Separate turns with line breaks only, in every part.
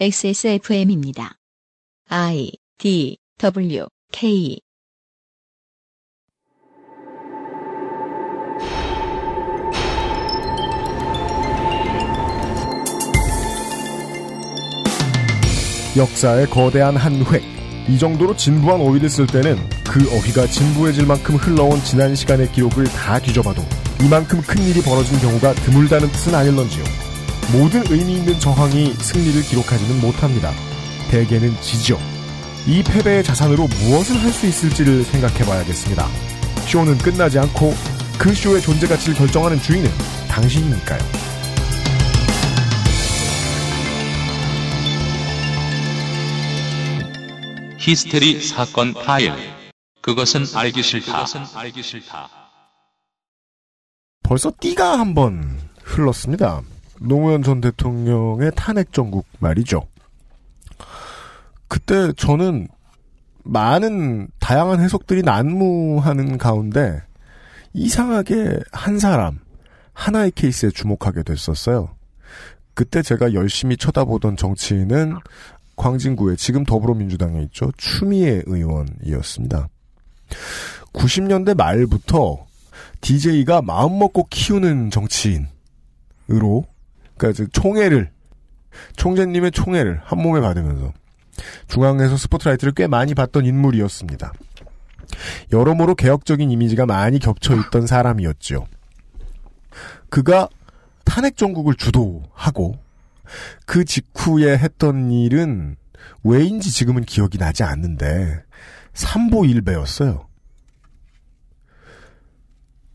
XSFM입니다. I D W K
역사의 거대한 한 획. 이 정도로 진부한 어휘를 쓸 때는 그 어휘가 진부해질 만큼 흘러온 지난 시간의 기록을 다 뒤져봐도 이만큼 큰 일이 벌어진 경우가 드물다는 뜻은 아닐런지요. 모든 의미 있는 저항이 승리를 기록하지는 못합니다. 대개는 지죠. 이 패배의 자산으로 무엇을 할 수 있을지를 생각해 봐야겠습니다. 쇼는 끝나지 않고 그 쇼의 존재 가치를 결정하는 주인은 당신이니까요.
히스테리 사건 파일. 그것은 알기 싫다. 알기 싫다.
벌써 띠가 한 번 흘렀습니다. 노무현 전 대통령의 탄핵 정국 말이죠. 그때 저는 많은 다양한 해석들이 난무하는 가운데 이상하게 한 사람, 하나의 케이스에 주목하게 됐었어요. 그때 제가 열심히 쳐다보던 정치인은 광진구에 지금 더불어민주당에 있죠. 추미애 의원이었습니다. 90년대 말부터 DJ가 마음먹고 키우는 정치인으로, 그러니까 총애를, 총재님의 총애를 한 몸에 받으면서 중앙에서 스포트라이트를 꽤 많이 받던 인물이었습니다. 여러모로 개혁적인 이미지가 많이 겹쳐 있던 사람이었죠. 그가 탄핵 정국을 주도하고 그 직후에 했던 일은 왜인지 지금은 기억이 나지 않는데 삼보 일배였어요.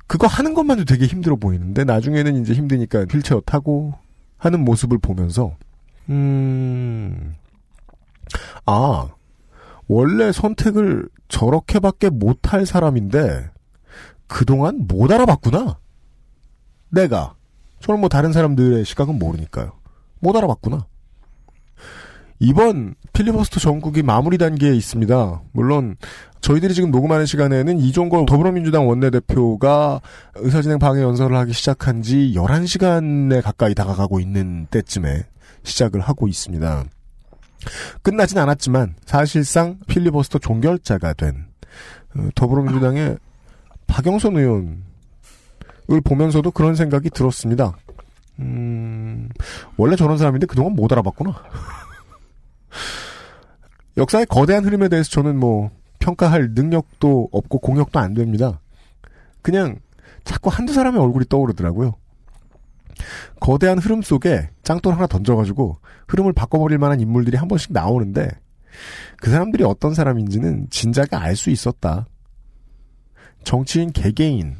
그거 하는 것만도 되게 힘들어 보이는데 나중에는 이제 힘드니까 휠체어 타고 하는 모습을 보면서 음. 아, 원래 선택을 저렇게밖에 못할 사람인데 그동안 못 알아봤구나. 내가 저는 뭐 다른 사람들의 시각은 모르니까요. 못 알아봤구나. 이번 필리버스터 전국이 마무리 단계에 있습니다. 물론 저희들이 지금 녹음하는 시간에는 이종걸 더불어민주당 원내대표가 의사진행 방해 연설을 하기 시작한 지 11시간에 가까이 다가가고 있는 때쯤에 시작을 하고 있습니다. 끝나진 않았지만 사실상 필리버스터 종결자가 된 어, 더불어민주당의 박영선 의원을 보면서도 그런 생각이 들었습니다. 음, 원래 저런 사람인데 그동안 못 알아봤구나. 역사의 거대한 흐름에 대해서 저는 뭐 평가할 능력도 없고 공력도 안 됩니다. 그냥 자꾸 한두 사람의 얼굴이 떠오르더라고요. 거대한 흐름 속에 짱돌 하나 던져가지고 흐름을 바꿔버릴 만한 인물들이 한 번씩 나오는데 그 사람들이 어떤 사람인지는 진작에 알 수 있었다. 정치인 개개인,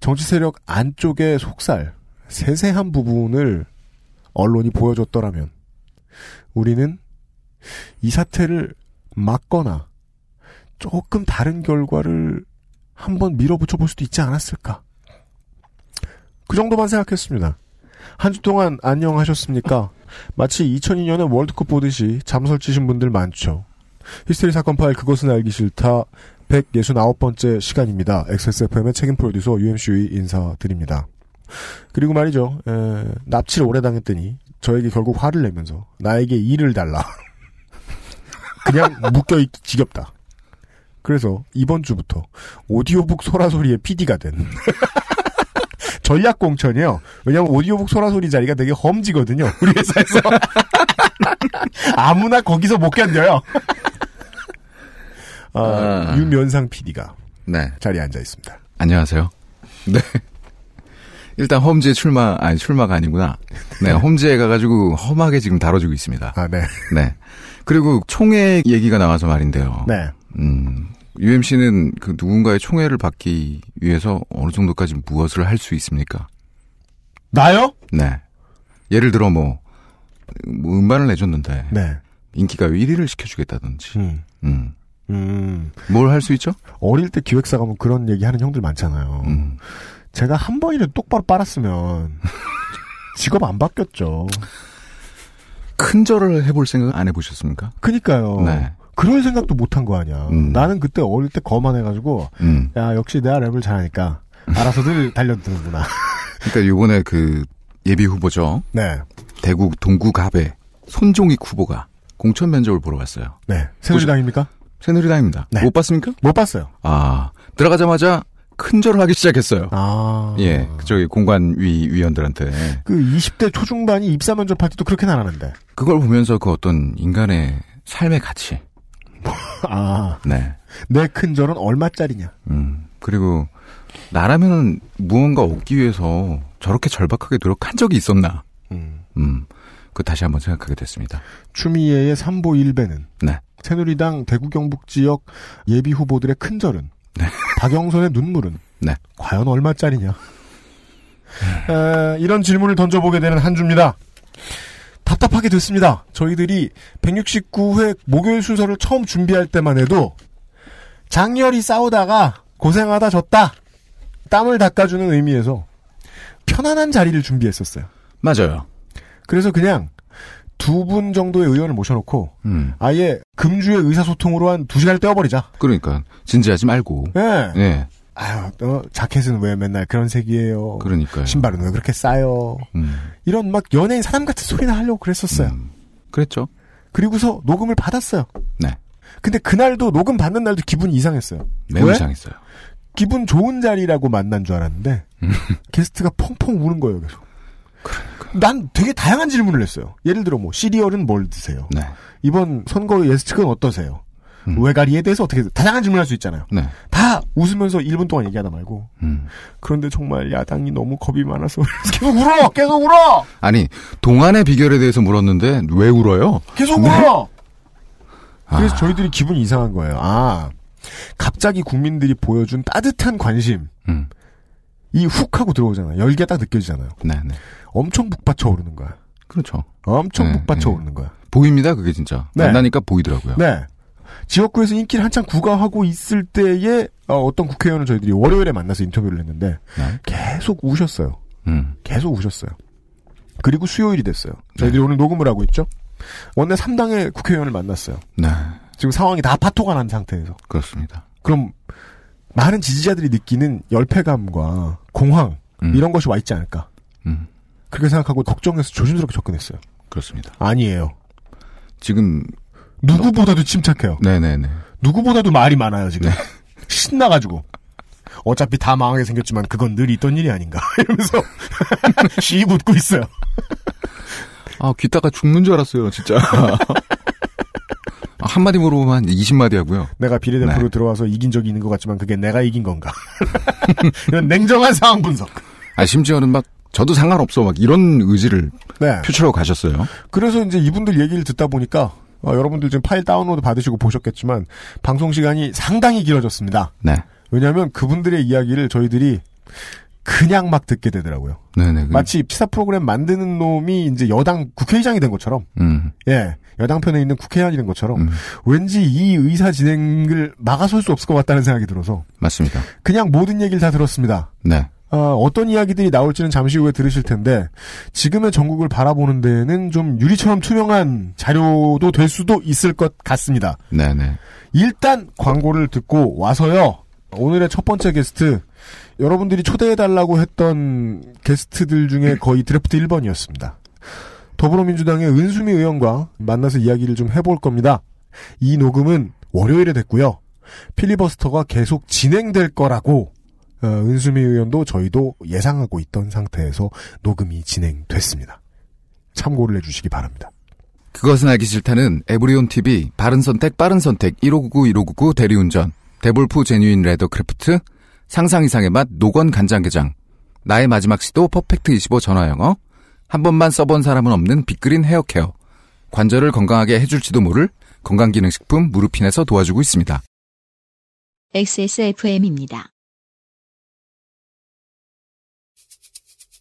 정치 세력 안쪽의 속살, 세세한 부분을 언론이 보여줬더라면 우리는 이 사태를 막거나 조금 다른 결과를 한번 밀어붙여 볼 수도 있지 않았을까. 그 정도만 생각했습니다. 한 주 동안 안녕하셨습니까? 마치 2002년에 월드컵 보듯이 잠설 치신 분들 많죠. 히스테리 사건 파일 그것은 알기 싫다 169번째 시간입니다. XSFM의 책임 프로듀서 UMC의 인사드립니다. 그리고 말이죠. 에, 납치를 오래 당했더니 저에게 결국 화를 내면서 나에게 일을 달라. 그냥 묶여있기 지겹다. 그래서 이번 주부터 오디오북 소라소리의 PD가 된 전략 공천이에요. 왜냐하면 오디오북 소라소리 자리가 되게 험지거든요. 우리 회사에서 아무나 거기서 못 견뎌요. 아,
아.
유면상 PD가
네.
자리에 앉아 있습니다.
안녕하세요. 네. 일단 홈즈에 출마, 아니, 출마가 아니구나. 네, 홈즈에 가가지고 험하게 지금 다뤄주고 있습니다.
아, 네.
네. 그리고 총회 얘기가 나와서 말인데요.
네.
음, UMC는 그 누군가의 총회를 받기 위해서 어느 정도까지 무엇을 할 수 있습니까?
나요?
네. 예를 들어 뭐, 뭐 음반을 내줬는데
네.
인기가요 1위를 시켜주겠다든지,
음.
음,
음.
뭘 할 수 있죠?
어릴 때 기획사 가면 그런 얘기 하는 형들 많잖아요.
음,
제가 한 번이라도 똑바로 빨았으면 직업 안 바뀌었죠.
큰 절을 해볼 생각 안 해보셨습니까?
그니까요.
네.
그럴 생각도 못한 거 아니야.
음.
나는 그때 어릴 때 거만해가지고,
음.
야, 역시 내가 랩을 잘하니까, 알아서들 달려드는구나.
그러니까 요번에 그 예비 후보죠.
네.
대구 동구갑에 손종익 후보가 공천 면접을 보러 갔어요.
네. 새누리당입니까?
새누리당입니다.
네.
못 봤습니까?
못 봤어요.
아, 들어가자마자 큰절을 하기 시작했어요.
아.
예, 저기 공관위 위원들한테.
그 20대 초중반이 입사 면접할 때도 그렇게는 안 하는데.
그걸 보면서 그 어떤 인간의 삶의 가치.
아.
네.
내 큰절은 얼마짜리냐.
음, 그리고 나라면은 무언가 얻기 위해서 저렇게 절박하게 노력한 적이 있었나.
음.
음, 그 다시 한번 생각하게 됐습니다.
추미애의 삼보 일배는
네.
새누리당 대구 경북 지역 예비 후보들의 큰절은
네.
박영선의 눈물은
네.
과연 얼마짜리냐? 에, 이런 질문을 던져보게 되는 한 주입니다. 답답하게 됐습니다. 저희들이 169회 목요일 순서를 처음 준비할 때만 해도 장렬히 싸우다가 고생하다 졌다. 땀을 닦아주는 의미에서 편안한 자리를 준비했었어요.
맞아요.
그래서 그냥 두 분 정도의 의원을 모셔놓고
음,
아예 금주의 의사소통으로 한 두 시간을 떼어버리자.
그러니까 진지하지 말고.
예.
예,
아유, 너 자켓은 왜 맨날 그런 색이에요?
그러니까요.
신발은 왜 그렇게 싸요?
음,
이런 막 연예인 사람 같은 소리나 하려고 그랬었어요.
음, 그랬죠.
그리고서 녹음을 받았어요.
네.
근데 그날도 녹음 받는 날도 기분이 이상했어요.
매우
왜?
이상했어요.
기분 좋은 자리라고 만난 줄 알았는데
음.
게스트가 펑펑 우는 거예요. 계속. 난 되게 다양한 질문을 했어요. 예를 들어 뭐 시리얼은 뭘 드세요?
네.
이번 선거 예측은 어떠세요?
음.
외가리에 대해서 어떻게 다양한 질문을 할수 있잖아요.
네.
다 웃으면서 1분 동안 얘기하다 말고
음.
그런데 정말 야당이 너무 겁이 많아서 계속 울어 계속 울어
아니, 동안의 비결에 대해서 물었는데 왜 울어요?
계속
네?
울어 그래서
아,
저희들이 기분이 이상한 거예요 아 갑자기 국민들이 보여준 따뜻한 관심
음,
이훅 하고 들어오잖아요 열기가 딱 느껴지잖아요
네, 네.
엄청 북받쳐 오르는 거야
그렇죠.
엄청
네,
북받쳐
네.
오르는 거야
보입니다, 그게 진짜.
네.
만나니까 보이더라고요.
네 지역구에서 인기를 한창 구가하고 있을 때에 어, 떤 국회의원을 저희들이 월요일에 만나서 인터뷰를 했는데
네.
계속 우셨어요
음,
계속 우셨어요. 그리고 수요일이 됐어요. 저희들이
네.
오늘 녹음을 하고 있죠. 원내 3당의 국회의원을 만났어요.
네.
지금 상황이 다 파토가 난 상태에서.
그렇습니다.
그럼 많은 지지자들이 느끼는 열패감과 공황
음,
이런 것이 와 있지 않을까.
음,
그렇게 생각하고 걱정해서 조심스럽게 접근했어요.
그렇습니다.
아니에요.
지금,
누구보다도 침착해요.
네네네.
누구보다도 말이 많아요 지금. 신나가지고. 어차피 다 망하게 생겼지만 그건 늘 있던 일이 아닌가 이러면서 씩 웃고 있어요.
아, 귀따가 죽는 줄 알았어요, 진짜. 아, 한마디 물어보면 20마디 하고요.
내가 비례대표로
네.
들어와서 이긴 적이 있는 것 같지만 그게 내가 이긴 건가? 이런 냉정한 상황 분석.
아, 심지어는 막, 저도 상관없어, 막, 이런 의지를
네.
표출하고 가셨어요.
그래서 이제 이분들 얘기를 듣다 보니까 어, 여러분들 지금 파일 다운로드 받으시고 보셨겠지만 방송 시간이 상당히 길어졌습니다.
네.
왜냐하면 그분들의 이야기를 저희들이 그냥 막 듣게 되더라고요.
네네. 그,
마치 시사 프로그램 만드는 놈이 이제 여당 국회의장이 된 것처럼,
음,
예, 여당 편에 있는 국회의원이 된 것처럼
음,
왠지 이 의사 진행을 막아설 수 없을 것 같다는 생각이 들어서
맞습니다.
그냥 모든 얘기를 다 들었습니다.
네.
어, 어떤 이야기들이 나올지는 잠시 후에 들으실 텐데 지금의 전국을 바라보는 데에는 좀 유리처럼 투명한 자료도 될 수도 있을 것 같습니다.
네네.
일단 광고를 듣고 와서요. 오늘의 첫 번째 게스트 여러분들이 초대해달라고 했던 게스트들 중에 거의 드래프트 1번이었습니다. 더불어민주당의 은수미 의원과 만나서 이야기를 좀 해볼 겁니다. 이 녹음은 월요일에 됐고요. 필리버스터가 계속 진행될 거라고 어, 은수미 의원도 저희도 예상하고 있던 상태에서 녹음이 진행됐습니다. 참고를 해주시기 바랍니다.
그것은 알기 싫다는 에브리온 TV, 바른 선택, 빠른 선택, 1599, 1599 대리운전, 데볼프 genuine leathercraft, 상상 이상의 맛, 노건 간장게장, 나의 마지막 시도 퍼펙트 25 전화 영어, 한 번만 써본 사람은 없는 빅그린 헤어케어, 관절을 건강하게 해줄지도 모를 건강기능식품 무르핀에서 도와주고 있습니다.
XSFM입니다.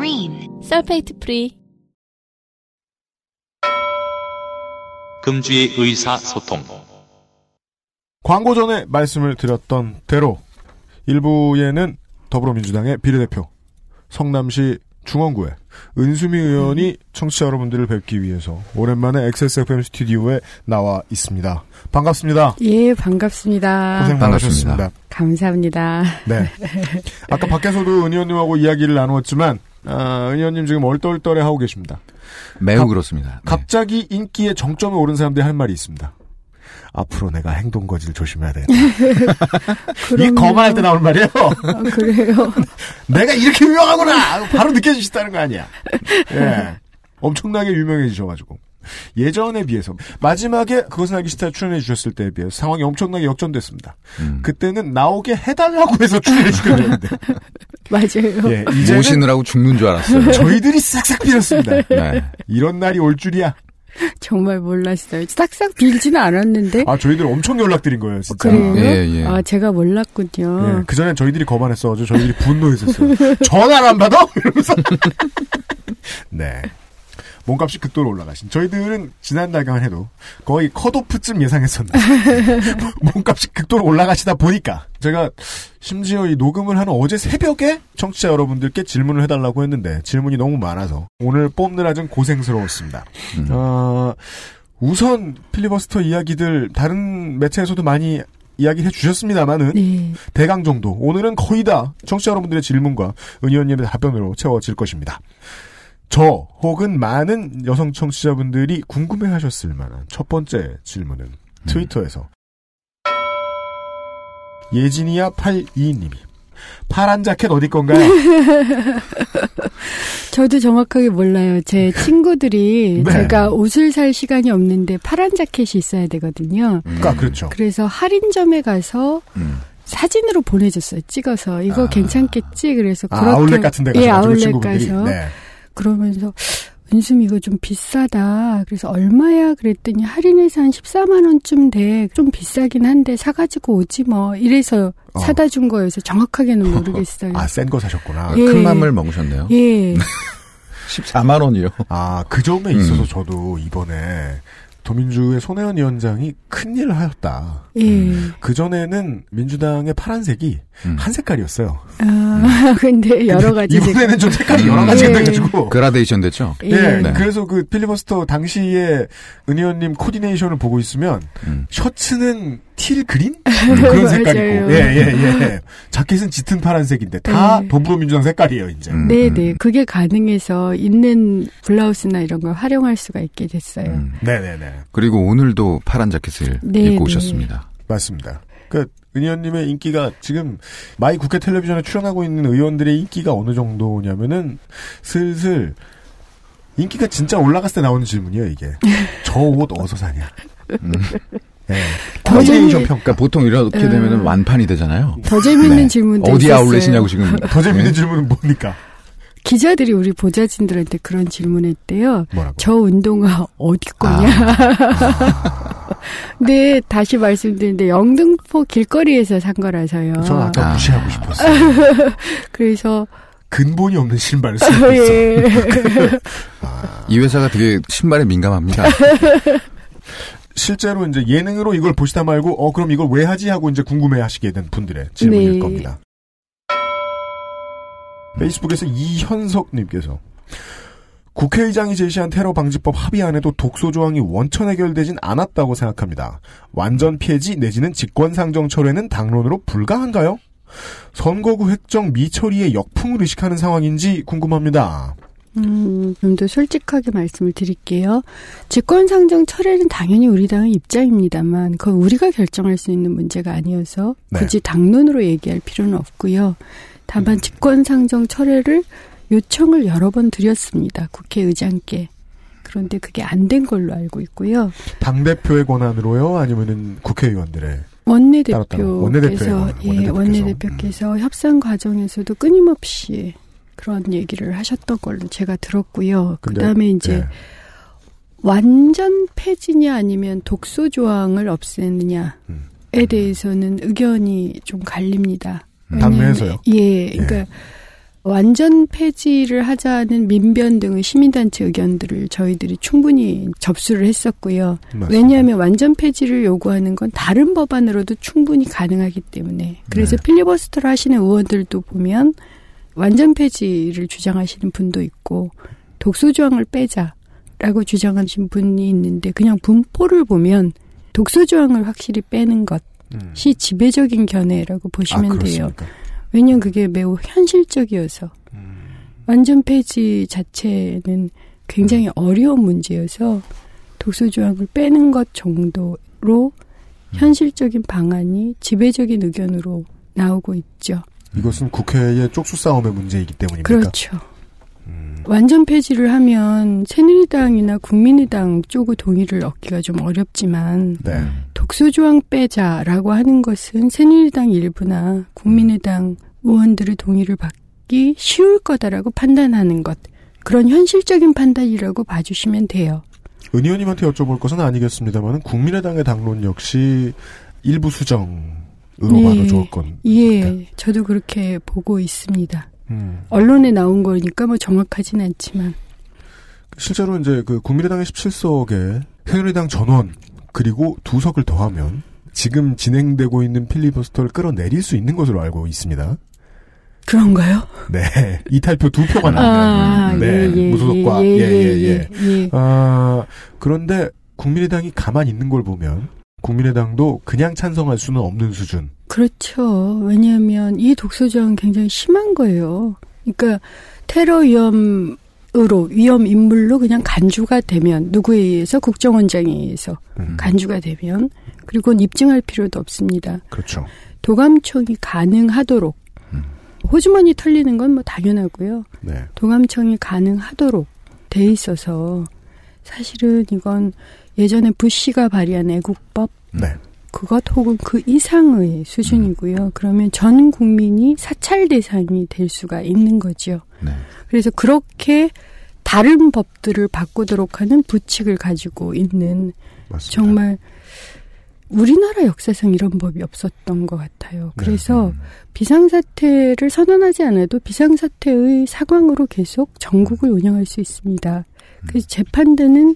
Green
sulfate free.
금주의 의사소통.
광고 전에 말씀을 드렸던 대로 일부에는 더불어민주당의 비례대표 성남시 중원구에 은수미 의원이 청취자 여러분들을 뵙기 위해서 오랜만에 XSFM 스튜디오에 나와 있습니다. 반갑습니다.
예, 반갑습니다.
고생 많으셨습니다.
반갑습니다.
감사합니다.
네. 아까 밖에서도 은 의원님하고 이야기를 나누었지만 아, 은 의원님 지금 얼떨떨해 하고 계십니다.
매우
갑-
그렇습니다. 네.
갑자기 인기의 정점에 오른 사람들이 할 말이 있습니다. 앞으로 내가 행동 거지를 조심해야 돼. 이. 거만할 때 나오는 말이에요.
아, 그래요.
내가 이렇게 유명하구나! 바로 느껴지시다는 거 아니야. 예. 엄청나게 유명해지셔가지고. 예전에 비해서, 마지막에 그것은 알기 싫다 출연해 주셨을 때에 비해서 상황이 엄청나게 역전됐습니다.
음.
그때는 나오게 해달라고 해서 출연해 주셨는데,
맞아요.
예, 이제는
모시느라고 죽는 줄 알았어요.
저희들이 싹싹 빌었습니다.
네.
이런 날이 올 줄이야.
정말 몰랐어요. 싹싹 빌지는 않았는데.
아, 저희들 엄청 연락드린 거예요, 진짜.
그래요?
예, 예.
아, 제가 몰랐군요.
예, 그전엔 저희들이 거만했어가지고 저희들이 분노했었어요. 전화를 안 받아? 이러면서. 네. 몸값이 극도로 올라가신. 저희들은 지난달간 해도 거의 컷오프쯤 예상했었는데. 몸값이 극도로 올라가시다 보니까. 제가 심지어 이 녹음을 하는 어제 새벽에 청취자 여러분들께 질문을 해달라고 했는데 질문이 너무 많아서 오늘 뽑느라 좀 고생스러웠습니다.
음.
어, 우선 필리버스터 이야기들 다른 매체에서도 많이 이야기를 해주셨습니다만은
네.
대강 정도. 오늘은 거의 다 청취자 여러분들의 질문과 은 의원님의 답변으로 채워질 것입니다. 저 혹은 많은 여성 청취자분들이 궁금해하셨을 만한 첫 번째 질문은 트위터에서 예진이야 82님이 파란 자켓 어디 건가요?
저도 정확하게 몰라요. 제 친구들이
네.
제가 옷을 살 시간이 없는데 파란 자켓이 있어야 되거든요.
아 그렇죠.
그래서 할인점에 가서
음.
사진으로 보내줬어요. 찍어서 이거
아.
괜찮겠지. 그래서
아,
그렇게
아울렛 같은 데
예,
가서
아울렛
친구분들이
가서
네.
그러면서 은수미 이거 좀 비싸다. 그래서 얼마야? 그랬더니 할인해서 한 14만 원쯤 돼. 좀 비싸긴 한데 사가지고 오지 뭐. 이래서
어.
사다 준 거여서 정확하게는 모르겠어요.
아 센 거 사셨구나.
예.
큰 맘을 먹으셨네요.
예.
14만 원이요.
아 그 점에
음.
있어서 저도 이번에 도민주의 손혜원 위원장이 큰일을 하였다.
예.
그 전에는 민주당의 파란색이
음.
한 색깔이었어요.
아, 근데 여러 가지.
이번에는 좀 색깔이 여러
음.
가지가
예.
돼가지고.
그라데이션 됐죠?
예.
예,
네.
그래서 그 필리버스터 당시에 은 의원님 코디네이션을 보고 있으면
음.
셔츠는 틸 그린 그런 색깔이고,
맞아요.
예, 예, 예. 자켓은 짙은 파란색인데 다
네.
더불어민주당 색깔이에요, 이제.
음.
네네. 그게 가능해서 있는 블라우스나 이런 걸 활용할 수가 있게 됐어요.
음.
네네네.
그리고 오늘도 파란 자켓을
네,
입고
네.
오셨습니다.
맞습니다. 그, 은 의원님의 인기가 지금 마이 국회 텔레비전에 출연하고 있는 의원들의 인기가 어느 정도냐면은 슬슬 인기가 진짜 올라갔을 때 나오는 질문이에요, 이게. 저 옷 어디서 사냐.
음.
예.
더
coordination
재미-
평가.
보통 이렇게
음.
되면 완판이 되잖아요.
더 재밌는
네.
질문도
어디. 아울렛이냐고 지금.
더 재밌는
네.
질문은 뭡니까?
기자들이 우리 보좌진들한테 그런 질문했대요.
뭐라고?
저 운동화 어디 거냐? 근데 다시 말씀드리는데 영등포 길거리에서 산 거라서요.
저는 아까
아.
무시하고 싶었어요.
그래서
근본이 없는 신발을 쓰고 있어.
예.
이 회사가 되게 신발에 민감합니다.
실제로 이제 예능으로 이걸 보시다 말고 어 그럼 이걸 왜 하지 하고 이제 궁금해 하시게 된 분들의 질문일
네.
겁니다. 페이스북에서 이현석 님께서 국회의장이 제시한 테러 방지법 합의안에도 독소 조항이 원천 해결되진 않았다고 생각합니다. 완전 폐지 내지는 직권상정 철회는 당론으로 불가한가요? 선거구 획정 미처리의 역풍을 의식하는 상황인지 궁금합니다.
음, 좀 더 솔직하게 말씀을 드릴게요. 직권상정 철회는 당연히 우리 당의 입장입니다만 그건 우리가 결정할 수 있는 문제가 아니어서
네.
굳이 당론으로 얘기할 필요는 없고요. 다만
음.
직권상정 철회를 요청을 여러 번 드렸습니다. 국회의장께. 그런데 그게 안 된 걸로 알고 있고요.
당 대표의 권한으로요, 아니면은 국회의원들의
원내대표께서 예,
원내대표께서.
원내대표께서 협상 과정에서도 끊임없이 그런 얘기를 하셨던 걸로 제가 들었고요.
근데,
그다음에 이제
예.
완전 폐지냐 아니면 독소 조항을 없애느냐에
음.
대해서는 의견이 좀 갈립니다. 왜냐하면-
당내에서요?
예, 그러니까 완전 폐지를 하자는 민변 등의 시민단체 의견들을 저희들이 충분히 접수를 했었고요.
맞습니다.
왜냐하면 완전 폐지를 요구하는 건 다른 법안으로도 충분히 가능하기 때문에. 그래서
네.
필리버스터를 하시는 의원들도 보면 완전 폐지를 주장하시는 분도 있고 독소 조항을 빼자라고 주장하신 분이 있는데 그냥 분포를 보면 독소 조항을 확실히 빼는 것 이
음.
지배적인 견해라고 보시면
아,
돼요. 왜냐면 그게 매우 현실적이어서
음.
완전 폐지 자체는 굉장히 어려운 문제여서 독소 조항을 빼는 것 정도로
음.
현실적인 방안이 지배적인 의견으로 나오고 있죠.
이것은 국회의 쪽수 싸움의 문제이기 때문입니까?
그렇죠.
음.
완전 폐지를 하면 새누리당이나 국민의당 쪽의 동의를 얻기가 좀 어렵지만
네.
독소 조항 빼자라고 하는 것은 새누리당 일부나 국민의당 의원들의 동의를 받기 쉬울 거다라고 판단하는 것. 그런 현실적인 판단이라고 봐주시면 돼요.
은 의원님한테 여쭤볼 것은 아니겠습니다만 국민의당의 당론 역시 일부 수정 으로
네.
봐도 좋을 건.
예, 저도 그렇게 보고 있습니다.
음.
언론에 나온 거니까 뭐 정확하진 않지만.
실제로 이제 그 국민의당의 17석에 새누리당 전원 그리고 두 석을 더하면 지금 진행되고 있는 필리버스터를 끌어내릴 수 있는 것으로 알고 있습니다.
그런가요?
네. 이탈표 두 표가 나오면.
아,
네.
예, 예,
무소속과.
예,
예,
예,
예, 예.
예.
아, 그런데 국민의당이 가만히 있는 걸 보면 국민의당도 그냥 찬성할 수는 없는 수준.
그렇죠. 왜냐하면 이 독소조항은 굉장히 심한 거예요. 그러니까 테러 위험 으로 위험 인물로 그냥 간주가 되면 누구에 의해서 국정원장에 의해서
음,
간주가 되면 그리고 입증할 필요도 없습니다.
그렇죠.
도감청이 가능하도록 호주머니 털리는 건 뭐 당연하고요.
네.
도감청이 가능하도록 돼 있어서 사실은 이건 예전에 부시가 발의한 애국법
네.
그것 혹은 그 이상의 수준이고요. 그러면 전 국민이 사찰 대상이 될 수가 있는 거죠.
네.
그래서 그렇게 다른 법들을 바꾸도록 하는 부칙을 가지고 있는
맞습니다.
정말 우리나라 역사상 이런 법이 없었던 것 같아요. 그래서
음.
비상사태를 선언하지 않아도 비상사태의 상황으로 계속 전국을 운영할 수 있습니다. 그래서 재판대는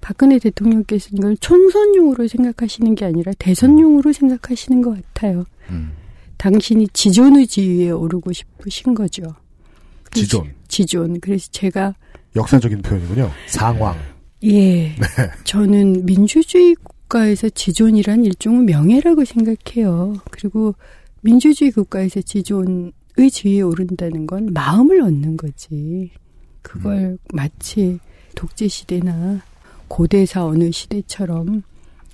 박근혜 대통령께서 이걸 총선용으로 생각하시는 게 아니라 대선용으로 생각하시는 것 같아요.
음.
당신이 지존의 지위에 오르고 싶으신 거죠.
지존.
지존. 그래서 제가
역사적인 표현이군요. 상황.
예,
네.
저는 민주주의 국가에서 지존이란 일종의 명예라고 생각해요. 그리고 민주주의 국가에서 지존의 지위에 오른다는 건 마음을 얻는 거지. 그걸 마치 독재 시대나 고대사 어느 시대처럼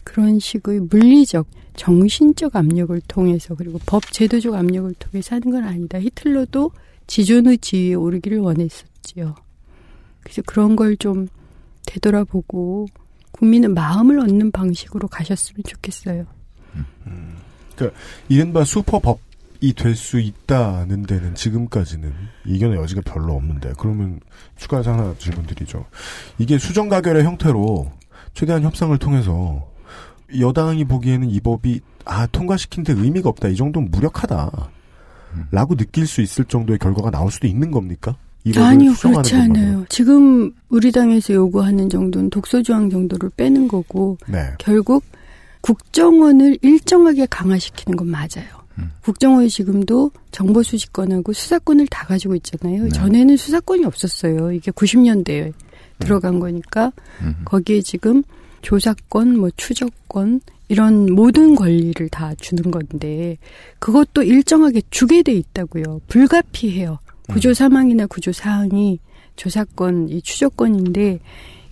그런 식의 물리적, 정신적 압력을 통해서 그리고 법 제도적 압력을 통해서 하는 건 아니다. 히틀러도 지존의 지위에 오르기를 원했었지요. 그래서 그런 걸 좀 되돌아보고 국민은 마음을 얻는 방식으로 가셨으면 좋겠어요.
이른바 슈퍼법 이 될 수 있다는 데는 지금까지는 이견의 여지가 별로 없는데 그러면 추가해서 하나 질문드리죠. 이게 수정 가결의 형태로 최대한 협상을 통해서 여당이 보기에는 이 법이 아 통과시킨 데 의미가 없다 이 정도는 무력하다 라고 느낄 수 있을 정도의 결과가 나올 수도 있는 겁니까?
아니요, 그렇지. 않아요. 지금 우리 당에서 요구하는 정도는 독소조항 정도를 빼는 거고
네.
결국 국정원을 일정하게 강화시키는 건 맞아요. 국정원이 지금도 정보 수집권하고 수사권을 다 가지고 있잖아요. 전에는 수사권이 없었어요. 이게 90년대에 들어간 거니까
음.
거기에 지금 조사권, 뭐 추적권 이런 모든 권리를 다 주는 건데 그것도 일정하게 주게 돼 있다고요. 불가피해요. 구조 사망이나 구조 사항이 조사권, 이 추적권인데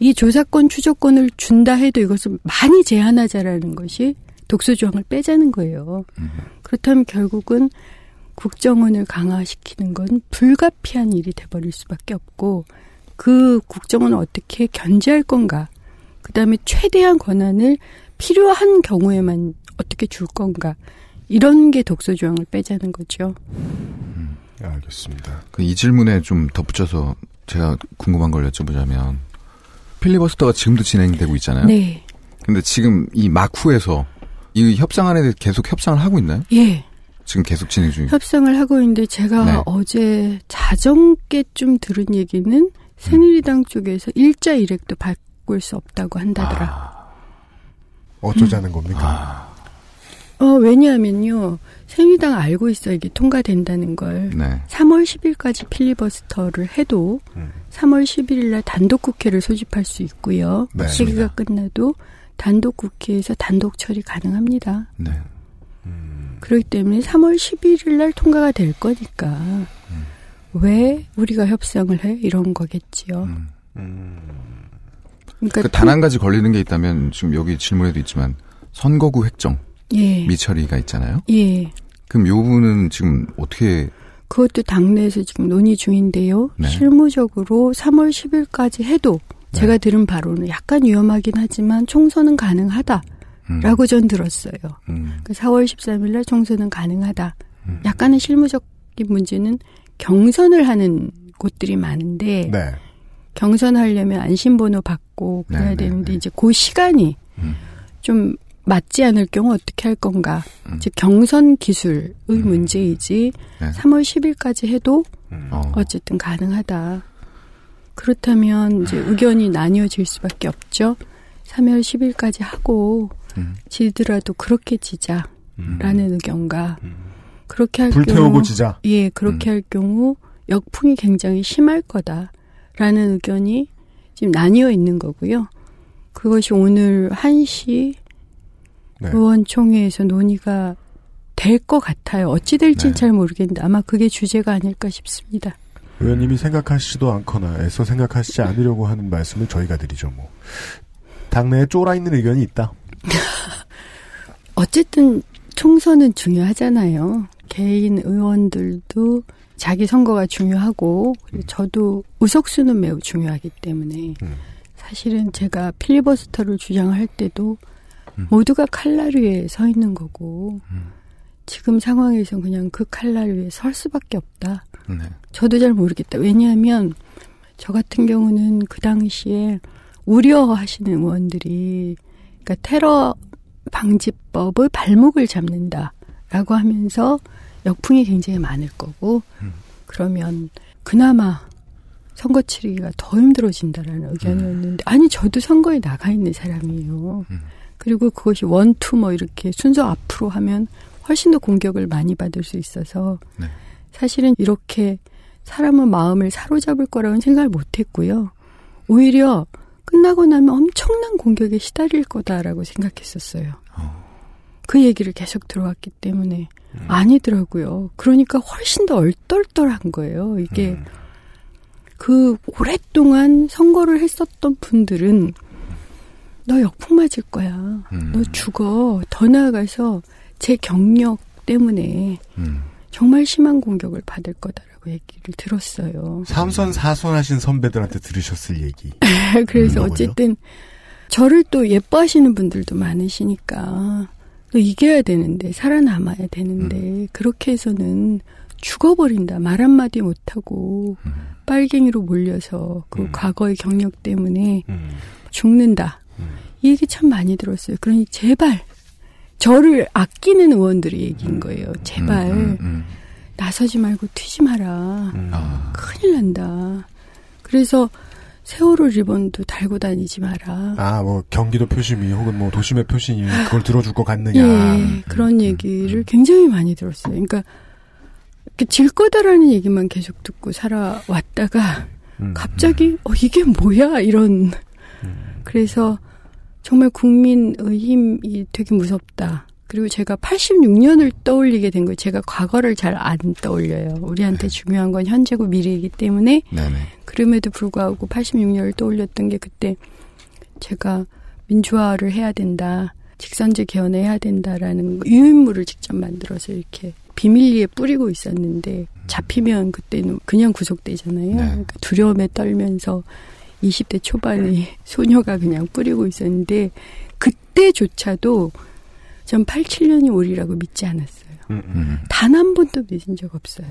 이 조사권, 추적권을 준다 해도 이것을 많이 제한하자라는 것이 독소 조항을 빼자는 거예요. 그렇다면 결국은 국정원을 강화시키는 건 불가피한 일이 돼버릴 수밖에 없고 그 국정원을 어떻게 견제할 건가. 그 다음에 최대한 권한을 필요한 경우에만 어떻게 줄 건가. 이런 게 독소 조항을 빼자는 거죠.
네, 알겠습니다.
그 이 질문에 좀 덧붙여서 제가 궁금한 걸 여쭤보자면 필리버스터가 지금도 진행되고 있잖아요.
네.
근데 지금 이 막후에서 이 협상 안에 대해 계속 협상을 하고 있나요?
예.
지금 계속 진행 중이에요.
협상을 하고 있는데 제가
네.
어제 자정께쯤 들은 얘기는 새누리당 쪽에서 일자 일액도 바꿀 수 없다고 한다더라.
어쩌자는 겁니까?
어, 왜냐하면요. 새누리당 알고 있어요. 이게 통과된다는 걸.
네.
3월 10일까지 필리버스터를 해도
음.
3월 11일 날 단독 국회를 소집할 수 있고요.
네.
시기가 끝나도 단독 국회에서 단독 처리 가능합니다.
네.
그렇기 때문에 3월 11일 날 통과가 될 거니까 왜 우리가 협상을 해? 이런 거겠지요.
음.
그러니까
그 단한 가지 걸리는 게 있다면 지금 여기 질문에도 있지만 선거구 획정
예.
미처리가 있잖아요.
예.
그럼 요 부분은 지금 어떻게
그것도 당내에서 지금 논의 중인데요.
네.
실무적으로 3월 10일까지 해도
네.
제가 들은 바로는 약간 위험하긴 하지만 총선은 가능하다 라고
음,
전 들었어요.
음,
그 4월 13일 날 총선은 가능하다.
음.
약간의 실무적인 문제는 경선을 하는 곳들이 많은데
네.
경선하려면 안심번호 받고
네,
그래야
네,
되는데
네.
이제 그 시간이
음.
좀 맞지 않을 경우 어떻게 할 건가.
음.
즉 경선 기술의 문제이지
네.
3월 10일까지 해도
어.
어쨌든 가능하다. 그렇다면 이제 의견이 나뉘어질 수밖에 없죠. 3월 10일까지 하고
음.
지더라도 그렇게 지자라는 의견과 그렇게 할
불태우고
경우
지자.
예 그렇게 할 경우 역풍이 굉장히 심할 거다라는 의견이 지금 나뉘어 있는 거고요. 그것이 오늘 1시
네.
의원총회에서 논의가 될 것 같아요. 어찌 될지는
네.
잘 모르겠는데 아마 그게 주제가 아닐까 싶습니다.
의원님이 생각하시지도 않거나 애써 생각하시지 않으려고 하는 말씀을 저희가 드리죠, 뭐. 당내에 쫄아 있는 의견이 있다.
어쨌든 총선은 중요하잖아요. 개인 의원들도 자기 선거가 중요하고 그리고 저도 의석수는 매우 중요하기 때문에
음.
사실은 제가 필리버스터를 주장할 때도
음.
모두가 칼날 위에 서 있는 거고
음.
지금 상황에서 그냥 그 칼날 위에 설 수밖에 없다.
네.
저도 잘 모르겠다. 왜냐하면 저 같은 경우는 그 당시에 우려하시는 의원들이 그러니까 테러 방지법의 발목을 잡는다라고 하면서 역풍이 굉장히 많을 거고 그러면 그나마 선거 치르기가 더 힘들어진다라는 의견이었는데 아니 저도 선거에 나가 있는 사람이에요. 그리고 그것이 원투 뭐 이렇게 순서 앞으로 하면 훨씬 더 공격을 많이 받을 수 있어서
네.
사실은 이렇게 사람의 마음을 사로잡을 거라고는 생각을 못 했고요. 오히려 끝나고 나면 엄청난 공격에 시달릴 거다라고 생각했었어요. 그 얘기를 계속 들어왔기 때문에 아니더라고요. 그러니까 훨씬 더 얼떨떨한 거예요. 이게 그 오랫동안 선거를 했었던 분들은 너 역풍 맞을 거야.
음.
너 죽어. 더 나아가서 제 경력 때문에
음.
정말 심한 공격을 받을 거다라고 얘기를 들었어요.
삼선 사선 하신 선배들한테 들으셨을 얘기.
그래서? 어쨌든 저를 또 예뻐하시는 분들도 많으시니까 또 이겨야 되는데 살아남아야 되는데 그렇게 해서는 죽어버린다 말 한마디 못하고 빨갱이로 몰려서 그
음.
과거의 경력 때문에
음.
죽는다 이 얘기 참 많이 들었어요 그러니 제발 저를 아끼는 의원들의 얘기인 거예요 제발
음, 음,
나서지 말고 튀지 마라
음.
아.
큰일 난다 그래서 세월호 리본도 달고 다니지 마라
아, 뭐, 경기도 표심이 혹은 뭐, 도심의 표심이 그걸 들어줄 것 같느냐.
예, 그런 얘기를 굉장히 많이 들었어요. 그러니까 질 거다라는 얘기만 계속 듣고 살아왔다가
음.
갑자기 어 이게 뭐야 이런 그래서 정말 국민의 힘이 되게 무섭다. 그리고 제가 86년을 떠올리게 된 거예요. 제가 과거를 잘 안 떠올려요. 우리한테 중요한 건 현재고 미래이기 때문에
네네.
그럼에도 불구하고 86년을 떠올렸던 게 그때 제가 민주화를 해야 된다. 직선제 개헌해야 된다라는 유인물을 직접 만들어서 이렇게 비밀리에 뿌리고 있었는데 잡히면 그때는 그냥 구속되잖아요.
네.
그러니까 두려움에 떨면서 20대 초반의 소녀가 그냥 뿌리고 있었는데 그때조차도 전 87년이 올이라고 믿지 않았어요.
음, 음.
음.
단한 번도 믿은 적 없어요.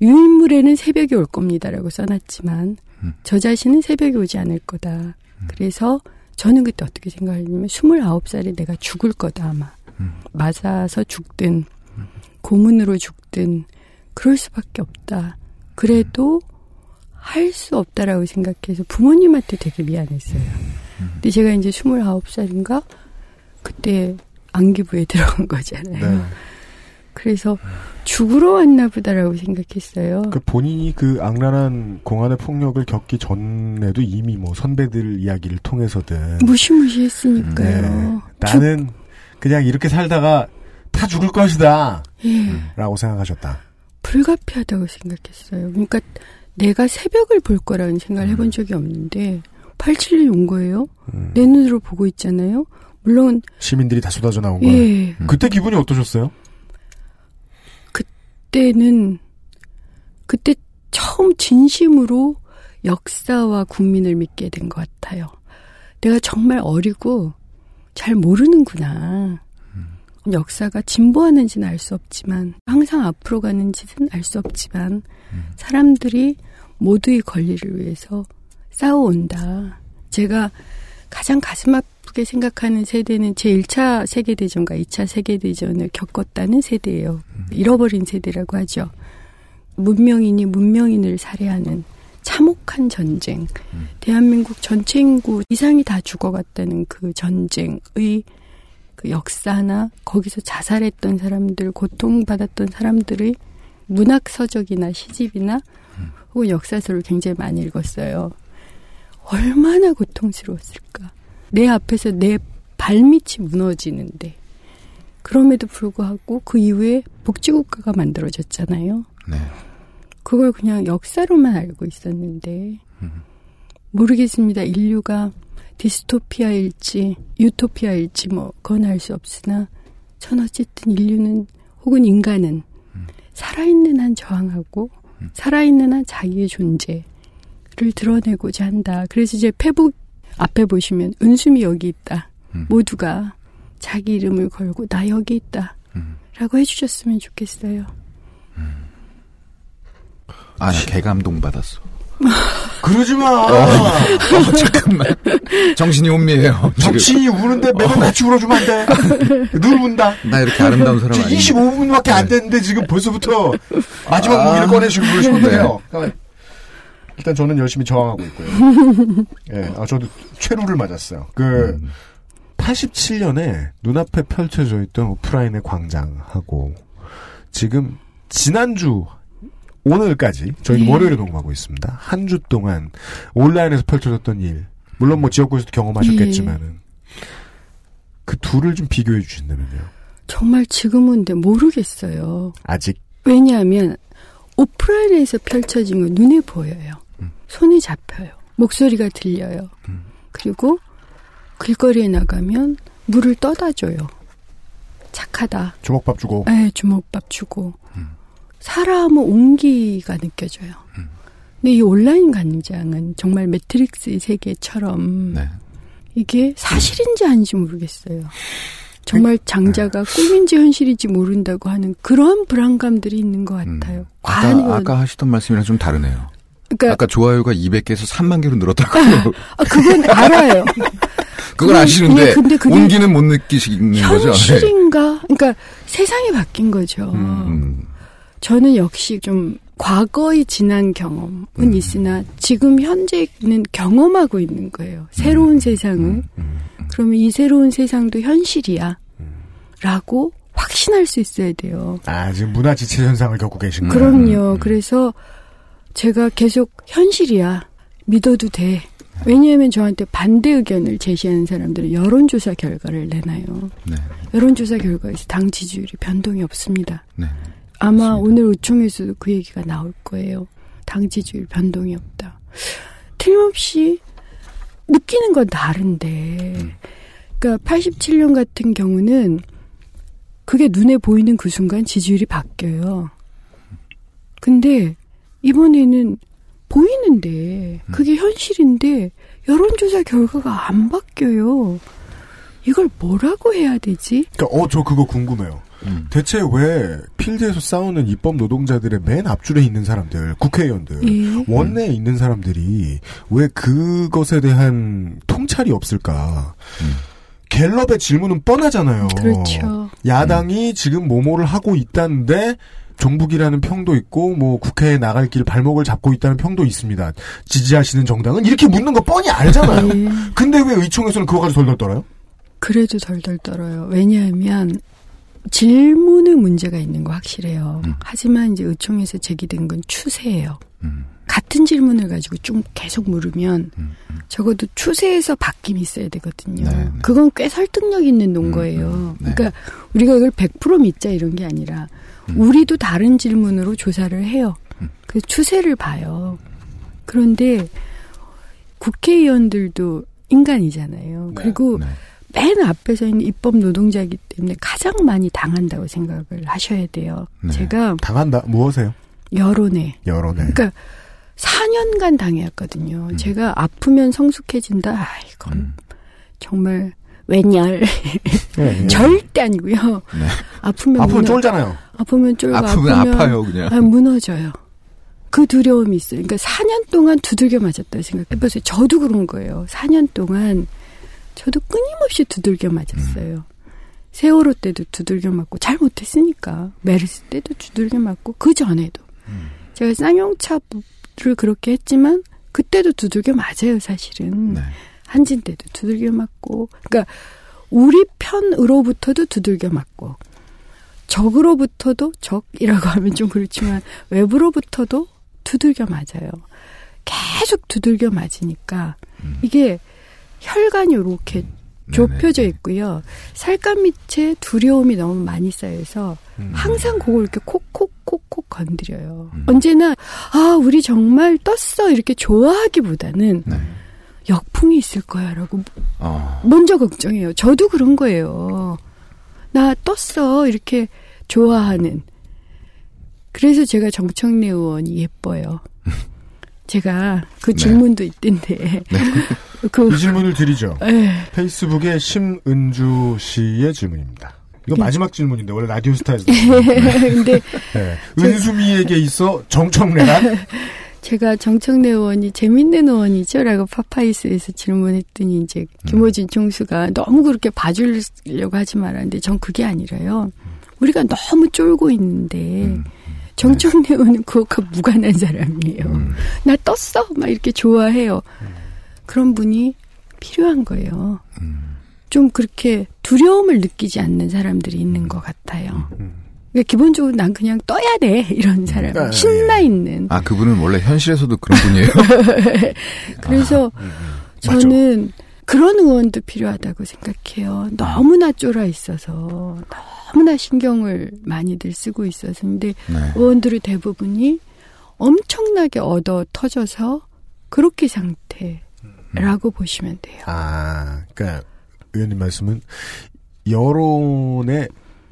유인물에는 새벽이 올 겁니다라고 써놨지만
음.
저 자신은 새벽이 오지 않을 거다. 그래서 저는 그때 어떻게 생각했냐면 29살에 내가 죽을 거다 아마.
음.
맞아서 죽든 고문으로 죽든 그럴 수밖에 없다. 그래도 할 수 없다라고 생각해서 부모님한테 되게 미안했어요. 근데 제가 이제 29살인가 그때 안기부에 들어간 거잖아요.
네.
그래서 죽으러 왔나 보다라고 생각했어요.
그 본인이 그 악랄한 공안의 폭력을 겪기 전에도 이미 뭐 선배들 이야기를 통해서든
무시무시했으니까요.
네. 나는 그냥 이렇게 살다가 다 죽을 것이다
저- 예,
라고 생각하셨다.
불가피하다고 생각했어요. 그러니까 내가 새벽을 볼 거라는 생각을 해본 적이 없는데 87년이 온 거예요.
음.
내 눈으로 보고 있잖아요. 물론
시민들이 다 쏟아져 나온 거야.
예,
그때 기분이 어떠셨어요?
그때는 그때 처음 진심으로 역사와 국민을 믿게 된 것 같아요. 내가 정말 어리고 잘 모르는구나. 역사가 진보하는지는 알 수 없지만 항상 앞으로 가는지는 알 수 없지만 사람들이 모두의 권리를 위해서 싸워온다. 제가 가장 가슴 아프게 생각하는 세대는 제 1차 세계대전과 2차 세계대전을 겪었다는 세대예요. 잃어버린 세대라고 하죠. 문명인이 문명인을 살해하는 참혹한 전쟁. 대한민국 전체 인구 이상이 다 죽어갔다는 그 전쟁의 그 역사나 거기서 자살했던 사람들, 고통받았던 사람들의 문학 서적이나 시집이나 혹은 역사서를 굉장히 많이 읽었어요. 얼마나 고통스러웠을까. 내 앞에서 내 발밑이 무너지는데. 그럼에도 불구하고 그 이후에 복지국가가 만들어졌잖아요.
네.
그걸 그냥 역사로만 알고 있었는데 모르겠습니다. 인류가 디스토피아일지 유토피아일지 뭐 그건 알 수 없으나 전 어쨌든 인류는 혹은 인간은 살아있는 한 저항하고 살아있는 한 자기의 존재를 드러내고자 한다. 그래서 이제 페북 앞에 보시면 은숨이 여기 있다.
음.
모두가 자기 이름을 걸고 나 여기 있다.
음.
라고 해주셨으면 좋겠어요.
아, 나 개감동 받았어.
그러지 마.
어, 잠깐만. 정신이 혼미해요.
정신이 우는데 매번 같이 울어주면 안 돼. 늘 운다.
나 이렇게 아름다운 사람 아니야.
25분밖에 안 됐는데 지금 벌써부터 마지막
아.
무기를 꺼내시고 그러시면
네.
일단 저는 열심히 저항하고 있고요. 예, 아, 저도 최루를 맞았어요. 그,
음.
87년에 눈앞에 펼쳐져 있던 오프라인의 광장하고 지금 지난주 오늘까지 저희는
네.
월요일에 녹음하고 있습니다. 한 주 동안 온라인에서 펼쳐졌던 일 물론 뭐 지역구에서도 경험하셨겠지만은 그 둘을 좀 비교해 주신다면요.
정말 지금은 근데 모르겠어요.
아직
왜냐하면 오프라인에서 펼쳐진 건 눈에 보여요. 손에 잡혀요. 목소리가 들려요. 그리고 길거리에 나가면 물을 떠다 줘요. 착하다.
주먹밥 주고
에 주먹밥 주고. 사람은 온기가 느껴져요. 근데 이 온라인 광장은 정말 매트릭스의 세계처럼
네.
이게 사실인지 아닌지 모르겠어요. 정말 장자가 꿈인지 현실인지 모른다고 하는 그런 불안감들이 있는 것 같아요. 과연
아까, 아까 하시던 말씀이랑 좀 다르네요.
그러니까
아까 좋아요가 200개에서 3만 개로 늘었다고.
아, 그건 알아요.
그건 아시는데
예, 근데
온기는 못 느끼시는 거죠. 네.
현실인가? 그러니까 세상이 바뀐 거죠.
음,
저는 역시 좀 과거의 지난 경험은
음.
있으나 지금 현재는 경험하고 있는 거예요.
음.
새로운 세상을. 그러면 이 새로운 세상도 현실이야. 라고 확신할 수 있어야 돼요.
아 지금 문화 지체 현상을 겪고 계신 거예요.
그럼요. 그래서 제가 계속 현실이야. 믿어도 돼. 왜냐하면 저한테 반대 의견을 제시하는 사람들은 여론조사 결과를 내놔요.
네.
여론조사 결과에서 당 지지율이 변동이 없습니다.
네.
아마 오늘 의총에서도 그 얘기가 나올 거예요. 당 지지율 변동이 없다. 틀림없이 느끼는 건 다른데, 그러니까 87년 같은 경우는 그게 눈에 보이는 그 순간 지지율이 바뀌어요. 근데 이번에는 보이는데 그게 현실인데 여론조사 결과가 안 바뀌어요. 이걸 뭐라고 해야 되지?
그러니까 어 저 그거 궁금해요.
음.
대체 왜 필드에서 싸우는 입법 노동자들의 맨 앞줄에 있는 사람들, 국회의원들,
예.
원내에 있는 사람들이 왜 그것에 대한 통찰이 없을까? 갤럽의 질문은 뻔하잖아요.
그렇죠.
야당이 지금 뭐뭐를 하고 있다는데 종북이라는 평도 있고 뭐 국회에 나갈 길 발목을 잡고 있다는 평도 있습니다. 지지하시는 정당은 이렇게 묻는 거 뻔히 알잖아요.
예.
근데 왜 의총에서는 그거 가지고 덜덜 떨어요?
그래도 덜덜 떨어요. 왜냐하면 질문의 문제가 있는 거 확실해요.
음.
하지만 이제 의총에서 제기된 건 추세예요.
음.
같은 질문을 가지고 좀 계속 물으면
음. 음.
적어도 추세에서 바뀜이 있어야 되거든요.
네, 네.
그건 꽤 설득력 있는 논거예요.
음, 네.
그러니까 우리가 이걸 100% 믿자 이런 게 아니라
음.
우리도 다른 질문으로 조사를 해요.
음.
그 추세를 봐요. 그런데 국회의원들도 인간이잖아요.
네,
그리고
네.
맨 앞에서 있는 입법 노동자이기 때문에 가장 많이 당한다고 생각을 하셔야 돼요.
네.
제가
당한다. 무엇에요?
여론에
여론에.
그러니까 4년간 당해왔거든요.
음.
제가 아프면 성숙해진다. 아, 이건
음.
정말 웬열
예, 예.
절대 아니고요.
네.
아프면
아프면
무너,
쫄잖아요.
아프면 쫄고
아프면 아파요, 그냥.
아, 무너져요. 그 두려움이 있어요. 그러니까 4년 동안 두들겨 맞았다고 생각해보세요. 저도 그런 거예요. 4년 동안 저도 끊임없이 두들겨 맞았어요. 세월호 때도 두들겨 맞고 잘 못했으니까 메르스 때도 두들겨 맞고 그 전에도 제가 쌍용차를 그렇게 했지만 그때도 두들겨 맞아요 사실은
네.
한진 때도 두들겨 맞고 그러니까 우리 편으로부터도 두들겨 맞고 적으로부터도 적이라고 하면 좀 그렇지만 외부로부터도 두들겨 맞아요. 계속 두들겨 맞으니까
음.
이게 혈관이 이렇게 좁혀져 있고요. 살갗 밑에 두려움이 너무 많이 쌓여서
음.
항상 그걸 이렇게 콕콕콕콕 건드려요.
음.
언제나 아 우리 정말 떴어 이렇게 좋아하기보다는
네.
역풍이 있을 거야라고
어.
먼저 걱정해요. 저도 그런 거예요. 나 떴어 이렇게 좋아하는. 그래서 제가 정청래 의원이 예뻐요. 제가 그
네.
질문도 있던데.
그이 질문을 드리죠.
에,
페이스북에 심은주 씨의 질문입니다. 이거 마지막 질문인데 원래 라디오 스타에서
근데
네. 은수미에게 있어 정청래란
제가 정청래 의원이 재밌는 의원이죠라고 파파이스에서 질문했더니 이제 김호진 총수가 너무 그렇게 봐주려고 하지 말았는데 전 그게 아니라요. 우리가 너무 쫄고 있는데
음.
정청래 의원은 그것과 무관한 사람이에요.
음.
나 떴어 막 이렇게 좋아해요. 그런 분이 필요한 거예요.
음.
좀 그렇게 두려움을 느끼지 않는 사람들이 있는 것 같아요. 그러니까 기본적으로 난 그냥 떠야 돼 이런 사람
네,
신나 있는.
아, 그분은 원래 현실에서도 그런 분이에요?
그래서 저는 그런 의원도 필요하다고 생각해요. 너무나 쫄아 있어서 너무나 신경을 많이들 쓰고 있어서 근데
네.
의원들의 대부분이 엄청나게 얻어 터져서 그렇게 상태라고 보시면 돼요.
아, 그러니까 의원님 말씀은 여론에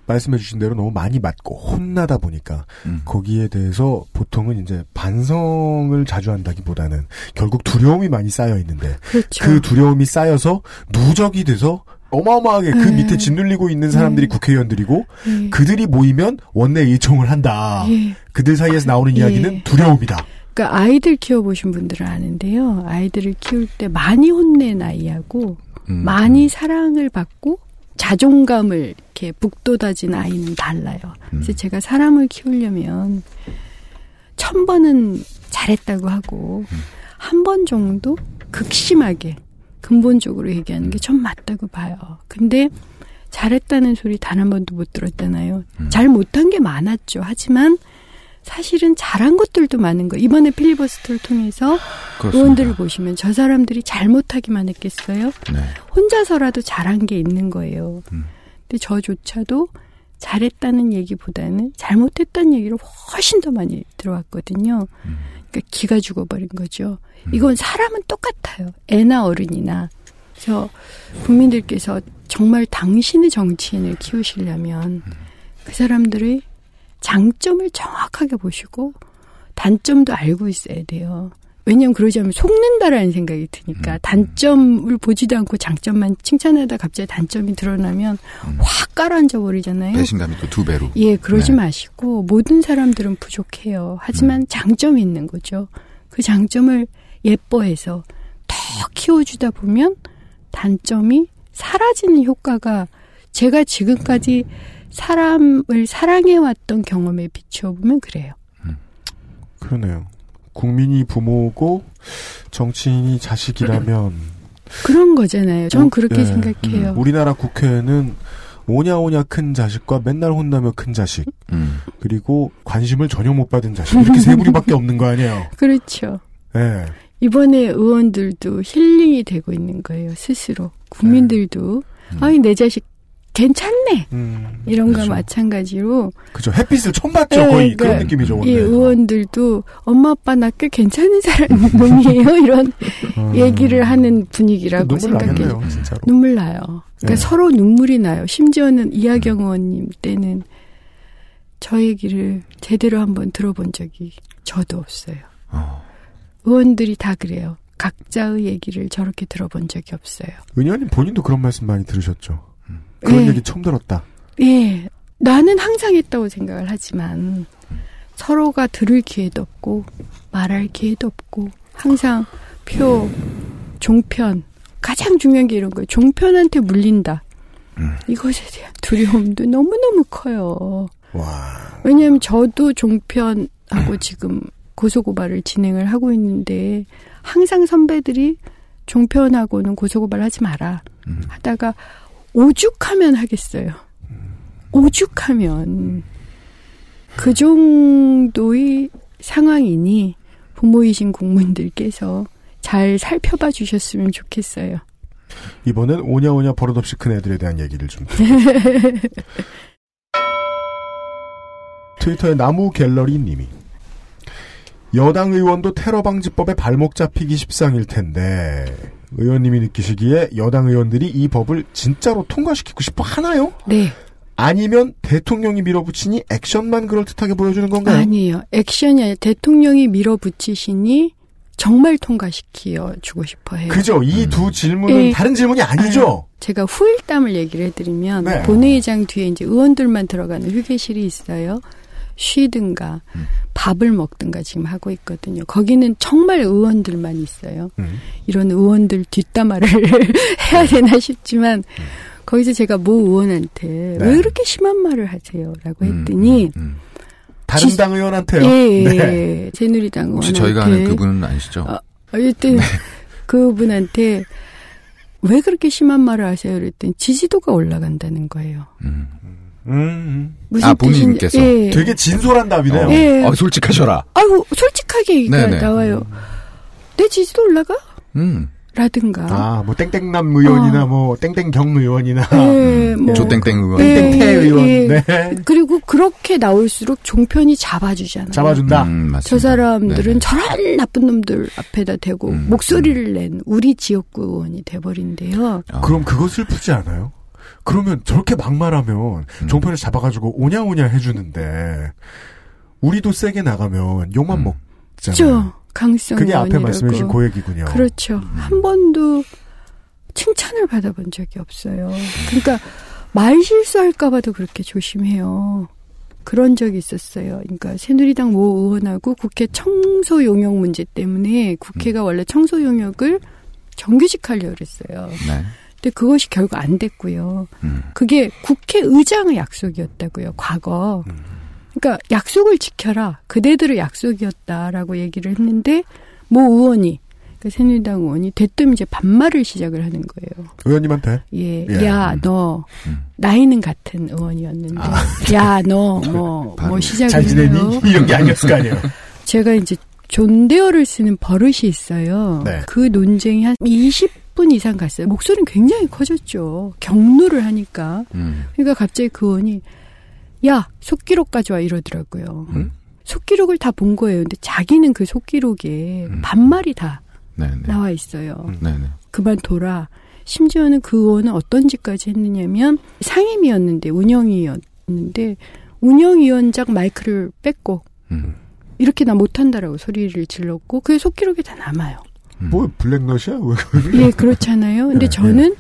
말씀해주신 대로 너무 많이 맞고 혼나다 보니까
음.
거기에 대해서 보통은 이제 반성을 자주 한다기보다는 결국 두려움이 많이 쌓여 있는데
그렇죠.
그 두려움이 쌓여서 누적이 돼서 어마어마하게 그
네.
밑에 짓눌리고 있는 사람들이
네.
국회의원들이고
예.
그들이 모이면 원내 의총을 한다.
예.
그들 사이에서 나오는
예.
이야기는 두려움이다.
그러니까 아이들 키워보신 분들은 아는데요. 아이들을 키울 때 많이 혼낸 아이하고
음.
많이 사랑을 받고 자존감을 이렇게 북돋아진 아이는 달라요. 그래서
음.
제가 사람을 키우려면 천 번은 잘했다고 하고
음.
한번 정도 극심하게 근본적으로 얘기하는 게전 맞다고 봐요. 근데 잘했다는 소리 단 한 번도 못 들었잖아요.
음.
잘 못한 게 많았죠. 하지만 사실은 잘한 것들도 많은 거. 이번에 필리버스터를 통해서
그렇습니다.
의원들을 보시면 저 사람들이 잘못하기만 했겠어요?
네.
혼자서라도 잘한 게 있는 거예요.
음.
근데 저조차도 잘했다는 얘기보다는 잘못했다는 얘기를 훨씬 더 많이 들어왔거든요.
음.
그러니까 기가 죽어버린 거죠. 이건 사람은 똑같아요. 애나 어른이나. 그래서 국민들께서 정말 당신의 정치인을 키우시려면 그 사람들의 장점을 정확하게 보시고 단점도 알고 있어야 돼요. 왜냐면 그러지 않으면 속는다라는 생각이 드니까 단점을 보지도 않고 장점만 칭찬하다 갑자기 단점이 드러나면 확 깔아앉아 버리잖아요.
배신감이 또 두 배로.
예, 그러지
네.
마시고 모든 사람들은 부족해요. 하지만 장점이 있는 거죠. 그 장점을 예뻐해서 더 키워주다 보면 단점이 사라지는 효과가 제가 지금까지 사람을 사랑해왔던 경험에 비추어 보면 그래요.
그러네요. 국민이 부모고 정치인이 자식이라면
그런 거잖아요. 전
우-
그렇게
예,
생각해요.
음, 우리나라 국회는 오냐오냐 큰 자식과 맨날 혼나며 큰 자식
음.
그리고 관심을 전혀 못 받은 자식 이렇게 세 부류밖에 없는 거 아니에요.
그렇죠.
예.
이번에 의원들도 힐링이 되고 있는 거예요. 스스로. 국민들도 아니 내 자식 괜찮네.
음,
이런 거와
그렇죠.
마찬가지로
그죠. 햇빛을 처음 봤죠.
예,
거의
그러니까
그런 느낌이죠.
이. 의원들도 엄마 아빠 나 꽤 괜찮은 사람 놈이에요. 이런
음.
얘기를 하는 분위기라고
눈물
생각해요.
나겠네요, 진짜로.
눈물 나요. 그러니까
네.
서로 눈물이 나요. 심지어는 이하경 의원님 때는 저 얘기를 제대로 한번 들어본 적이 저도 없어요.
어.
의원들이 다 그래요. 각자의 얘기를 저렇게 들어본 적이 없어요.
은현님 본인도 그런 말씀 많이 들으셨죠. 그런
예.
얘기 처음 들었다.
예, 나는 항상 했다고 생각을 하지만 서로가 들을 기회도 없고 말할 기회도 없고 항상 표, 종편 가장 중요한 게 이런 거예요. 종편한테 물린다. 이것에 대한 두려움도 너무너무 커요.
와.
왜냐하면 저도 종편하고 지금 고소고발을 진행을 하고 있는데 항상 선배들이 종편하고는 고소고발 하지 마라 하다가 오죽하면 하겠어요. 오죽하면 그 정도의 상황이니 부모이신 국민들께서 잘 살펴봐 주셨으면 좋겠어요.
이번엔 오냐오냐 버릇없이 큰 애들에 대한 얘기를 좀. 트위터의 나무 갤러리 님이 여당 의원도 테러 방지법에 발목 잡히기 십상일 텐데 의원님이 느끼시기에 여당 의원들이 이 법을 진짜로 통과시키고 싶어 하나요?
네.
아니면 대통령이 밀어붙이니 액션만 그럴듯하게 보여주는 건가요?
아니에요. 액션이 아니라 대통령이 밀어붙이시니 정말 통과시켜 주고 싶어 해요.
그죠? 이두 질문은
예.
다른 질문이 아니죠?
제가 후일담을 얘기를 해드리면
네.
본회의장 뒤에 이제 의원들만 들어가는 휴게실이 있어요. 쉬든가 밥을 먹든가 지금 하고 있거든요. 거기는 정말 의원들만 있어요.
음.
이런 의원들 뒷담화를 해야 되나 싶지만 거기서 제가 모 의원한테
네.
왜 그렇게 심한 말을 하세요라고
음,
했더니
음.
다른
지-
당 의원한테요.
예,
네.
예. 새누리당
혹시
의원한테
저희가 아는 그분은 아니시죠?
어, 어쨌든 그분한테 왜 그렇게 심한 말을 하세요? 그랬더니 지지도가 올라간다는 거예요.
음.
음,
무슨
아, 본인께서?
예.
되게 진솔한 답이네요.
어.
예.
어, 솔직하셔라.
아이고 솔직하게 얘기가
네네.
나와요. 내 지지도 올라가?
음.
라든가.
아, 뭐 땡땡남 의원이나
어.
뭐 땡땡경 의원이나
예, 뭐.
조땡땡 의원.
예,
땡땡태 의원.
예.
네.
그리고 그렇게 나올수록 종편이 잡아주잖아요.
잡아준다.
음, 맞습니다.
저 사람들은
네네.
저런 나쁜 놈들 앞에다 대고
음,
목소리를 낸 우리 지역구 의원이 돼버린대요.
어.
그럼 그거 슬프지 않아요? 그러면 저렇게 막말하면
음.
종편을 잡아가지고 오냐오냐 해주는데 우리도 세게 나가면 욕만
음.
먹잖아요.
그죠? 강성
그게 앞에. 말씀해주신 그 얘기군요.
그렇죠. 한 번도 칭찬을 받아본 적이 없어요. 그러니까 말 실수할까봐도 그렇게 조심해요. 그런 적이 있었어요. 그러니까 새누리당 모 의원하고 국회 청소 용역 문제 때문에 국회가 원래 청소 용역을 정규직 하려고 그랬어요.
네.
근데 그것이 결국 안 됐고요.
음.
그게 국회의장의 약속이었다고요, 과거. 그러니까 약속을 지켜라. 그대들의 약속이었다라고 얘기를 했는데, 모 의원이, 그 새누리당 의원이 대뜸 이제 반말을 시작을 하는 거예요.
의원님한테
예,
예.
야, 너,
음.
나이는 같은 의원이었는데, 야, 너, 뭐, 뭐 시작을
잘 지내니?
해요.
이런 게 아니었을 거 아니에요.
제가 이제 존대어를 쓰는 버릇이 있어요.
네.
그 논쟁이 한 20 분 이상 갔어요. 목소리는 굉장히 커졌죠. 경로를 하니까.
음.
그러니까 갑자기 그 의원이 야 속기록 가져와 이러더라고요.
음.
속기록을 다 본 거예요. 근데 자기는 그 속기록에
음.
반말이 다
네, 네.
나와 있어요.
음.
네, 네.
그만 둬라. 심지어는 그 의원은 어떤 짓까지 했느냐면 상임이었는데 운영위였는데 운영위원장 마이크를 뺐고
음.
이렇게 나 못한다라고 소리를 질렀고 그게 속기록에 다 남아요.
음.
뭐 블랙넛이야? 왜
예, 그렇잖아요. 근데
네,
저는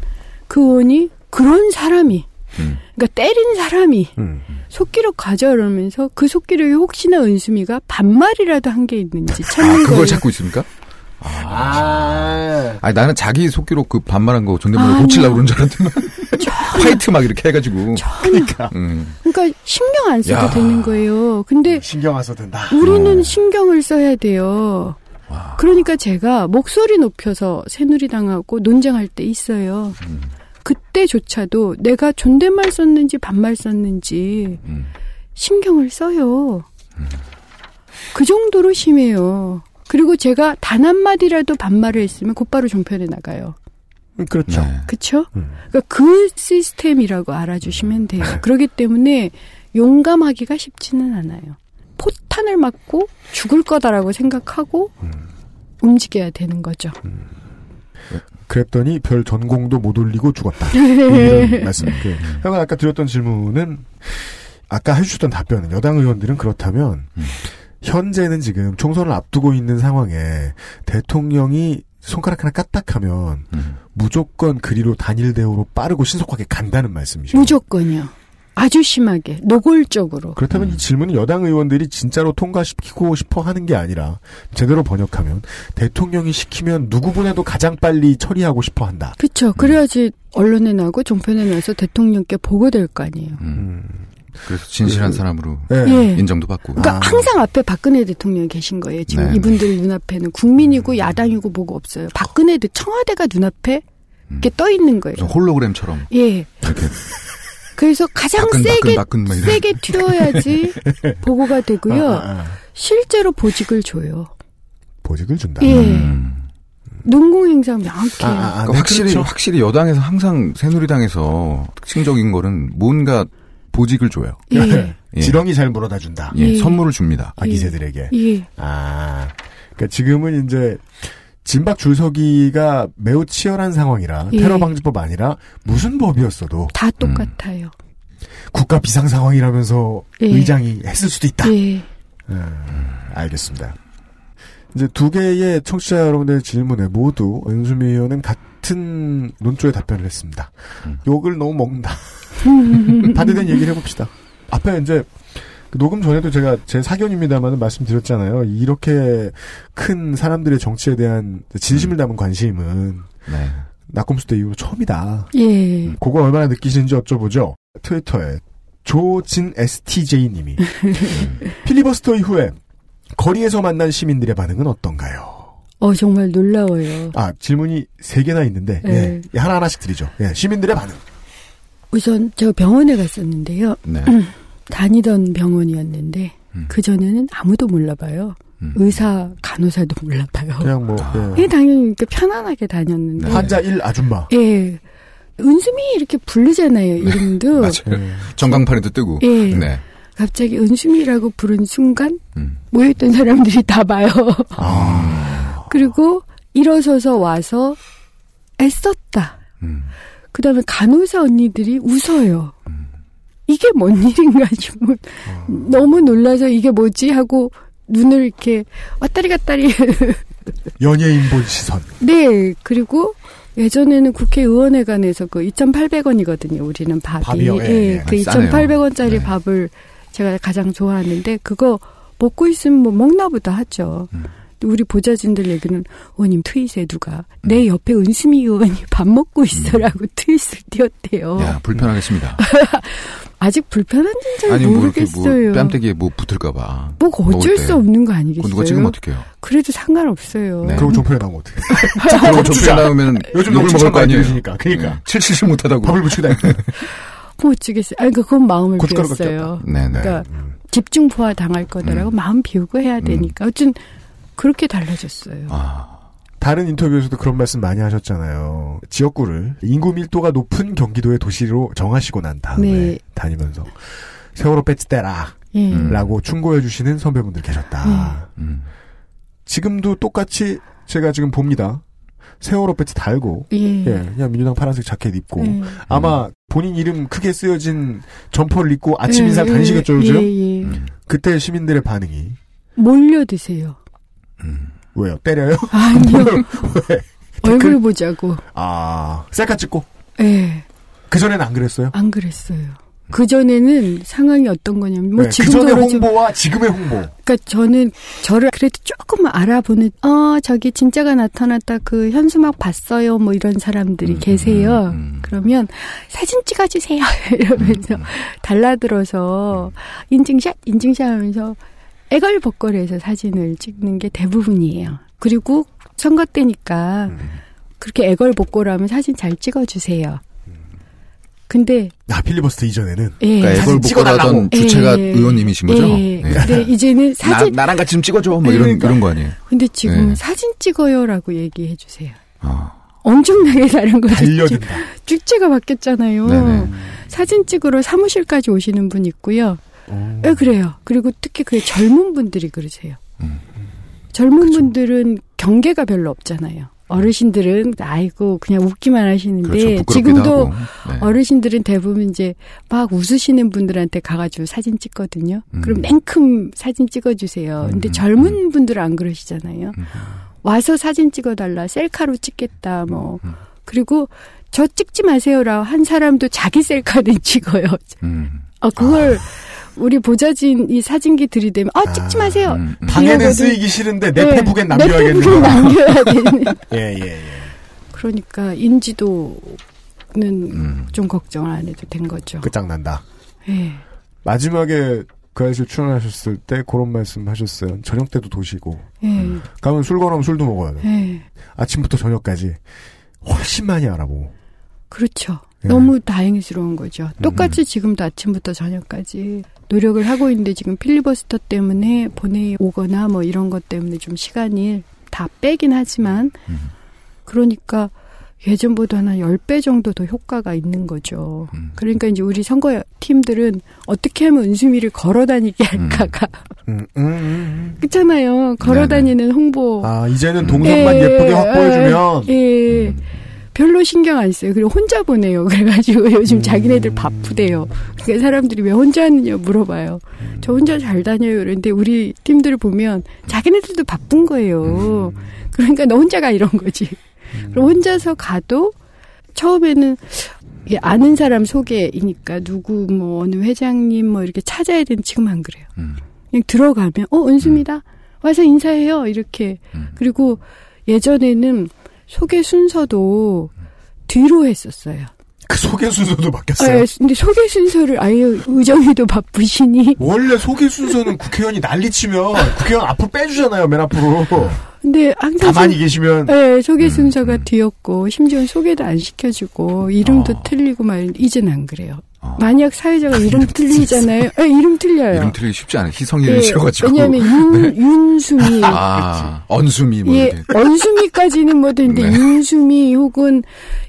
그 의원이 그런 사람이
음.
그러니까 때린 사람이
음.
속기록 가져오면서 그 속기록에 혹시나 은수미가 반말이라도 한 게 있는지
아,
찾는
그걸
거예요.
찾고 있습니까?
아.
아니, 나는 자기 속기록 그 반말한 거 존댓말로
아니요.
고치려고 그런 줄 알았더만. fight 막 이렇게 해가지고.
그러니까
음.
그러니까 신경 안 써도
야.
되는 거예요. 근데
신경 안 써도 된다.
우리는
어.
신경을 써야 돼요.
와.
그러니까 제가 목소리 높여서 새누리당하고 논쟁할 때 있어요.
음.
그때조차도 내가 존댓말 썼는지 반말 썼는지
음.
신경을 써요. 그 정도로 심해요. 그리고 제가 단 한마디라도 반말을 했으면 곧바로 종편에 나가요.
음, 그렇죠.
네.
그쵸?
음.
그러니까 그 시스템이라고 알아주시면 돼요. 그렇기 때문에 용감하기가 쉽지는 않아요. 포탄을 맞고 죽을 거다라고 생각하고 움직여야 되는 거죠.
그랬더니 별 전공도 못 올리고 죽었다. 이런 말씀. 그, 형은 아까 드렸던 질문은 아까 해주셨던 답변은 여당 의원들은 그렇다면
음.
현재는 지금 총선을 앞두고 있는 상황에 대통령이 손가락 하나 까딱하면
음.
무조건 그리로 단일 대우로 빠르고 신속하게 간다는 말씀이시죠.
무조건이요. 아주 심하게 노골적으로.
그렇다면 이 질문은 여당 의원들이 진짜로 통과시키고 싶어 하는 게 아니라 제대로 번역하면 대통령이 시키면 누구보다도 가장 빨리 처리하고 싶어 한다.
그쵸. 그래야지 언론에 나고 종편에 나서 대통령께 보고될 거 아니에요.
음. 그래서 진실한
그-
사람으로
네.
예.
인정도 받고.
그러니까
아.
항상 앞에 박근혜 대통령이 계신 거예요. 지금
네.
이분들 눈앞에는 국민이고 야당이고 뭐가 없어요. 박근혜 대 청와대가 눈앞에 이렇게 떠 있는 거예요.
홀로그램처럼
예.
이렇게
그래서 가장
바끈
세게
바끈 이런.
세게 튀어야지 보고가 되고요.
아, 아, 아.
실제로 보직을 줘요.
보직을 준다.
예.
음.
농공 행사 명확해요.
아, 아, 아,
그러니까
네,
확실히
그렇죠.
확실히 여당에서 항상 새누리당에서 특징적인 거는 뭔가 보직을 줘요.
예.
예.
지렁이 잘 물어다 준다.
예,
예.
선물을 줍니다.
아기새들에게.
예.
아, 그러니까 지금은 이제 진박 줄서기가 매우 치열한 상황이라
예.
테러 방지법 아니라 무슨 법이었어도
다 똑같아요.
국가 비상 상황이라면서
예.
의장이 했을 수도 있다.
예.
음, 알겠습니다. 이제 두 개의 청취자 여러분들의 질문에 모두 은수미 의원은 같은 논조의 답변을 했습니다.
음.
욕을 너무 먹는다. 반대된 얘기를 해봅시다. 앞에 이제 그 녹음 전에도 제가 제 사견입니다만 말씀드렸잖아요. 이렇게 큰 사람들의 정치에 대한 진심을 담은 관심은
네.
낙곰수 때 이후로 처음이다.
예.
그거 얼마나 느끼시는지 여쭤보죠. 트위터에 조진 STJ님이 필리버스터 이후에 거리에서 만난 시민들의 반응은 어떤가요?
어 정말 놀라워요.
아 질문이 세 개나 있는데
네.
예, 하나 하나씩 드리죠. 예, 시민들의 반응.
우선 제가 병원에 갔었는데요.
네.
다니던 병원이었는데
음.
그 전에는 아무도 몰라봐요.
음.
의사, 간호사도 몰라봐요.
그냥 뭐
아.
예.
예, 당연히 이렇게 편안하게 다녔는데.
네.
환자 1 아줌마.
예. 은수미 이렇게 부르잖아요, 이름도.
맞아요.
예.
전광판에도 뜨고.
예.
네.
갑자기 은수미라고 부른 순간
음.
모여있던 사람들이 다 봐요.
아,
그리고 일어서서 와서 애썼다.
음.
그 다음에 간호사 언니들이 웃어요. 이게 뭔 일인가 싶은 너무 놀라서 이게 뭐지 하고 눈을 이렇게 왔다리 갔다리
연예인 본 시선.
네 그리고 예전에는 국회의원회관에서 그 2,800원이거든요. 우리는 밥이
밥이요? 예, 예.
그
싸네요.
2,800원짜리
네.
밥을 제가 가장 좋아하는데 그거 먹고 있으면 뭐 먹나 보다 하죠.
음.
우리 보좌진들 얘기는 의원님 트윗에 누가 내 옆에 은수미 의원이 밥 먹고 있어라고 트윗을 띄웠대요.
야, 불편하겠습니다.
아직 잘
아니, 뭐 이렇게
모르겠어요.
뭐 뺨때기에 뭐 붙을까봐.
뭐 어쩔
먹을
수
때.
없는 거 아니겠어요?
누가 찍으면 어떡해요?
그래도 상관없어요.
네.
그리고 종편에 나오면 어떻게?
그러고 좁혀 나오면
요즘
욕을 먹을 거 아니에요.
들으시니까. 그러니까.
칠칠칠 못하다고.
밥을 붙이고 다니는.
뭐 어쩌겠어요. 아니, 그 그건 마음을 비웠어요.
네네.
그러니까 집중포화 당할 거다라고
음.
마음 비우고 해야 되니까. 어쨌든 그렇게 달라졌어요.
아,
다른 인터뷰에서도 그런 말씀 많이 하셨잖아요. 지역구를 인구 밀도가 높은 경기도의 도시로 정하시고 난 다음에
네.
다니면서 세월호 배지 떼라
예.
음.
라고 충고해 주시는 선배분들 계셨다.
음.
지금도 똑같이 제가 지금 봅니다. 세월호 배지 달고
예.
예, 그냥 민주당 파란색 자켓 입고
예.
아마 본인 이름 크게 쓰여진 점퍼를 입고 아침
예,
인사
예,
다니시겠죠 요즘?
예, 예.
음.
그때 시민들의 반응이
몰려 드세요.
왜요? 때려요?
아니요.
왜?
얼굴 보자고.
아 셀카 찍고
예.
그 전에는 안 그랬어요?
안 그랬어요. 그 전에는 상황이 어떤 거냐면 뭐
네, 그
지금도 그러지만
홍보와 지금의 홍보.
그러니까 저는 저를 그래도 조금 알아보는 어 저기 진짜가 나타났다 그 현수막 봤어요 뭐 이런 사람들이
음,
계세요.
음, 음.
그러면 사진 찍어주세요 이러면서 달라들어서 인증샷 인증샷 하면서 애걸복걸해서 사진을 찍는 게 대부분이에요. 그리고 선거 때니까
음.
그렇게 애걸복걸하면 사진 잘 찍어주세요. 근데
아 필리버스터 이전에는
예.
그러니까 애걸. 복걸하던 주체가
예.
의원님이신 거죠?
예.
네.
근데 이제는 사진
나, 랑 같이 좀 찍어줘. 뭐 이런
그러니까.
이런 거 아니에요?
근데 지금
네.
사진 찍어요라고 얘기해 주세요.
아,
엄청나게 다른 거죠.
달려든다.
축제가 바뀌었잖아요.
네네.
사진 찍으러 사무실까지 오시는 분 있고요.
어.
왜 그래요? 그리고 특히 그 젊은 분들이 그러세요.
음.
젊은 분들은 경계가 별로 없잖아요. 어르신들은 아이고 그냥 웃기만 하시는데
그렇죠.
지금도.
네.
어르신들은 대부분 이제 막 웃으시는 분들한테 가가지고 사진 찍거든요.
음.
그럼 냉큼 사진 찍어주세요. 근데
음.
젊은 분들은 안 그러시잖아요.
음.
와서 사진 찍어달라, 셀카로 찍겠다, 뭐.
음.
그리고 저 찍지 마세요라 한 사람도 자기 셀카는 찍어요.
음.
아, 그걸 우리 보좌진 이 사진기 들이대면, 아, 찍지 마세요.
음, 음.
방에는. 쓰이기 싫은데 내
네,
페북엔 거야.
남겨야 되는.
예, 예, 예.
그러니까 인지도는
음.
좀 걱정을 안 해도 된 거죠.
끝장난다.
예.
마지막에 그 아저씨 출연하셨을 때 그런 말씀 하셨어요. 저녁 때도 도시고.
예.
가면 술 거라면 술도 먹어야 돼.
예.
아침부터 저녁까지 훨씬 많이 알아보고.
그렇죠.
예.
너무 다행스러운 거죠. 똑같이 지금도 아침부터 저녁까지 노력을 하고 있는데 지금 필리버스터 때문에 보내오거나 뭐 이런 것 때문에 좀 시간이 다 빼긴 하지만
음.
그러니까 예전보다는 10배 정도 더 효과가 있는 거죠.
음.
그러니까 이제 우리 선거 팀들은 어떻게 하면 은수미를 걸어 다니게 할까가
음, 음, 음.
그렇잖아요. 걸어. 다니는 홍보.
아, 이제는 동선만
예,
예쁘게 확보해주면.
예.
음.
별로 신경 안 써요. 그리고 혼자 보내요. 그래가지고 요즘
음.
자기네들 바쁘대요. 그러니까 사람들이 왜 혼자 하느냐 물어봐요.
음.
저 혼자 잘 다녀요. 그런데 우리 팀들을 보면 자기네들도 바쁜 거예요.
음.
그러니까 너 혼자가 이런 거지. 그리고 혼자서 가도 처음에는 이게 아는 사람 소개이니까 누구 뭐 어느 회장님 뭐 이렇게 찾아야 되는 지금 안 그래요.
음.
그냥 들어가면 어 은수입니다. 와서 인사해요. 이렇게
음.
그리고 예전에는 소개 순서도 뒤로 했었어요.
그 소개 순서도 바뀌었어요.
아, 근데 소개 순서를 아예 의정이도 바쁘시니.
원래 소개 순서는 국회의원이 난리치면 국회의원 앞으로 빼주잖아요, 맨 앞으로.
근데 항상
가만히 계시면.
네, 소개
음,
순서가
음.
뒤였고 심지어 소개도 안 시켜주고 이름도
어.
틀리고 말 이제는 안 그래요.
어.
만약 사회자가 이름 틀리잖아요. 네, 이름 틀려요.
이름 틀리기 쉽지 않아요. 희성
예,
이름이셔가지고.
왜냐하면 윤, 윤수미,
아, 언수미 뭐
예. 언수미까지는 뭐 되는데
네.
윤수미 혹은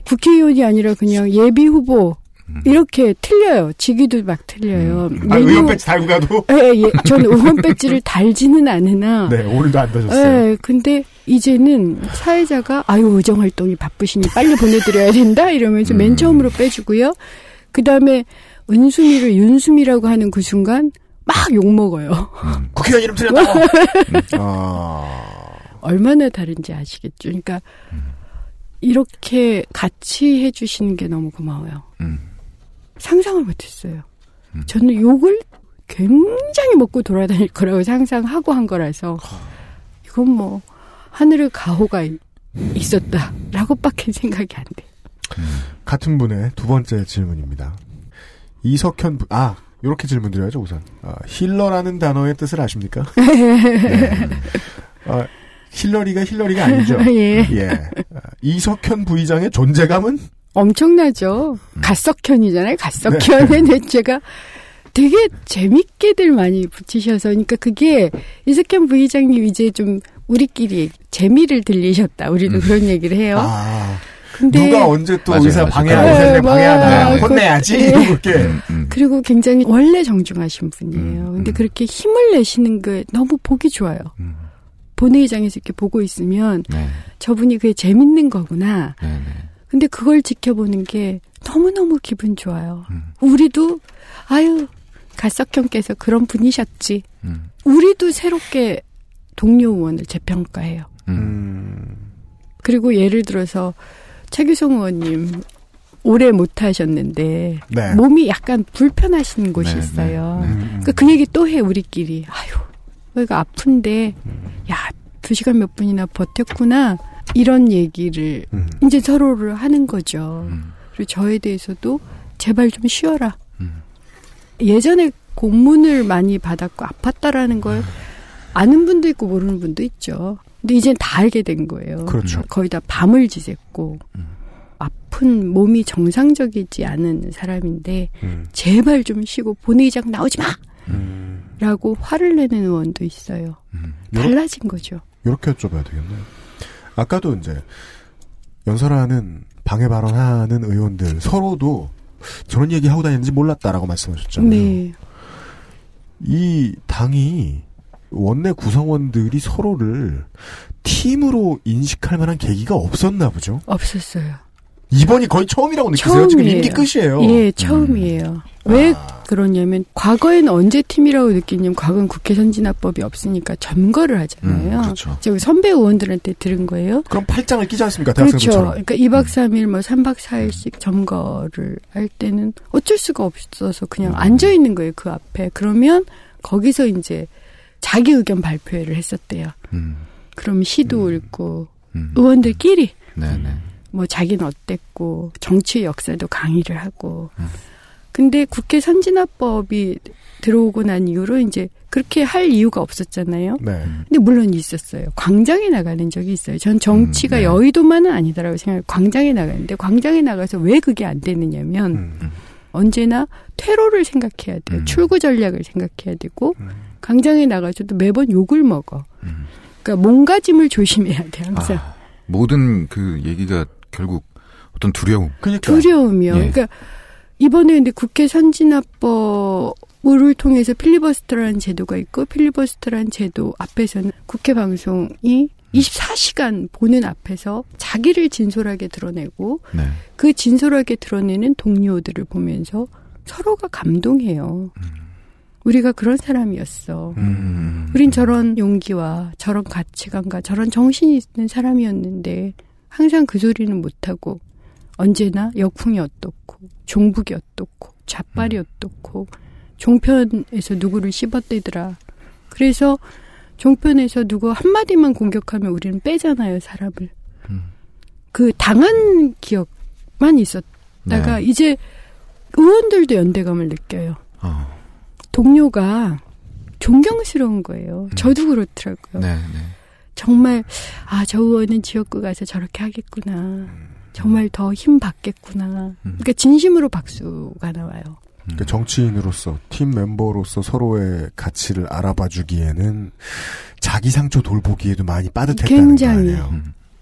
국회의원이 아니라 그냥 예비 후보
음.
이렇게 틀려요. 직위도 막 틀려요.
아,
메뉴-
의원 배지 달고 가도?
예, 예. 저는 의원 배지를 달지는 않으나.
네, 오늘도 안 다셨어요.
예, 근데 이제는 사회자가 아유 의정 활동이 바쁘시니 빨리 보내드려야 된다 이러면서 맨
음.
처음으로 빼주고요. 그 다음에 은수미를 윤수미라고 하는 그 순간 막 욕 먹어요.
국회의원 이름 틀렸다. 아,
얼마나 다른지 아시겠죠. 그러니까 이렇게 같이 해주시는 게 너무 고마워요.
음.
상상을 못했어요.
음.
저는 욕을 굉장히 먹고 돌아다닐 거라고 상상하고 한 거라서 이건 뭐 하늘의 가호가 이- 있었다라고밖에 생각이 안 돼.
같은 분의 두 번째 질문입니다. 이석현, 부- 아, 요렇게 질문 드려야죠, 우선. 아, 힐러라는 단어의 뜻을 아십니까? 네. 아, 힐러리가 힐러리가 아니죠.
예.
예. 아, 이석현 부의장의 존재감은?
엄청나죠.
음.
갓석현이잖아요.
네.
갓석현에 제가 되게 재밌게들 많이 붙이셔서 그러니까 그게 이석현 부의장님 이제 좀 우리끼리 재미를 들리셨다. 우리도
음.
그런 얘기를 해요.
아,
근데
누가 언제 또
맞아요,
의사. 방해하고
네,
방해하나
맞아요.
혼내야지
네.
이러고 이렇게
음, 음.
그리고 굉장히 원래 정중하신 분이에요.
음,
근데
음.
그렇게 힘을 내시는 게 너무 보기 좋아요.
음.
본회의장에서 이렇게 보고 있으면
네.
저분이 그게 재밌는 거구나.
네. 네.
근데 그걸 지켜보는 게 너무너무 기분 좋아요.
음.
우리도 아유 갈석형께서 그런 분이셨지.
음.
우리도 새롭게 동료 의원을 재평가해요. 그리고 예를 들어서 최규성 의원님 오래 못 하셨는데
네.
몸이 약간 불편하신 곳이
네,
있어요.
네, 네.
음.
그러니까 그 얘기 또 해 우리끼리. 아유, 내가 아픈데 야, 두 시간 몇 분이나 버텼구나. 이런 얘기를
음.
이제 서로를 하는 거죠.
음.
그리고 저에 대해서도 제발 좀 쉬어라.
음.
예전에 고문을 많이 받았고 아팠다라는 걸 아는 분도 있고 모르는 분도 있죠. 근데 이젠 다 알게 된 거예요.
그렇죠.
거의 다 밤을 지샜고
음.
아픈 몸이 정상적이지 않은 사람인데
음.
제발 좀 쉬고 본회의장 나오지 마!
음.
라고 화를 내는 의원도 있어요.
음.
달라진 거죠.
이렇게 여쭤봐야 되겠네요. 아까도 이제 연설하는 방해 발언하는 의원들 서로도 저런 얘기 하고 다니는지 몰랐다라고 말씀하셨잖아요.
네.
이 당이 원내 구성원들이 서로를 팀으로 인식할 만한 계기가 없었나 보죠.
없었어요.
이번이 거의 처음이라고 느끼세요? 지금
처음이에요.
임기 끝이에요.
예, 처음이에요. 왜
아.
그러냐면 과거에는 언제 팀이라고 느끼냐면 과거는 국회 선진화법이 없으니까 점거를 하잖아요.
음, 그렇죠.
저기 선배 의원들한테 들은 거예요.
그럼 팔짱을 끼지 않습니까?
그렇죠. 그러니까 2박 3일 뭐 3박 4일씩 점거를 할 때는 어쩔 수가 없어서 그냥
음.
앉아 있는 거예요, 그 앞에. 그러면 거기서 이제 자기 의견 발표회를 했었대요.
음.
그럼 시도 읽고
음.
의원들끼리
네네.
뭐 자기는 어땠고 정치의 역사도 강의를 하고
음.
근데 국회 선진화법이 들어오고 난 이후로 이제 그렇게 할 이유가 없었잖아요.
네.
근데 물론 있었어요. 광장에 나가는 적이 있어요. 전 정치가
음, 네.
여의도만은 아니다라고 생각해요. 광장에 나가는데 광장에 나가서 왜 그게 안 되느냐면
음.
언제나 퇴로를 생각해야 돼요.
음.
출구 전략을 생각해야 되고
음.
광장에 나가서도 매번 욕을 먹어.
음.
그러니까 몸가짐을 조심해야 돼 항상.
아, 모든 그 얘기가 결국 어떤 두려움.
그러니까
두려움이요.
예.
그러니까 이번에 근데 국회 선진화법을 통해서 필리버스터라는 제도가 있고 필리버스터라는 제도 앞에서는 국회 방송이 24시간 보는 앞에서 자기를 진솔하게 드러내고
네.
그 진솔하게 드러내는 동료들을 보면서 서로가 감동해요. 우리가 그런 사람이었어.
음.
우린 저런 용기와 저런 가치관과 저런 정신이 있는 사람이었는데 항상 그 소리는 못하고 언제나 역풍이 어떻고 종북이 어떻고 좌빨이 어떻고 종편에서 누구를 씹어대더라. 그래서 종편에서 누구 한마디만 공격하면 우리는 빼잖아요, 사람을.
음.
그 당한 기억만 있었다가
네.
이제 의원들도 연대감을 느껴요.
어.
동료가 존경스러운 거예요.
음.
저도 그렇더라고요.
네, 네.
정말 아 저 의원은 지역구 가서 저렇게 하겠구나. 정말 더 힘 받겠구나. 그러니까 진심으로 박수가 나와요.
그 정치인으로서 팀 멤버로서 서로의 가치를 알아봐 주기에는 자기 상처 돌보기에도 많이 빠듯했다는
굉장히.
거 아니에요.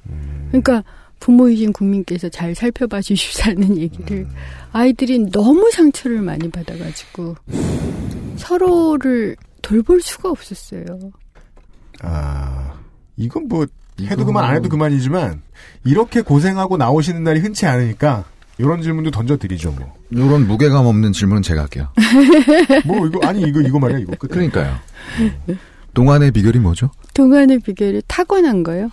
음.
그러니까 부모이신 국민께서 잘 살펴봐 주십사는 얘기를
음.
아이들이 너무 상처를 많이 받아가지고 서로를 돌볼 수가 없었어요.
아 이건 뭐 해도 그만 안 해도 그만이지만 이렇게 고생하고 나오시는 날이 흔치 않으니까 이런 질문도 던져드리죠 뭐.
이런 무게감 없는 질문은 제가 할게요.
뭐 이거 아니 이거 이거 말이야 이거 끝.
그러니까요. 동안의 비결이 뭐죠?
동안의 비결이 타고난 거요.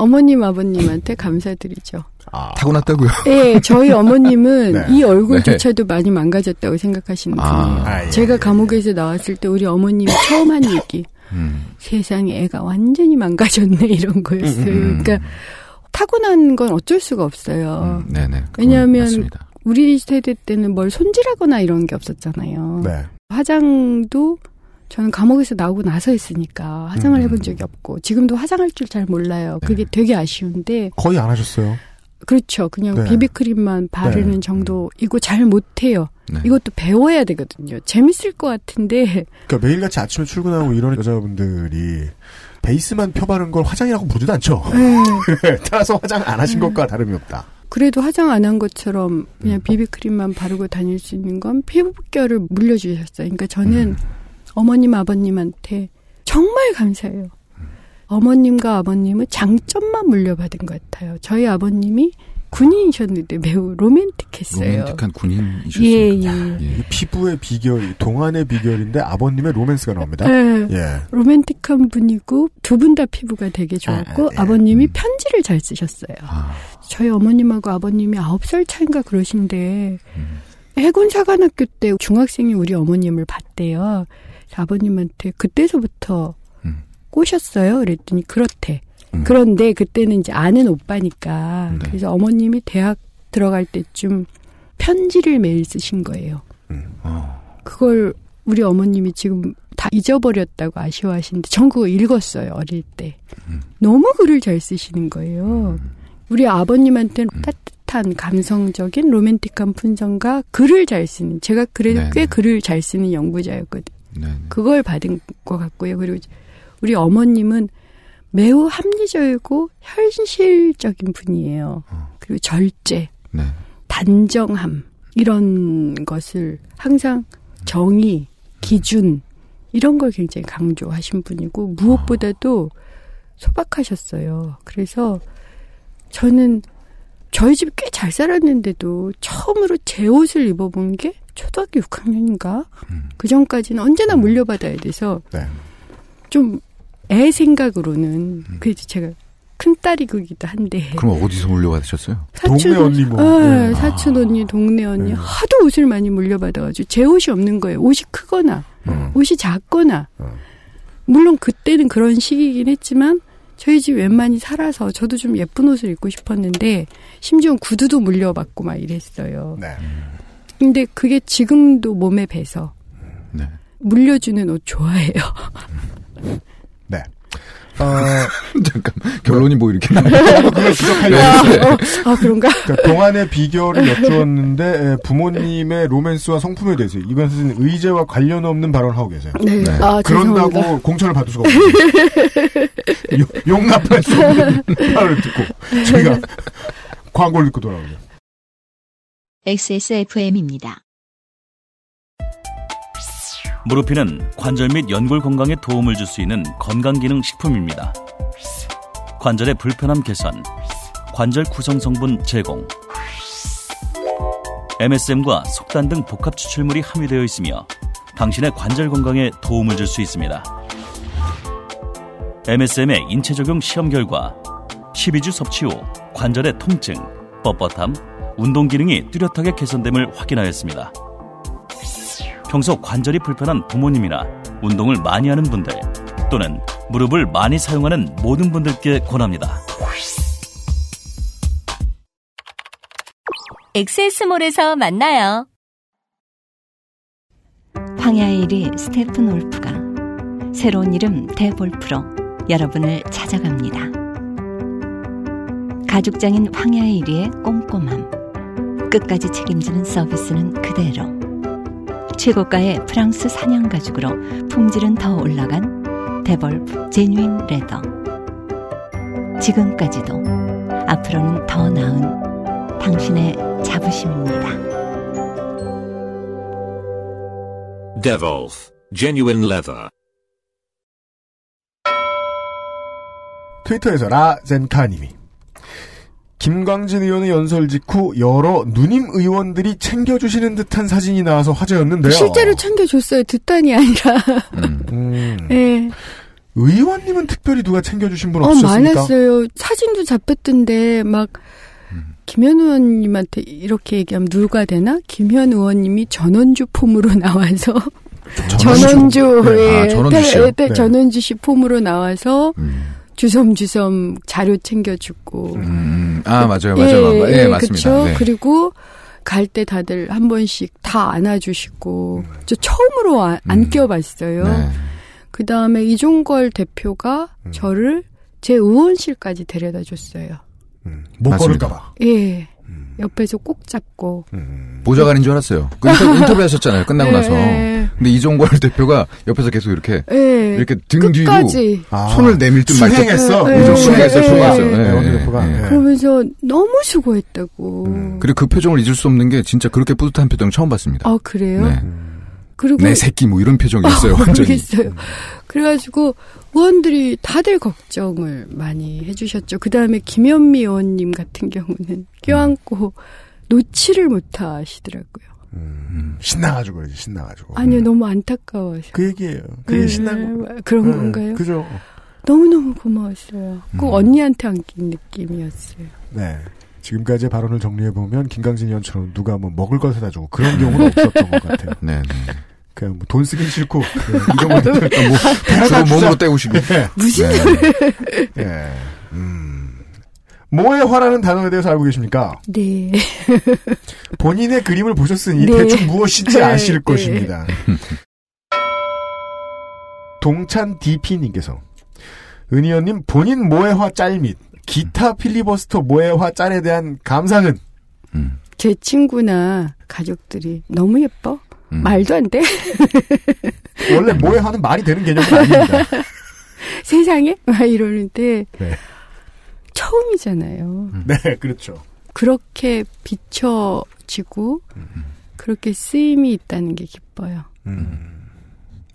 어머님 아버님한테 감사드리죠.
아,
타고났다고요?
예, 저희 어머님은
네.
이 얼굴조차도 많이 망가졌다고 생각하시는
아.
분이에요.
아, 예.
제가 감옥에서 나왔을 때 우리 어머님이 처음 한 얘기.
음.
세상에 애가 완전히 망가졌네 이런 거였어요.
음.
그러니까 타고난 건 어쩔 수가 없어요.
음, 네네.
왜냐하면
맞습니다.
우리 세대 때는 뭘 손질하거나 이런 게 없었잖아요.
네.
화장도 저는 감옥에서 나오고 나서 했으니까 화장을
음.
해본 적이 없고 지금도 화장할 줄 잘 몰라요. 그게 되게 아쉬운데
거의 안 하셨어요.
그렇죠. 그냥
네.
비비크림만 바르는
네.
정도이고 잘 못해요.
네.
이것도 배워야 되거든요. 재밌을 것 같은데
그러니까 매일같이 아침에 출근하고 이런 여자분들이 베이스만 펴바른 걸 화장이라고 부르지도 않죠.
네.
따라서 화장 안 하신 것과 다름이 없다.
그래도 화장 안 한 것처럼 그냥
음.
비비크림만 바르고 다닐 수 있는 건 피부결을 물려주셨어요. 그러니까 저는
음.
어머님 아버님한테 정말 감사해요. 어머님과 아버님은 장점만 물려받은 것 같아요. 저희 아버님이 군인이셨는데 매우 로맨틱했어요.
로맨틱한 군인이셨습니다.
예, 예.
이 피부의 비결, 동안의 비결인데 아버님의 로맨스가 나옵니다.
예.
예.
로맨틱한 분이고 두 분 다 피부가 되게 좋았고
아, 아,
아, 버님이 편지를 잘 쓰셨어요.
아,
저희 어머님하고 아버님이 아홉 살 차인가 그러신데 해군 사관학교 때 중학생이 우리 어머님을 봤대요. 아버님한테 그때서부터
음.
꼬셨어요. 그랬더니 그렇대.
음.
그런데 그때는 이제 아는 오빠니까
네.
그래서 어머님이 대학 들어갈 때쯤 편지를 매일 쓰신 거예요.
어.
그걸 우리 어머님이 지금 다 잊어버렸다고 아쉬워하시는데 전 그거 읽었어요 어릴 때
음.
너무 글을 잘 쓰시는 거예요 우리 아버님한테는 따뜻한 감성적인 로맨틱한 품성과 글을 잘 쓰는 제가 그래도
네네.
꽤 글을 잘 쓰는 연구자였거든요
네. 네.
그걸 받은 것 같고요 그리고 우리 어머님은 매우 합리적이고 현실적인 분이에요 그리고 절제
네.
단정함 이런 것을 항상 정의, 기준 이런 걸 굉장히 강조하신 분이고 무엇보다도 소박하셨어요. 그래서 저는 저희 집 꽤 잘 살았는데도 처음으로 제 옷을 입어본 게 초등학교 6학년인가? 그 전까지는 언제나 물려받아야 돼서
네.
좀애 생각으로는 그래도 제가 큰 딸이기도 한데
그럼 어디서 물려받으셨어요?
동네 언니 뭐.
네,
네.
사촌 언니, 동네 언니
네.
하도 옷을 많이 물려받아가지고 제 옷이 없는 거예요. 옷이 크거나
음.
옷이 작거나
어.
물론 그때는 그런 시기이긴 했지만 저희 집 웬만히 살아서 저도 좀 예쁜 옷을 입고 싶었는데 심지어 구두도 물려받고 막 이랬어요.
네.
근데 그게 지금도 몸에 배서
네.
물려주는 옷 좋아해요.
네. 어,
잠깐 결론이 뭐 이렇게 나요?
그걸 지적하려고
아 그런가?
그러니까 동안의 비결을 여쭈었는데 에, 부모님의 로맨스와 성품에 대해서 이것은 의제와 관련 없는 발언을 하고 계세요.
네.
네.
아 죄송합니다.
그런다고 공천을 받을 수가 없어요. 요- 용납할 수 없는 말을 듣고 저희가 광고를 듣고 돌아오죠.
XSFM입니다.
무르피는 관절 및 연골 건강에 도움을 줄 수 있는 건강기능 식품입니다. 관절의 불편함 개선, 관절 구성 성분 제공, MSM과 속단 등 복합 추출물이 함유되어 있으며 당신의 관절 건강에 도움을 줄 수 있습니다. MSM의 인체 적용 시험 결과 12주 섭취 후 관절의 통증, 뻣뻣함, 운동 기능이 뚜렷하게 개선됨을 확인하였습니다. 평소 관절이 불편한 부모님이나 운동을 많이 하는 분들 또는 무릎을 많이 사용하는 모든 분들께 권합니다.
XS몰에서 만나요. 황야의 이리 스테픈 울프가 새로운 이름 데볼프로 여러분을 찾아갑니다. 가죽장인 황야의 이리의 꼼꼼함, 끝까지 책임지는 서비스는 그대로. 최고가의 프랑스 산양 가죽으로 품질은 더 올라간 데볼프 genuine leather. 지금까지도 앞으로는 더 나은 당신의 자부심입니다.
Devolf, genuine leather.
트위터에서 라젠카님이 김광진 의원의 연설 직후 여러 누님 의원들이 챙겨주시는 듯한 사진이 나와서 화제였는데요.
실제로 챙겨줬어요. 듣단이 아니라.
음.
음,
네.
의원님은 특별히 누가 챙겨주신 분
어,
없으셨습니까?
많았어요. 사진도 잡혔던데, 막, 김현 의원님한테 이렇게 얘기하면 누가 되나? 김현 의원님이 전원주 폼으로 나와서, 전원주,
네.
아,
예,
전원주 씨요?
때- 때
네.
전원주 씨 폼으로 나와서,
음.
주섬주섬 자료 챙겨주고.
음. 아 맞아요, 맞아요, 예, 맞습니다.
그쵸?
네.
그리고 갈 때 다들 한 번씩 다 안아주시고, 저 처음으로 안, 안
음.
껴봤어요.
네.
그 다음에 이종걸 대표가
음.
저를 제 의원실까지 데려다 줬어요.
음, 못. 걸을까봐.
예.
음.
옆에서 꼭 잡고.
음.
보좌관인 줄 알았어요. 그 인터, 인터뷰 하셨잖아요. 끝나고 나서.
예.
근데 이종걸 대표가 옆에서 계속 이렇게
예.
이렇게 등 뒤로
끝까지.
아,
손을 내밀 듯 말 듯.
수행했어. 네.
예.
그러면서 너무 수고했다고.
음.
그리고 그 표정을 잊을 수 없는 게 진짜 그렇게 뿌듯한 표정 처음 봤습니다.
아, 그래요?
네.
그리고
내 새끼 뭐 이런 표정이었어요. 완전히.
모르겠어요. 그래가지고 의원들이 다들 걱정을 많이 해주셨죠. 그 다음에 김현미 의원님 같은 경우는 껴안고 놓지를 못하시더라고요.
음, 신나가지고 그러지, 신나가지고.
아니요, 너무 안타까워서.
그 얘기예요. 그게
네,
신나고.
그런
네,
건가요?
그죠.
너무 너무 고마웠어요. 꼭
음.
언니한테 안긴 느낌이었어요.
네. 지금까지의 발언을 정리해 보면, 김강진 의원처럼 누가 뭐 먹을 걸 사다 주고 그런 경우는 없었던 것 같아요.
네, 네.
그냥 뭐 돈 쓰긴 싫고, 네, 이런 거 뭐,
주로 몸으로 때우시고.
네.
무슨
네.
예. 음. 모의 화라는 단어에 대해서 알고 계십니까?
네.
본인의 그림을 보셨으니
네.
대충 무엇인지
네,
아실
네.
것입니다. 동찬 DP님께서 은희원님 본인 모해화 짤 및 기타 필리버스터 모해화 짤에 대한 감상은
음,
제 친구나 가족들이 너무 예뻐?
음.
말도 안 돼?
원래 모해화는 말이 되는 개념은 아닙니다.
세상에? 막 이러는데
네.
처음이잖아요.
네, 그렇죠.
그렇게 비춰지고 그렇게 쓰임이 있다는 게 기뻐요.
음.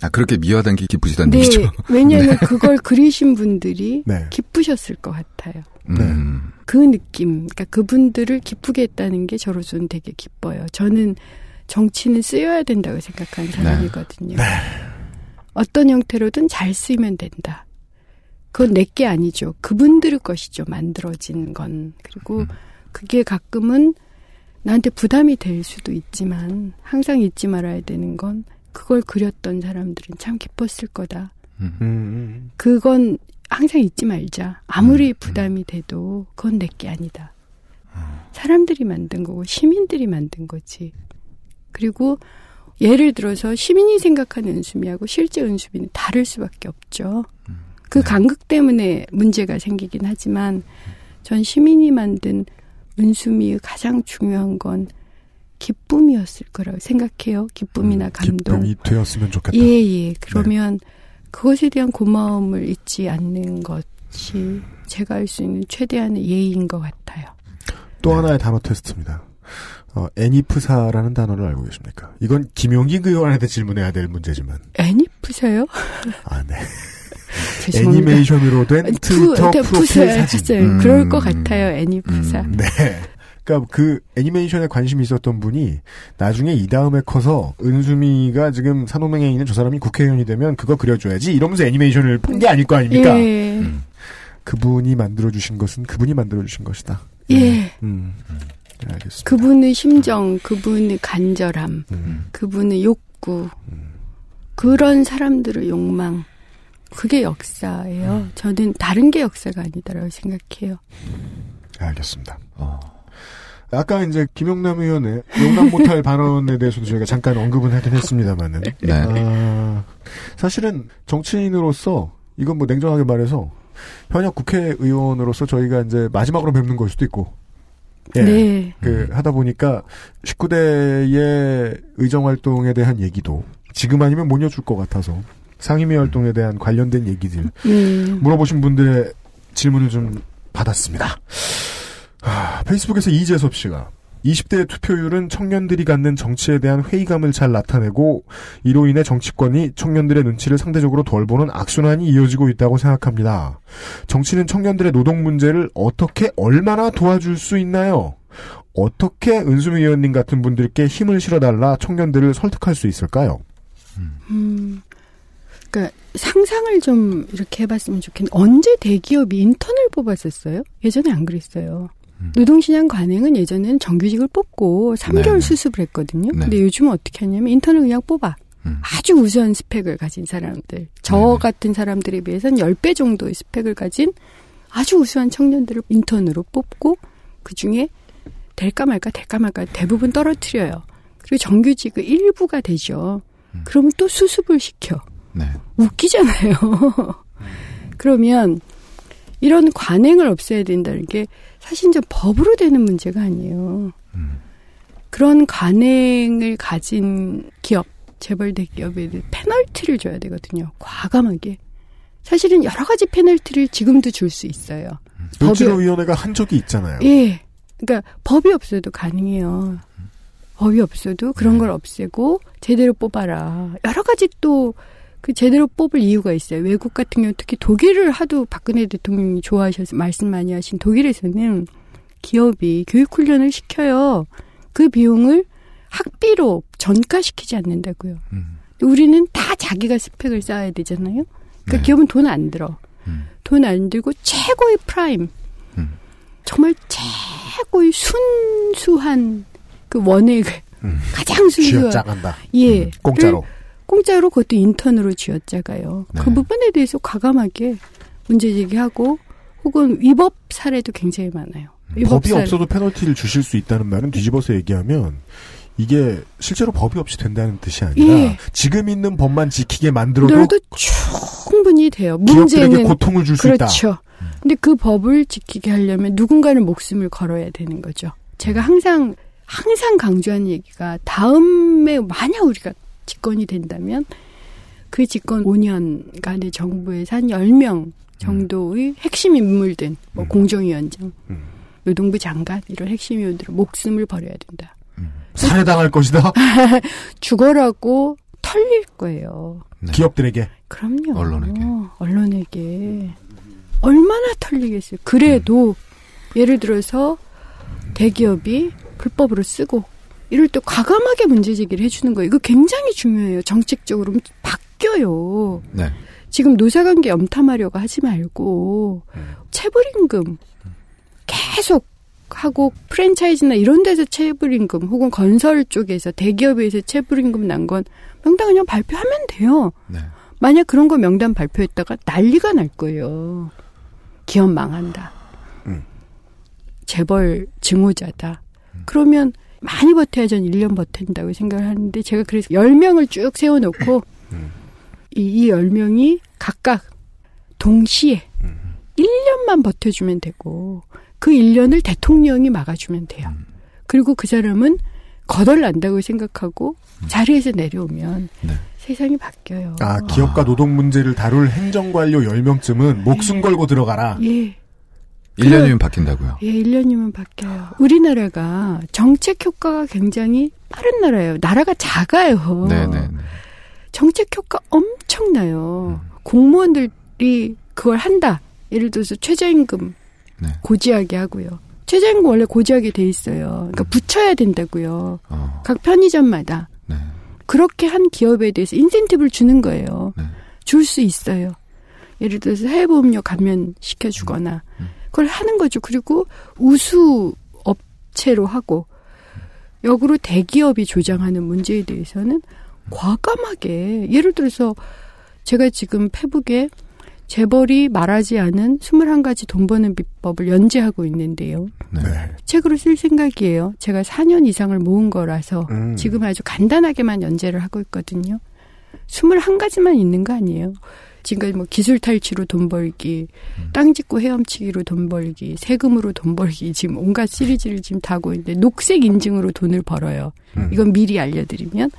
아, 그렇게 미화된 게 기쁘시다는
네,
얘기죠.
왜냐하면 그걸 그리신 분들이
네.
기쁘셨을 것 같아요.
음,
그 느낌, 그러니까 그분들을 기쁘게 했다는 게 저로서는 되게 기뻐요. 저는 정치는 쓰여야 된다고 생각하는 사람이거든요. 어떤 형태로든 잘 쓰이면 된다. 그건 내게 아니죠. 그분들의 것이죠. 만들어진 건. 그리고 그게 가끔은 나한테 부담이 될 수도 있지만 항상 잊지 말아야 되는 건 그걸 그렸던 사람들은 참 기뻤을 거다.
음.
음.
그건 항상 잊지 말자. 아무리 부담이 돼도 그건 내게 아니다. 사람들이 만든 거고 시민들이 만든 거지. 그리고 예를 들어서 시민이 생각하는 은수미하고 실제 은수미는 다를 수밖에 없죠. 그 간극 때문에 문제가 생기긴 하지만 전 시민이 만든 은수미의 가장 중요한 건 기쁨이었을 거라고 생각해요. 기쁨이나 감동.
기쁨이 되었으면 좋겠다.
예, 예. 그러면 그것에 대한 고마움을 잊지 않는 것이 제가 할 수 있는 최대한의 예의인 것 같아요.
또 하나의 단어 테스트입니다. 어, 애니프사라는 단어를 알고 계십니까? 이건 김용기 의원한테 질문해야 될 문제지만.
애니프사요?
아, 네. 애니메이션으로 된 트위터
푸,
프로필
푸사
사진.
음.
그럴 것 같아요. 애니프사.
음.
네. 그러니까 그 애니메이션에 관심이 있었던 분이 나중에 이 다음에 커서 은수미가 지금 산호맹에 있는 저 사람이 국회의원이 되면 그거 그려줘야지 이러면서 애니메이션을 본 게 아닐 거 아닙니까?
예.
음.
그분이 만들어주신 것은 그분이 만들어주신 것이다.
예.
음. 네, 알겠습니다.
그분의 심정, 그분의 간절함,
음.
그분의 욕구, 그런 사람들의 욕망, 그게 역사예요. 저는 다른 게 역사가 아니다라고 생각해요.
알겠습니다.
어.
아까 이제 김영남 의원의 용납 못할 발언에 대해서도 저희가 잠깐 언급은 하긴 했습니다만은.
네.
아, 사실은 정치인으로서 이건 뭐 냉정하게 말해서 현역 국회의원으로서 저희가 이제 마지막으로 뵙는 걸 수도 있고. 예.
네.
그 하다 보니까 19대의 의정 활동에 대한 얘기도 지금 아니면 못 여줄 것 같아서 상임위 활동에 대한 관련된 얘기들
네.
물어보신 분들의 질문을 좀 받았습니다. 아, 페이스북에서 이재섭 씨가 20대의 투표율은 청년들이 갖는 정치에 대한 회의감을 잘 나타내고 이로 인해 정치권이 청년들의 눈치를 상대적으로 덜 보는 악순환이 이어지고 있다고 생각합니다. 정치는 청년들의 노동 문제를 어떻게 얼마나 도와줄 수 있나요? 어떻게 은수미 의원님 같은 분들께 힘을 실어달라 청년들을 설득할 수 있을까요?
음, 그러니까 상상을 좀 이렇게 해봤으면 좋겠는데 언제 대기업이 인턴을 뽑았었어요? 예전에 안 그랬어요. 노동시장 관행은 예전에는 정규직을 뽑고 3개월
네네.
수습을 했거든요.
네.
근데 요즘은 어떻게 하냐면 인턴을 그냥 뽑아.
음.
아주 우수한 스펙을 가진 사람들. 저
네네.
같은 사람들에 비해서는 10배 정도의 스펙을 가진 아주 우수한 청년들을 인턴으로 뽑고 그 중에 될까 말까 될까 말까 대부분 떨어뜨려요. 그리고 정규직의 일부가 되죠. 그러면 또 수습을 시켜.
네.
웃기잖아요. 그러면 이런 관행을 없애야 된다는 게 사실 좀 법으로 되는 문제가 아니에요. 그런 관행을 가진 기업, 재벌 대기업에 대해 페널티를 줘야 되거든요. 과감하게. 사실은 여러 가지 페널티를 지금도 줄 수 있어요.
을지로위원회가 한 적이 있잖아요.
예. 그러니까 법이 없어도 가능해요. 법이 없어도 그런 걸 없애고 제대로 뽑아라. 여러 가지 또 그 제대로 뽑을 이유가 있어요. 외국 같은 경우 특히 독일을 하도 박근혜 대통령이 좋아하셔서 말씀 많이 하신 독일에서는 기업이 교육 훈련을 시켜요. 그 비용을 학비로 전가시키지 않는다고요.
음.
우리는 다 자기가 스펙을 쌓아야 되잖아요. 그러니까
네.
기업은 돈 안 들어.
음.
돈안 들고 최고의 prime.
음.
정말 최고의 순수한 그 원액을
음.
가장 순수한. 예.
음, 공짜로.
공짜로 그것도 인턴으로 쥐어짜가요.
네.
그 부분에 대해서 과감하게 문제 제기하고 혹은 위법 사례도 굉장히 많아요. 위법
법이
사례.
없어도 페널티를 주실 수 있다는 말은 뒤집어서 얘기하면 이게 실제로 법이 없이 된다는 뜻이 아니라
예.
지금 있는 법만 지키게 만들어도
충분히 돼요. 문제는
고통을 줄 수 있다.
그렇죠. 근데 그 법을 지키게 하려면 누군가는 목숨을 걸어야 되는 거죠. 제가 항상 항상 강조하는 얘기가 다음에 만약 우리가 집권이 된다면 그 집권 5년간의 정부에서 한 10명 정도의 핵심 인물들, 뭐
음.
공정위원장,
음.
노동부 장관 이런 핵심 인물들은 목숨을 버려야 된다.
살해당할 것이다.
죽어라고 털릴 거예요.
네.
기업들에게.
그럼요.
언론에게.
언론에게. 얼마나 털리겠어요. 그래도 예를 들어서 대기업이 불법으로 쓰고 이럴 때 과감하게 문제제기를 해주는 거예요. 이거 굉장히 중요해요. 정책적으로 바뀌어요.
네.
지금 노사관계 염탐하려고 하지 말고 체불임금 계속 하고 프랜차이즈나 이런 데서 체불임금 혹은 건설 쪽에서 대기업에서 체불임금 난 건 명단 그냥 발표하면 돼요.
네.
만약 그런 거 명단 발표했다가 난리가 날 거예요. 기업 망한다.
음.
재벌 증오자다. 그러면 많이 버텨야 전 1년 버틴다고 생각을 하는데 제가 그래서 10명을 쭉 세워놓고 이, 이 10명이 각각 동시에 1년만 버텨주면 되고 그 1년을 대통령이 막아주면 돼요. 그리고 그 사람은 거덜난다고 생각하고 자리에서 내려오면
네.
세상이 바뀌어요.
아, 기업과 노동 문제를 다룰 행정관료 10명쯤은 목숨 걸고 들어가라.
예.
1년이면 바뀐다고요.
예, 1년이면 바뀌어요. 우리나라가 정책 효과가 굉장히 빠른 나라예요. 나라가 작아요.
네네.
정책 효과 엄청나요. 공무원들이 그걸 한다. 예를 들어서 최저임금
네.
고지하게 하고요. 최저임금 원래 고지하게 돼 있어요. 그러니까 붙여야 된다고요.
어,
각 편의점마다.
네.
그렇게 한 기업에 대해서 인센티브를 주는 거예요.
네.
줄수 있어요. 예를 들어서 해외보험료 감면 시켜주거나 그걸 하는 거죠. 그리고 우수 업체로 하고 역으로 대기업이 조장하는 문제에 대해서는 과감하게 예를 들어서 제가 지금 페북에 재벌이 말하지 않은 21가지 돈 버는 비법을 연재하고 있는데요.
네.
책으로 쓸 생각이에요. 제가 4년 이상을 모은 거라서
음.
지금 아주 간단하게만 연재를 하고 있거든요. 21가지만 있는 거 아니에요. 지금까지 뭐 기술 탈취로 돈 벌기, 땅 짓고 헤엄치기로 돈 벌기, 세금으로 돈 벌기, 지금 온갖 시리즈를 지금 다고 있는데 녹색 인증으로 돈을 벌어요.
음.
이건 미리 알려드리면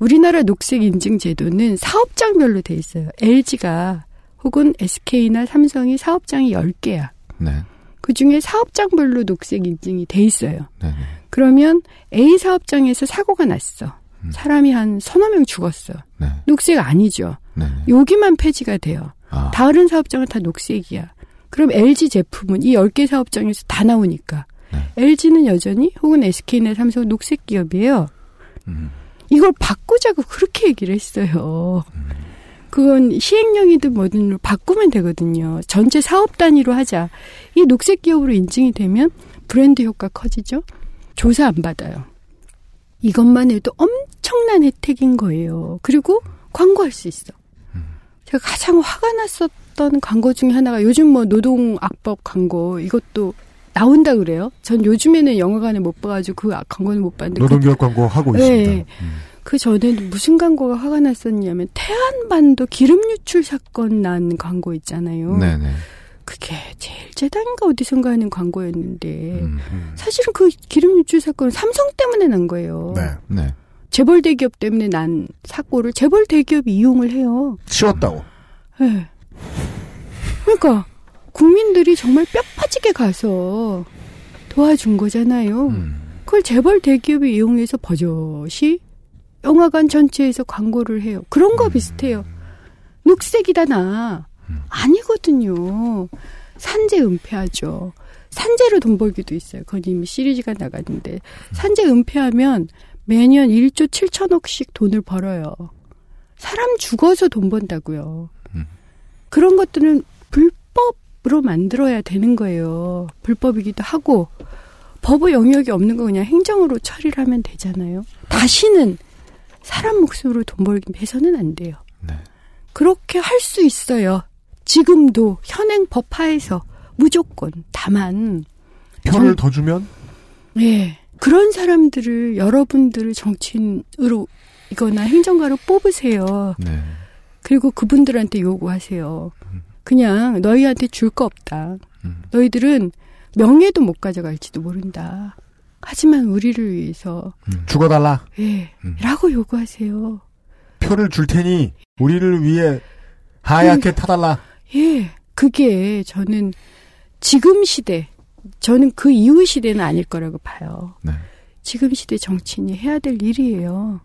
우리나라 녹색 인증 제도는 사업장별로 돼 있어요. LG가 혹은 SK나 삼성이 사업장이 10개야.
네.
그 중에 사업장별로 녹색 인증이 돼 있어요.
네.
그러면 A 사업장에서 사고가 났어. 사람이 한 서너 명 죽었어.
네.
녹색 아니죠.
네.
여기만 폐지가 돼요.
아.
다른 사업장은 다 녹색이야. 그럼 LG 제품은 이 10개 사업장에서 다 나오니까
네.
LG는 여전히 혹은 SK나 삼성은 녹색 기업이에요.
음.
이걸 바꾸자고 그렇게 얘기를 했어요. 그건 시행령이든 뭐든 바꾸면 되거든요. 전체 사업 단위로 하자. 이 녹색 기업으로 인증이 되면 브랜드 효과 커지죠. 조사 안 받아요. 이것만 해도 엄청난 혜택인 거예요. 그리고 광고할 수 있어. 제가 가장 화가 났었던 광고 중에 하나가 요즘 뭐 노동 악법 광고 이것도 나온다 그래요. 전 요즘에는 영화관에 못 봐가지고 그 광고는 못 봤는데 그
노동기업 광고 하고
네.
있습니다.
그 전에는 무슨 광고가 화가 났었냐면 태안반도 기름 유출 사건 난 광고 있잖아요.
네네.
그게 제일 재단인가 어디선가 하는 광고였는데
음.
사실은 그 기름 유출 사건은 삼성 때문에 난 거예요.
네.
네.
재벌 대기업 때문에 난 사고를 재벌 대기업이 이용을 해요.
치웠다고.
네. 그러니까 국민들이 정말 뼈 빠지게 가서 도와준 거잖아요.
음.
그걸 재벌 대기업이 이용해서 버젓이 영화관 전체에서 광고를 해요. 그런 거 비슷해요. 녹색이다 나. 아니거든요. 산재 은폐하죠. 산재로 돈 벌기도 있어요. 그건 이미 시리즈가 나갔는데 산재 은폐하면 매년 1조 7천억씩 돈을 벌어요. 사람 죽어서 돈 번다고요. 그런 것들은 불법으로 만들어야 되는 거예요. 불법이기도 하고 법의 영역이 없는 거 그냥 행정으로 처리를 하면 되잖아요. 다시는 사람 목숨으로 돈 벌기 해서는 안 돼요. 그렇게 할 수 있어요. 지금도 현행 법 하에서 무조건 다만
편을
정-
더 주면
예. 그런 사람들을 여러분들을 정치인으로 이거나 행정가로 뽑으세요.
네.
그리고 그분들한테 요구하세요. 그냥 너희한테 줄 거 없다.
음.
너희들은 명예도 못 가져갈지도 모른다. 하지만 우리를 위해서
죽어달라.
예.
음.
라고 요구하세요.
표를 줄 테니 우리를 위해 하얗게 타달라.
예. 그게 저는 지금 시대 저는 그 이후 시대는 아닐 거라고 봐요.
네.
지금 시대 정치인이 해야 될 일이에요.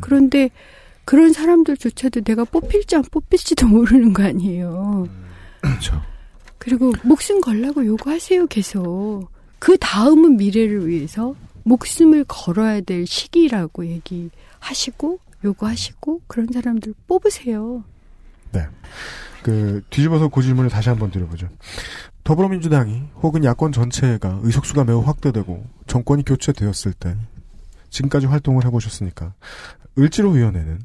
그런데 그런 사람들조차도 내가 뽑힐지 안 뽑힐지도 모르는 거 아니에요.
그렇죠.
그리고 목숨 걸라고 요구하세요, 계속. 그 다음은 미래를 위해서 목숨을 걸어야 될 시기라고 얘기하시고, 요구하시고, 그런 사람들 뽑으세요.
네. 그 뒤집어서 그 질문을 다시 한번 드려보죠. 더불어민주당이 혹은 야권 전체가 의석수가 매우 확대되고 정권이 교체되었을 때 지금까지 활동을 해보셨으니까 을지로위원회는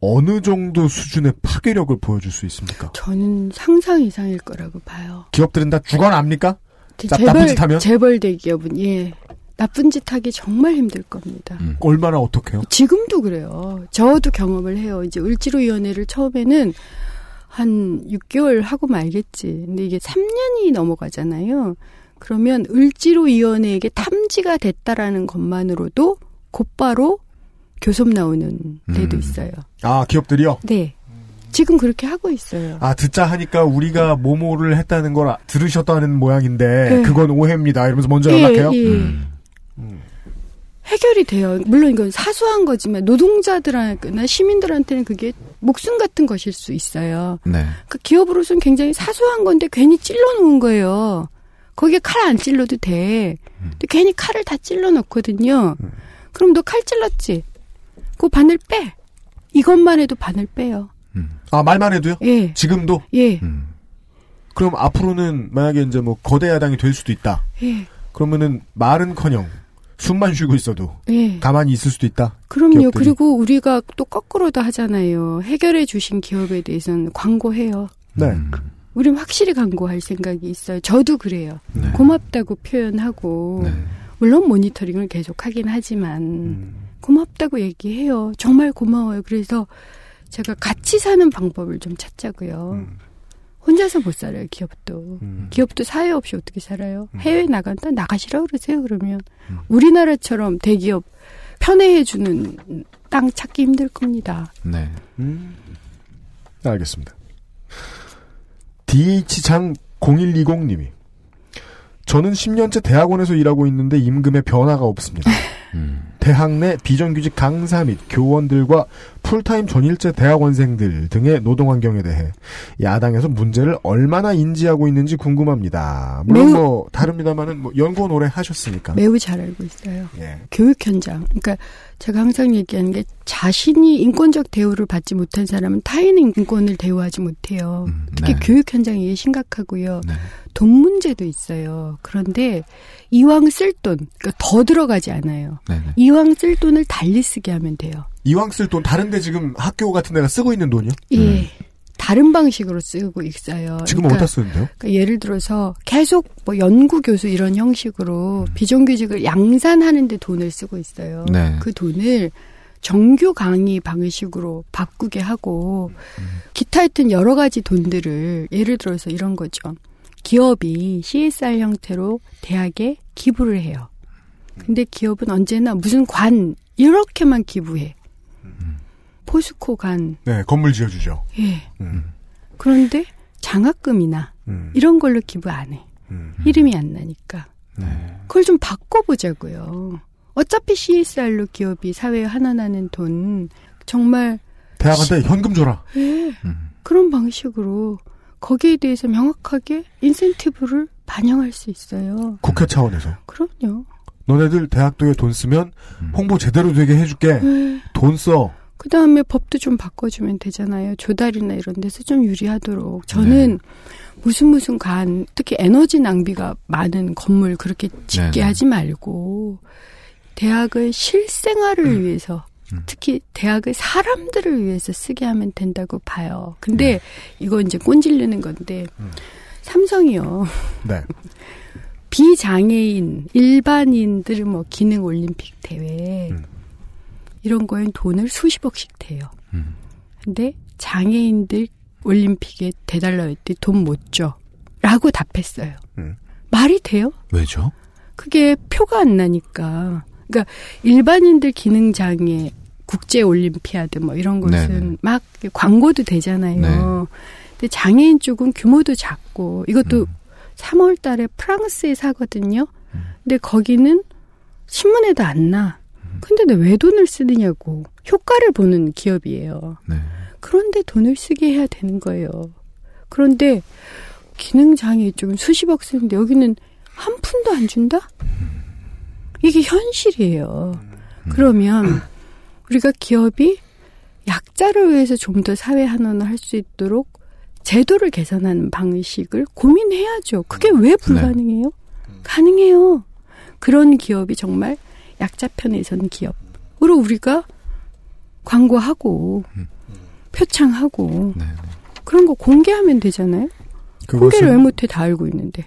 어느 정도 수준의 파괴력을 보여줄 수 있습니까?
저는 상상 이상일 거라고 봐요.
기업들은 다 죽어납니까? 자,
재벌,
나쁜 짓 하면?
재벌 대기업은, 예. 나쁜 짓 하기 정말 힘들 겁니다.
음.
얼마나 어떻게요?
지금도 그래요. 저도 경험을 해요. 이제 을지로위원회를 처음에는 한 6개월 하고 말겠지. 근데 이게 3년이 넘어가잖아요. 그러면 을지로위원회에게 탐지가 됐다라는 것만으로도 곧바로 교섭 나오는 데도
음.
있어요.
아 기업들이요?
네. 지금 그렇게 하고 있어요.
아 듣자 하니까 우리가 모모를 했다는 걸 아- 들으셨다는 모양인데
네.
그건 오해입니다. 이러면서 먼저
예,
연락해요.
예.
음.
해결이 돼요. 물론 이건 사소한 거지만 노동자들이나 시민들한테는 그게 목숨 같은 것일 수 있어요.
네.
그 기업으로서는 굉장히 사소한 건데 괜히 찔러 놓은 거예요. 거기에 칼 안 찔러도 돼. 근데 괜히 칼을 다 찔러 넣거든요. 그럼 너 칼 찔렀지? 그 바늘 빼. 이것만 해도 바늘 빼요.
아 말만 해도요?
예.
지금도?
예.
음.
그럼 앞으로는 만약에 이제 뭐 거대 야당이 될 수도 있다.
예.
그러면은 말은커녕 숨만 쉬고 있어도
예.
가만히 있을 수도 있다.
그럼요.
기업들이.
그리고 우리가 또 거꾸로도 하잖아요. 해결해 주신 기업에 대해서는 광고해요.
네.
음.
우린 확실히 광고할 생각이 있어요. 저도 그래요.
네.
고맙다고 표현하고
네.
물론 모니터링을 계속 하긴 하지만
음.
고맙다고 얘기해요. 정말 고마워요. 그래서 제가 같이 사는 방법을 좀 찾자고요.
음.
혼자서 못 살아요, 기업도.
음.
기업도 사회 없이 어떻게 살아요?
음.
해외 나간다? 나가시라 그러세요, 그러면.
음.
우리나라처럼 대기업 편애해주는 땅 찾기 힘들 겁니다.
네.
음. 알겠습니다. DH장 0120님이 저는 10년째 대학원에서 일하고 있는데 임금에 변화가 없습니다.
음.
대학 내 비정규직 강사 및 교원들과 풀타임 전일제 대학원생들 등의 노동 환경에 대해 야당에서 문제를 얼마나 인지하고 있는지 궁금합니다. 물론 뭐 다릅니다만은 뭐 연구원 오래 하셨으니까.
매우 잘 알고 있어요.
예.
교육 현장. 그러니까 제가 항상 얘기하는 게 자신이 인권적 대우를 받지 못한 사람은 타인의 인권을 대우하지 못해요.
음,
특히
네.
교육 현장이 이게 심각하고요.
네.
돈 문제도 있어요. 그런데 이왕 쓸 돈, 그러니까 더 들어가지 않아요.
네. 네.
이왕 쓸 돈을 달리 쓰게 하면 돼요.
이왕 쓸 돈 다른데 지금 학교 같은 데가 쓰고 있는 돈이요?
예. 다른 방식으로 쓰고 있어요.
지금
그러니까
어디다 쓰는데요?
그러니까 예를 들어서 계속 뭐 연구 교수 이런 형식으로
음.
비정규직을 양산하는데 돈을 쓰고 있어요.
네.
그 돈을 정규 강의 방식으로 바꾸게 하고 기타 하여튼 여러 가지 돈들을 예를 들어서 이런 거죠. 기업이 CSR 형태로 대학에 기부를 해요. 근데 기업은 언제나 무슨 관 이렇게만 기부해. 포스코 관.
네, 건물 지어주죠.
예.
음.
그런데 장학금이나
음.
이런 걸로 기부 안 해.
음.
이름이 안 나니까.
네.
그걸 좀 바꿔보자고요. 어차피 CSR로 기업이 사회에 환원하는 돈 정말
대학한테 현금 줘라.
예,
음.
그런 방식으로 거기에 대해서 명확하게 인센티브를 반영할 수 있어요.
국회 차원에서.
그럼요.
너네들 대학도에 돈 쓰면
음.
홍보 제대로 되게 해줄게.
예.
돈 써.
그 다음에 법도 좀 바꿔주면 되잖아요. 조달이나 이런 데서 좀 유리하도록. 저는 무슨 무슨 간, 특히 에너지 낭비가 많은 건물 그렇게 짓게
네네.
하지 말고, 대학의 실생활을 위해서,
음.
특히 대학의 사람들을 위해서 쓰게 하면 된다고 봐요. 근데 이거 이제 꼰질르는 건데, 삼성이요.
네.
비장애인, 일반인들 뭐 기능 올림픽 대회
음.
이런 거엔 돈을 수십억씩 대요.
음.
근데 장애인들 올림픽에 대달러 했더니 돈 못 줘. 라고 답했어요.
음.
말이 돼요?
왜죠?
그게 표가 안 나니까. 그러니까 일반인들 기능 장애 국제 올림피아드 뭐 이런 것은
네네.
막 광고도 되잖아요.
네.
근데 장애인 쪽은 규모도 작고 이것도
음.
3월 달에 프랑스에서 하거든요. 근데 거기는 신문에도 안 나. 근데 내 왜 돈을 쓰느냐고. 효과를 보는 기업이에요.
네.
그런데 돈을 쓰게 해야 되는 거예요. 그런데 기능장애 쪽은 수십억 쓰는데 여기는 한 푼도 안 준다? 이게 현실이에요. 그러면 우리가 기업이 약자를 위해서 좀 더 사회 환원을 할 수 있도록 제도를 개선하는 방식을 고민해야죠. 그게 왜 불가능해요? 가능해요. 그런 기업이 정말 약자 편에 선 기업으로 우리가 광고하고 표창하고
네.
그런 거 공개하면 되잖아요. 공개를 왜 못해 다 알고 있는데.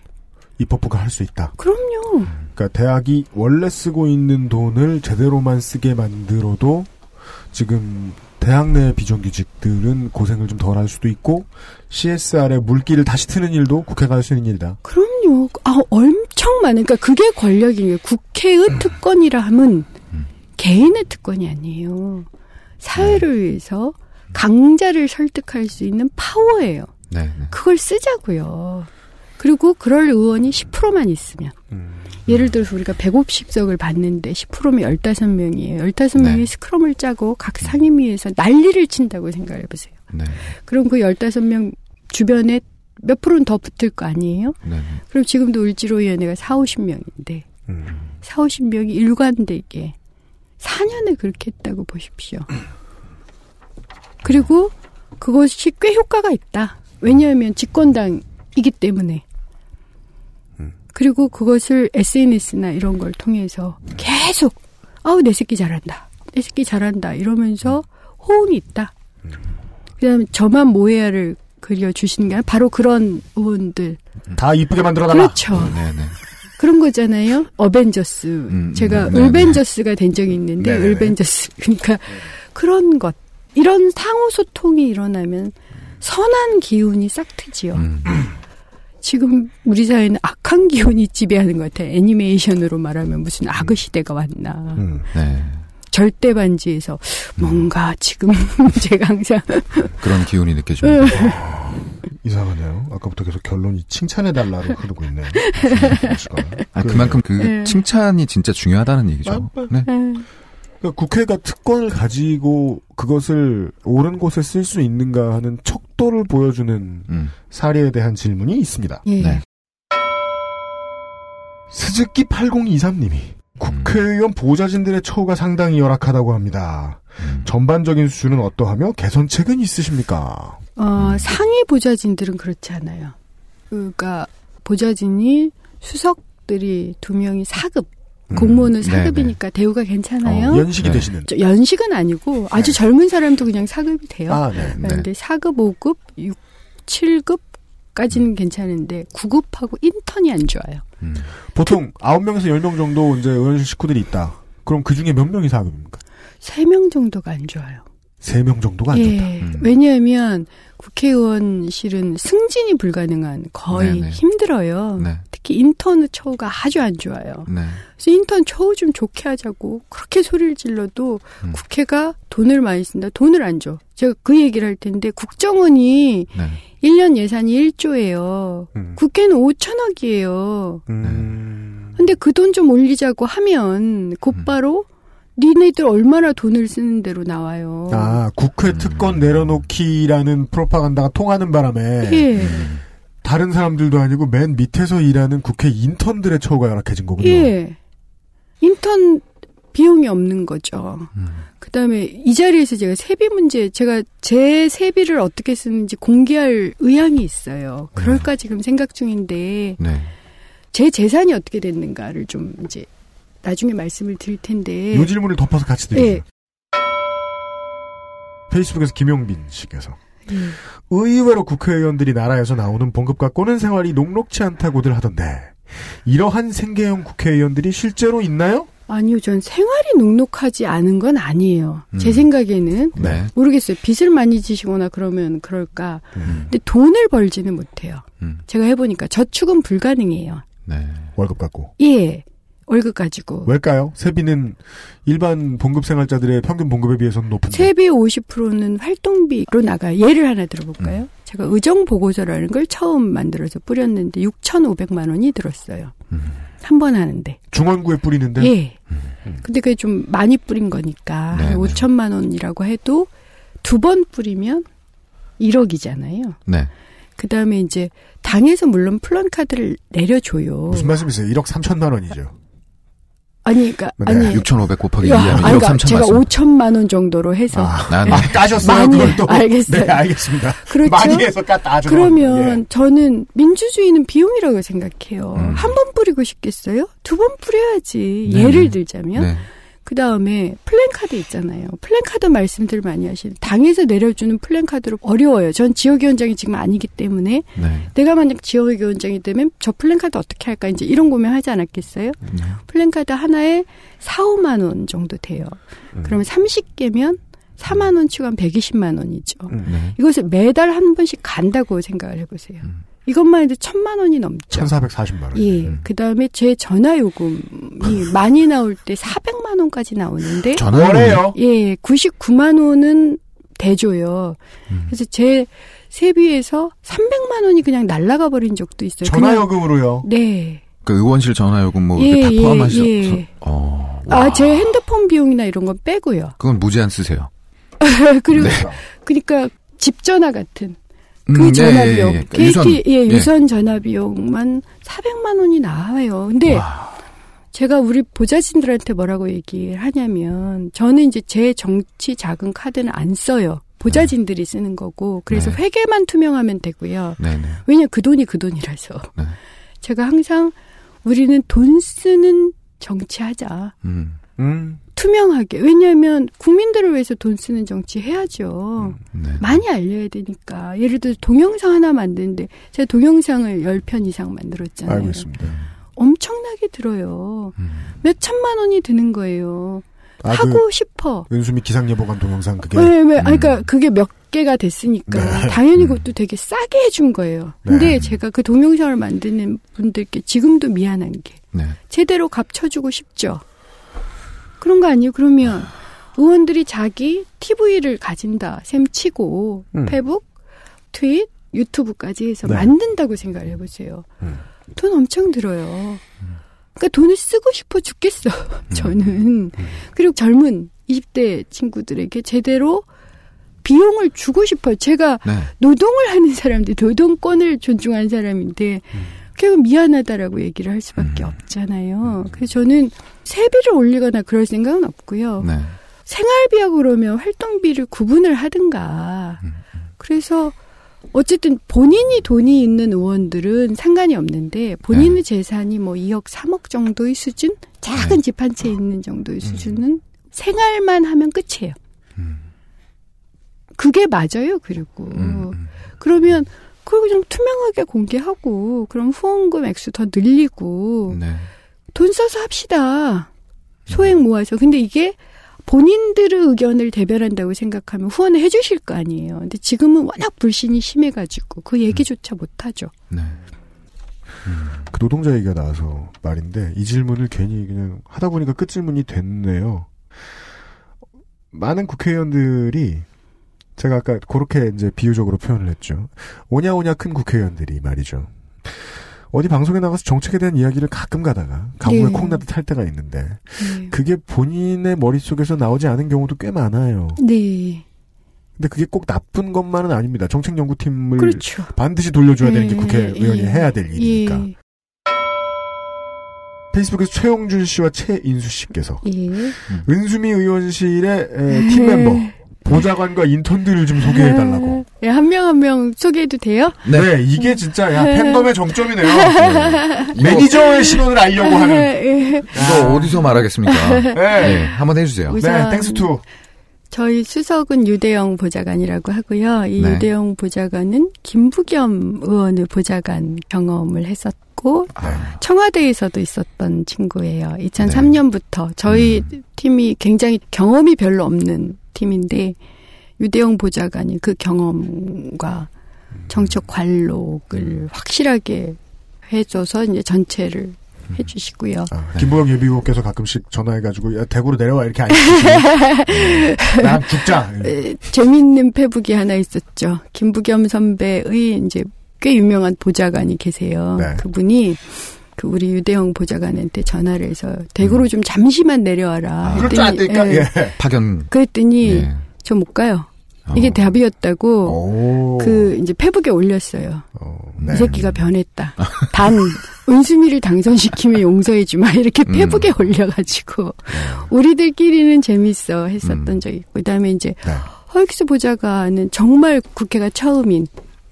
입법부가 할 수 있다.
그럼요.
그러니까 대학이 원래 쓰고 있는 돈을 제대로만 쓰게 만들어도 지금 대학 내 비정규직들은 고생을 좀 덜 할 수도 있고 CSR의 물기를 다시 트는 일도 국회가 할 수 있는 일이다.
그럼요. 아, 엄청 많은, 그러니까 그게 권력인 거예요. 국회의 특권이라 함은 개인의 특권이 아니에요. 사회를 위해서 강자를 설득할 수 있는 파워예요.
네. 네.
그걸 쓰자고요. 그리고 그럴 의원이 10%만 있으면. 예를 들어서 우리가 150석을 받는데 10%면 15명이에요. 15명이
네.
스크럼을 짜고 각 상임위에서 난리를 친다고 생각해 보세요.
네.
그럼 그 15명 주변에 몇 프로는 더 붙을 거 아니에요?
네.
그럼 지금도 을지로위원회가 4, 50명인데
음.
4, 50명이 일관되게 4년을 그렇게 했다고 보십시오. 그리고 그것이 꽤 효과가 있다. 왜냐하면 집권당이기 때문에. 그리고 그것을 SNS나 이런 걸 통해서 계속 아우 내 새끼 잘한다. 내 새끼 잘한다. 이러면서 호응이 있다. 그다음에 저만 모해야를 그려주시는 게 아니라 바로 그런 의원들.
다 이쁘게 만들어 달라.
그렇죠.
네. 네.
그런 거잖아요. 어벤져스.
음,
제가
음, 네,
을벤져스가 된 적이 있는데
네네네.
을벤져스. 그러니까 그런 것. 이런 상호 소통이 일어나면 선한 기운이 싹 트지요.
음.
지금 우리 사회는 악한 기운이 지배하는 것 같아요. 애니메이션으로 말하면 무슨 악의 시대가 왔나.
음.
네.
절대 반지에서 뭔가 지금 제가 항상
그런 기운이 느껴집니다.
이상하네요. 아까부터 계속 결론이 칭찬해달라로 흐르고 있네요.
아, 그만큼 그
네.
칭찬이 진짜 중요하다는 얘기죠.
맞-
네.
그러니까 국회가 특권을 가지고 그것을 옳은 곳에 쓸 수 있는가 하는 척도를 보여주는
음.
사례에 대한 질문이 있습니다.
예.
네.
스즈키 8023님이 국회의원 보좌진들의 처우가 상당히 열악하다고 합니다.
음.
전반적인 수준은 어떠하며 개선책은 있으십니까?
어, 상위 보좌진들은 그렇지 않아요. 그러니까 보좌진이 수석들이 두 명이 사급
음.
공무원은
네,
사급이니까 대우가 괜찮아요.
어, 연식이
네.
되시는.
저 연식은 아니고 아주 젊은 사람도 그냥 사급이 돼요.
아, 네.
네.
그런데 4급, 5급, 6, 7급 까지는 괜찮은데 9급하고 인턴이 안 좋아요.
음.
보통 9명에서 10명 정도 이제 의원실 식구들이 있다. 그럼 그 중에 몇 명이 사급입니까?
3명 정도가 안 좋아요.
3명 정도가 안
예.
좋다.
음.
왜냐하면 국회의원실은 승진이 불가능한 거의
네네.
힘들어요.
네.
특히 인턴의 처우가 아주 안 좋아요.
네.
그래서 인턴 처우 좀 좋게 하자고 그렇게 소리를 질러도
음.
국회가 돈을 많이 쓴다. 돈을 안 줘. 제가 그 얘기를 할 텐데 국정원이
네.
1년 예산이 1조예요.
음.
국회는 5천억이에요.
음.
근데 그 돈 좀 올리자고 하면 곧바로 니네들 얼마나 돈을 쓰는 대로 나와요.
아, 국회 특권 내려놓기라는 프로파간다가 통하는 바람에
예.
다른 사람들도 아니고 맨 밑에서 일하는 국회 인턴들의 처우가 열악해진 거군요.
예. 인턴 비용이 없는 거죠. 그 다음에 이 자리에서 제가 세비 문제, 제가 제 세비를 어떻게 쓰는지 공개할 의향이 있어요. 그럴까 지금 생각 중인데,
네.
제 재산이 어떻게 됐는가를 좀 이제 나중에 말씀을 드릴 텐데.
요 질문을 덮어서 같이 드리죠.
예.
페이스북에서 김용빈 씨께서
예.
의외로 국회의원들이 나라에서 나오는 봉급과 꼬는 생활이 녹록치 않다고들 하던데 이러한 생계형 국회의원들이 실제로 있나요?
아니요, 전 생활이 녹록하지 않은 건 아니에요. 제
음.
생각에는.
네.
모르겠어요. 빚을 많이 지시거나 그러면 그럴까.
음.
근데 돈을 벌지는 못해요.
음.
제가 해보니까 저축은 불가능해요.
네.
월급 갖고.
예. 월급 가지고.
왜일까요? 세비는 일반 봉급 생활자들의 평균 봉급에 비해서는 높은데.
세비 50%는 활동비로 나가요. 예를 하나 들어볼까요? 제가 의정 보고서라는 걸 처음 만들어서 뿌렸는데 6,500만 원이 들었어요. 한번 하는데.
중원구에 뿌리는데
예. 근데 그게 좀 많이 뿌린 거니까
네,
한
네.
5천만 원이라고 해도 두 번 뿌리면 1억이잖아요.
네.
그 다음에 이제 당에서 물론 플랜카드를 내려줘요.
무슨 말씀이세요? 1억 3천만 원이죠.
아니, 그러니까
네,
아니.
6,500 곱하기
야,
2하면
아니,
1억
그러니까
3천
제가
맞습니다.
5천만 원 정도로 해서
아, 네.
아, 까셨어요,
많이
그걸 또.
알겠어요.
네, 알겠습니다.
그렇죠?
많이 해서 깠다, 아주.
그러면
예.
저는 민주주의는 비용이라고 생각해요.
음.
한번 뿌리고 싶겠어요? 두 번 뿌려야지.
네.
예를 들자면
네.
그 다음에 플랜카드 있잖아요. 플랜카드 말씀들 많이 하시는 당에서 내려주는 플랜카드로 어려워요. 전 지역위원장이 지금 아니기 때문에
네.
내가 만약 지역위원장이 되면 저 플랜카드 어떻게 할까 이제 이런 고민 하지 않았겠어요?
네.
플랜카드 하나에 4, 5만 원 정도 돼요.
음.
그러면 30개면 4만 원 치고 한 120만 원이죠.
음.
네.
이것을 매달 한 번씩 간다고 생각을 해보세요.
음.
이것만 해도 천만 원이 넘죠.
1440만 원.
예.
음.
그 다음에 제 전화 요금이 많이 나올 때 400만 원까지 나오는데,
전화요?
예, 99만 원은 대줘요.
음.
그래서 제 세비에서 300만 원이 그냥 날라가 버린 적도 있어요. 그냥-
전화 요금으로요.
네.
그 의원실 전화요금 뭐
예,
이렇게 다
예,
포함하셔서
예.
어.
아, 제 핸드폰 비용이나 이런 건 빼고요.
그건 무제한 쓰세요.
그리고,
네.
그러니까 집 전화 같은
음,
그
예,
전화
예,
비용,
예.
KT
유선.
예,
예.
유선 전화 비용만 400만 원이 나와요. 근데
와.
제가 우리 보좌진들한테 뭐라고 얘기를 하냐면 저는 이제 제 정치 자금 카드는 안 써요. 보좌진들이 쓰는 거고 그래서
네.
회계만 투명하면 되고요.
네 네.
왜냐 그 돈이 그 돈이라서.
네.
제가 항상 우리는 돈 쓰는 정치하자.
음.
음.
투명하게. 왜냐하면 국민들을 위해서 돈 쓰는 정치 해야죠.
네.
많이 알려야 되니까. 예를 들어 동영상 하나 만드는데 제가 동영상을 10편 이상 만들었잖아요.
알고 있습니다.
엄청나게 들어요.
음.
몇 천만 원이 드는 거예요.
아,
하고 싶어.
그 은수미 기상예보관 동영상 그게.
왜, 왜,
음.
아니, 그러니까 그게 몇 개가 됐으니까.
네.
당연히
음.
그것도 되게 싸게 해준 거예요. 근데
네.
제가 그 동영상을 만드는 분들께 지금도 미안한 게
네.
제대로 값 쳐주고 싶죠. 그런 거 아니에요? 그러면 의원들이 자기 TV를 가진다, 셈 치고,
음.
페북, 트윗, 유튜브까지 해서
네.
만든다고 생각을 해보세요.
음.
돈 엄청 들어요. 그러니까 돈을 쓰고 싶어 죽겠어, 저는. 그리고 젊은 20대 친구들에게 제대로 비용을 주고 싶어요. 제가
네.
노동을 하는 사람들, 노동권을 존중하는 사람인데, 결국 미안하다라고 얘기를 할 수밖에
음.
없잖아요. 그래서 저는 세비를 올리거나 그럴 생각은 없고요.
네.
생활비하고 그러면 활동비를 구분을 하든가.
음.
그래서 어쨌든 본인이 돈이 있는 의원들은 상관이 없는데 본인의
네.
재산이 뭐 2억, 3억 정도의 수준, 작은 집한 채 있는 정도의 수준은 생활만 하면 끝이에요.
음.
그게 맞아요. 그리고
음, 음.
그러면 그걸 좀 투명하게 공개하고 그럼 후원금 액수 더 늘리고
네.
돈 써서 합시다. 소액 모아서. 근데 이게 본인들의 의견을 대변한다고 생각하면 후원을 해주실 거 아니에요. 근데 지금은 워낙 불신이 심해가지고 그 얘기조차 못하죠.
네.
그 노동자 얘기가 나와서 말인데 이 질문을 괜히 그냥 하다 보니까 끝 질문이 됐네요. 많은 국회의원들이 제가 아까 그렇게 이제 비유적으로 표현을 했죠. 오냐오냐 큰 국회의원들이 말이죠. 어디 방송에 나가서 정책에 대한 이야기를 가끔 가다가 가뭄에
네.
콩나듯 할 때가 있는데
네.
그게 본인의 머릿속에서 나오지 않은 경우도 꽤 많아요.
네.
근데 그게 꼭 나쁜 것만은 아닙니다. 정책연구팀을
그렇죠.
반드시 돌려줘야 되는 게
예,
국회의원이
예.
해야 될 일이니까.
예.
페이스북에서 최용준 씨와 최인수 씨께서
예.
은수미 의원실의 에, 팀 멤버 보좌관과 인턴들을 좀 소개해달라고.
예, 한명 한 명 소개해도 돼요?
네, 이게 진짜 야 팬덤의 정점이네요.
이거,
매니저의 신원을 알려고 하는.
예.
이거 어디서 말하겠습니까?
네.
네, 한번 해주세요.
우선
네, thanks to.
저희 수석은 유대영 보좌관이라고 하고요. 이
네.
유대영 보좌관은 김부겸 의원을 보좌관 경험을 했었고
아,
청와대에서도 있었던 친구예요. 2003년부터 저희 팀이 굉장히 경험이 별로 없는 팀인데 유대영 보좌관이 그 경험과 정책 관록을 확실하게 해줘서 이제 전체를 해주시고요.
아, 김보영 예비후보께서 가끔씩 전화해가지고 야, 대구로 내려와 이렇게 안 시키시고 나 죽자.
에, 재밌는 페북이 하나 있었죠. 김부겸 선배의 이제 꽤 유명한 보좌관이 계세요.
네.
그분이 그 우리 유대영 보좌관한테 전화를 해서 대구로 좀 잠시만 내려와라.
아.
그럴 줄안 되니까.
예.
예.
파견.
그랬더니
예.
저못 가요. 이게
어.
답이었다고
오.
그 이제 페북에 올렸어요.
어, 네.
이 새끼가 변했다. 단 은수미를 당선시키면 용서해주마 이렇게
음.
페북에 올려가지고 우리들끼리는 재밌어 했었던
음.
적이 있고 그다음에 이제
네.
허익수 보좌관은 정말 국회가 처음인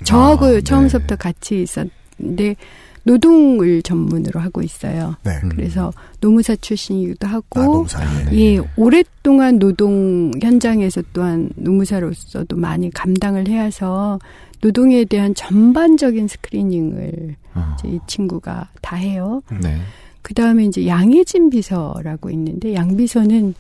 저하고
아, 네.
처음부터 같이 있었는데 노동을 전문으로 하고 있어요.
네.
그래서 노무사 출신이기도
아,
하고
너무 잘해.
예, 오랫동안 노동 현장에서 또한 노무사로서도 많이 감당을 해서 노동에 대한 전반적인 스크리닝을
어.
이제 이 친구가 다 해요.
네.
그 다음에 이제 양혜진 비서라고 있는데 양 비서는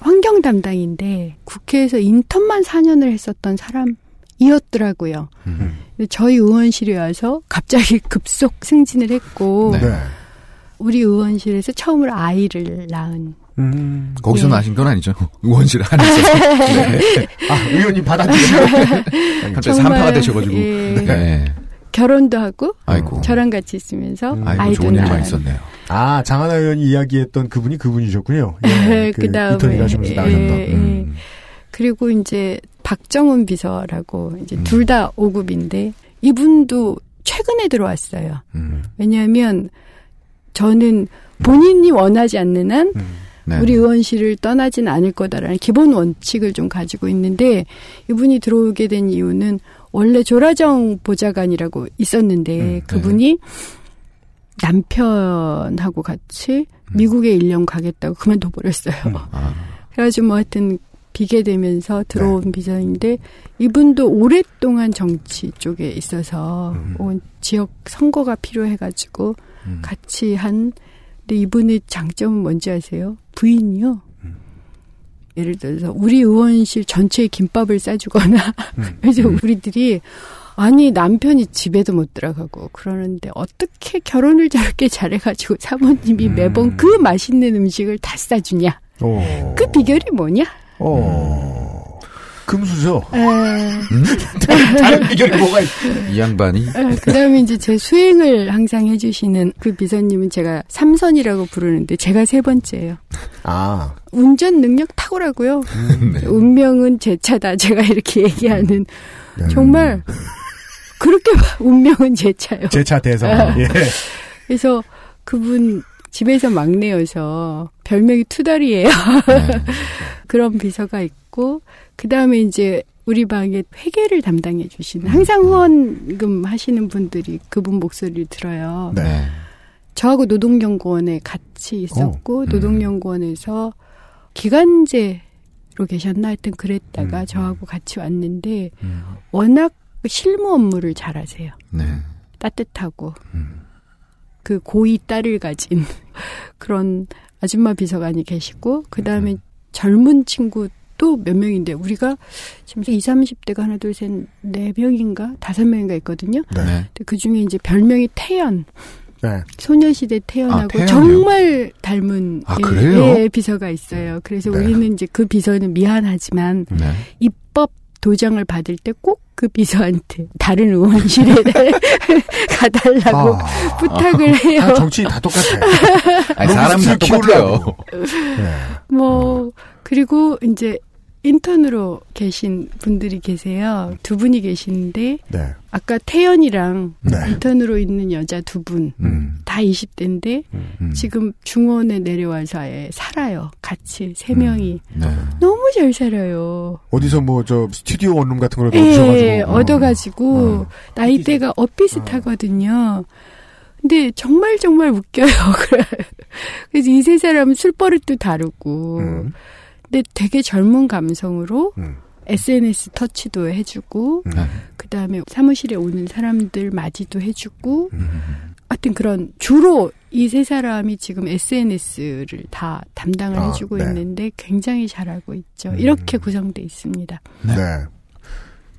환경 담당인데 국회에서 인턴만 4년을 했었던 사람이었더라고요.
음.
저희 의원실에 와서 갑자기 급속 승진을 했고
네.
네.
우리 의원실에서 처음으로 아이를 낳은
음.
거기서
예.
나신 건 아니죠. 의원실 안에서. 네.
아, 의원님 받아주시고.
갑자기 산파가 되셔가지고.
예,
네.
결혼도 하고
아이고.
저랑 같이 있으면서
음.
아이고,
아이도
좋은 일
낳은
많이 있었네요.
아, 장하나 의원이 이야기했던 그분이 그분이셨군요. 예, 그
그다음에,
인턴 일하시면서
예. 예.
음.
그리고 이제 박정훈 비서라고 이제
음.
둘다 5급인데 이분도 최근에 들어왔어요.
음.
왜냐하면 저는 본인이 원하지 않는 한
음.
네.
우리 의원실을 떠나진 않을 거다라는 기본 원칙을 좀 가지고 있는데 이분이 들어오게 된 이유는 원래 조라정 보좌관이라고 있었는데
음,
그분이 남편하고 같이 미국에 1년 가겠다고 그만둬 버렸어요.
아,
그래가지고 뭐 하여튼 비게 되면서 들어온 비서인데 이분도 오랫동안 정치 쪽에 있어서
음.
온 지역 선거가 필요해가지고
음.
같이 한 근데 이분의 장점은 뭔지 아세요? 부인이요.
음.
예를 들어서 우리 의원실 전체에 김밥을 싸주거나
음.
그래서 우리들이 아니 남편이 집에도 못 들어가고 그러는데 어떻게 결혼을 저렇게 잘해가지고 사모님이
음.
매번 그 맛있는 음식을 다 싸주냐?
오.
그 비결이 뭐냐?
어. 금수저.
에,
다른 비결이 뭐가 있...
이 양반이
에, 그다음에 이제 제 수행을 항상 해주시는 그 비서님은 제가 삼선이라고 부르는데 제가 세 번째예요.
아.
운전 능력 탁월하고요.
네.
운명은 제 차다. 제가 이렇게 얘기하는
네.
정말 그렇게 봐. 운명은 제 차요.
제 차 대상. 예.
그래서 그분 집에서 막내여서 별명이 투덜이에요.
네.
그런 비서가 있고 그 다음에 이제 우리 방에 회계를 담당해 주시는 항상 후원금 하시는 분들이 그분 목소리를 들어요.
네.
네.
저하고 노동연구원에 같이 있었고
음.
노동연구원에서 기간제로 계셨나 하여튼 그랬다가
음.
저하고 같이 왔는데
음.
워낙 실무 업무를 잘하세요.
네.
따뜻하고
음.
그 고위 딸을 가진 그런 아줌마 비서관이 계시고 그 다음에 젊은 친구도 몇 명인데 우리가 지금 20, 30대가 하나 둘 셋 네 명인가 다섯 명인가 있거든요.
네.
네.
그 중에 이제 별명이 태연
네.
소녀시대 태연하고
아, 태연이요?
정말 닮은
아,
예,
그래요?
예, 비서가 있어요. 그래서
네.
우리는 이제 그 비서는 미안하지만
네.
입법 도장을 받을 때 꼭 그 비서한테 다른 의원실에 가달라고
아.
부탁을 해요.
아, 정치인 다 똑같아요.
아니, 사람 다 똑같아요.
네.
뭐 그리고 이제 인턴으로 계신 분들이 계세요. 두 분이 계시는데
네.
아까 태연이랑
네.
인턴으로 있는 여자 두 분다
음.
20대인데
음.
지금 중원에 내려와서 아예 살아요. 같이 세 명이
네.
너무 잘 살아요.
어디서 뭐 저 스튜디오 원룸 같은 걸
예,
얻으셔가지고
얻어가지고
어.
나이대가 엇비슷하거든요. 근데 정말 정말 웃겨요. 그래. 그래서 이 세 사람은 술버릇도 다르고,
음.
근데 되게 젊은 감성으로
음.
SNS 터치도 해주고,
음.
네.
그 다음에 사무실에 오는 사람들 맞이도 해주고,
음.
하여튼 그런 주로 이 세 사람이 지금 SNS를 다 담당을
아,
해주고
네.
있는데 굉장히 잘하고 있죠.
음.
이렇게 구성돼 있습니다.
네.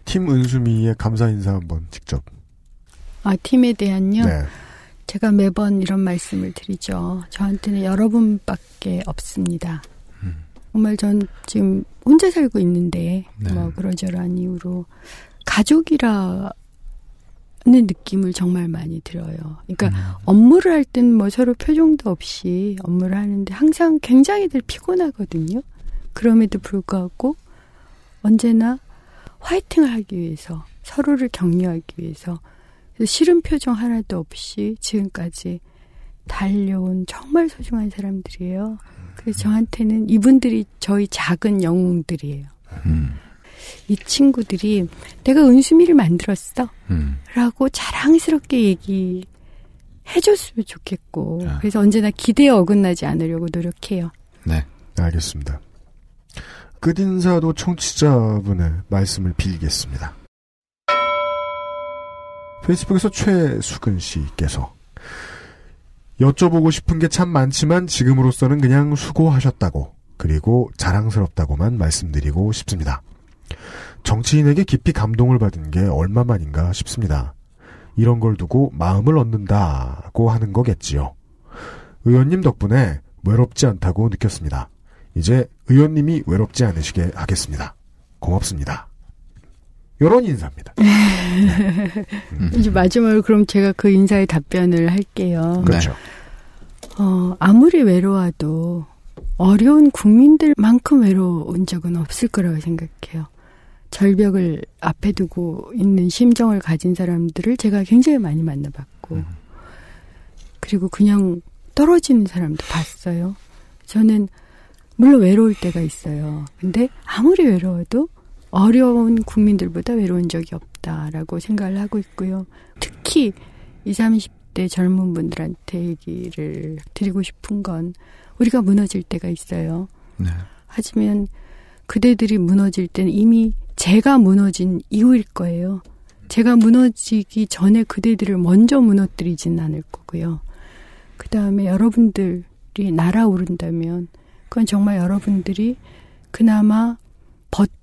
팀 은수미의 감사 인사 한번 직접.
아, 팀에 대한요.
네.
제가 매번 이런 말씀을 드리죠. 저한테는 여러분밖에 없습니다.
음.
정말 전 지금 혼자 살고 있는데
네.
뭐 그러저러한 이유로 가족이라 는 느낌을 정말 많이 들어요. 그러니까
음.
업무를 할 땐 뭐 서로 표정도 없이 업무를 하는데 항상 굉장히들 피곤하거든요. 그럼에도 불구하고 언제나 화이팅을 하기 위해서 서로를 격려하기 위해서 싫은 표정 하나도 없이 지금까지 달려온 정말 소중한 사람들이에요. 그래서 저한테는 이분들이 저희 작은 영웅들이에요.
음.
이 친구들이 내가 은수미를 만들었어.
음.
라고 자랑스럽게 얘기 해줬으면 좋겠고.
아.
그래서 언제나 기대에 어긋나지 않으려고 노력해요.
네.
알겠습니다. 끝인사도 청취자분의 말씀을 빌겠습니다. 페이스북에서 최수근 씨께서 여쭤보고 싶은 게 참 많지만 지금으로서는 그냥 수고하셨다고 그리고 자랑스럽다고만 말씀드리고 싶습니다. 정치인에게 깊이 감동을 받은 게 얼마만인가 싶습니다. 이런 걸 두고 마음을 얻는다고 하는 거겠지요. 의원님 덕분에 외롭지 않다고 느꼈습니다. 이제 의원님이 외롭지 않으시게 하겠습니다. 고맙습니다. 요런 인사입니다.
음.
이제 마지막으로 그럼 제가 그 인사에 답변을 할게요.
그렇죠.
어, 아무리 외로워도 어려운 국민들만큼 외로운 적은 없을 거라고 생각해요. 절벽을 앞에 두고 있는 심정을 가진 사람들을 제가 굉장히 많이 만나봤고, 그리고 그냥 떨어지는 사람도 봤어요. 저는 물론 외로울 때가 있어요. 근데 아무리 외로워도 어려운 국민들보다 외로운 적이 없다라고 생각을 하고 있고요. 특히 20, 30대 젊은 분들한테 얘기를 드리고 싶은 건 우리가 무너질 때가 있어요.
네.
하지만 그대들이 무너질 때는 이미 제가 무너진 이후일 거예요. 제가 무너지기 전에 그대들을 먼저 무너뜨리진 않을 거고요. 그 다음에 여러분들이 날아오른다면 그건 정말 여러분들이 그나마 버텨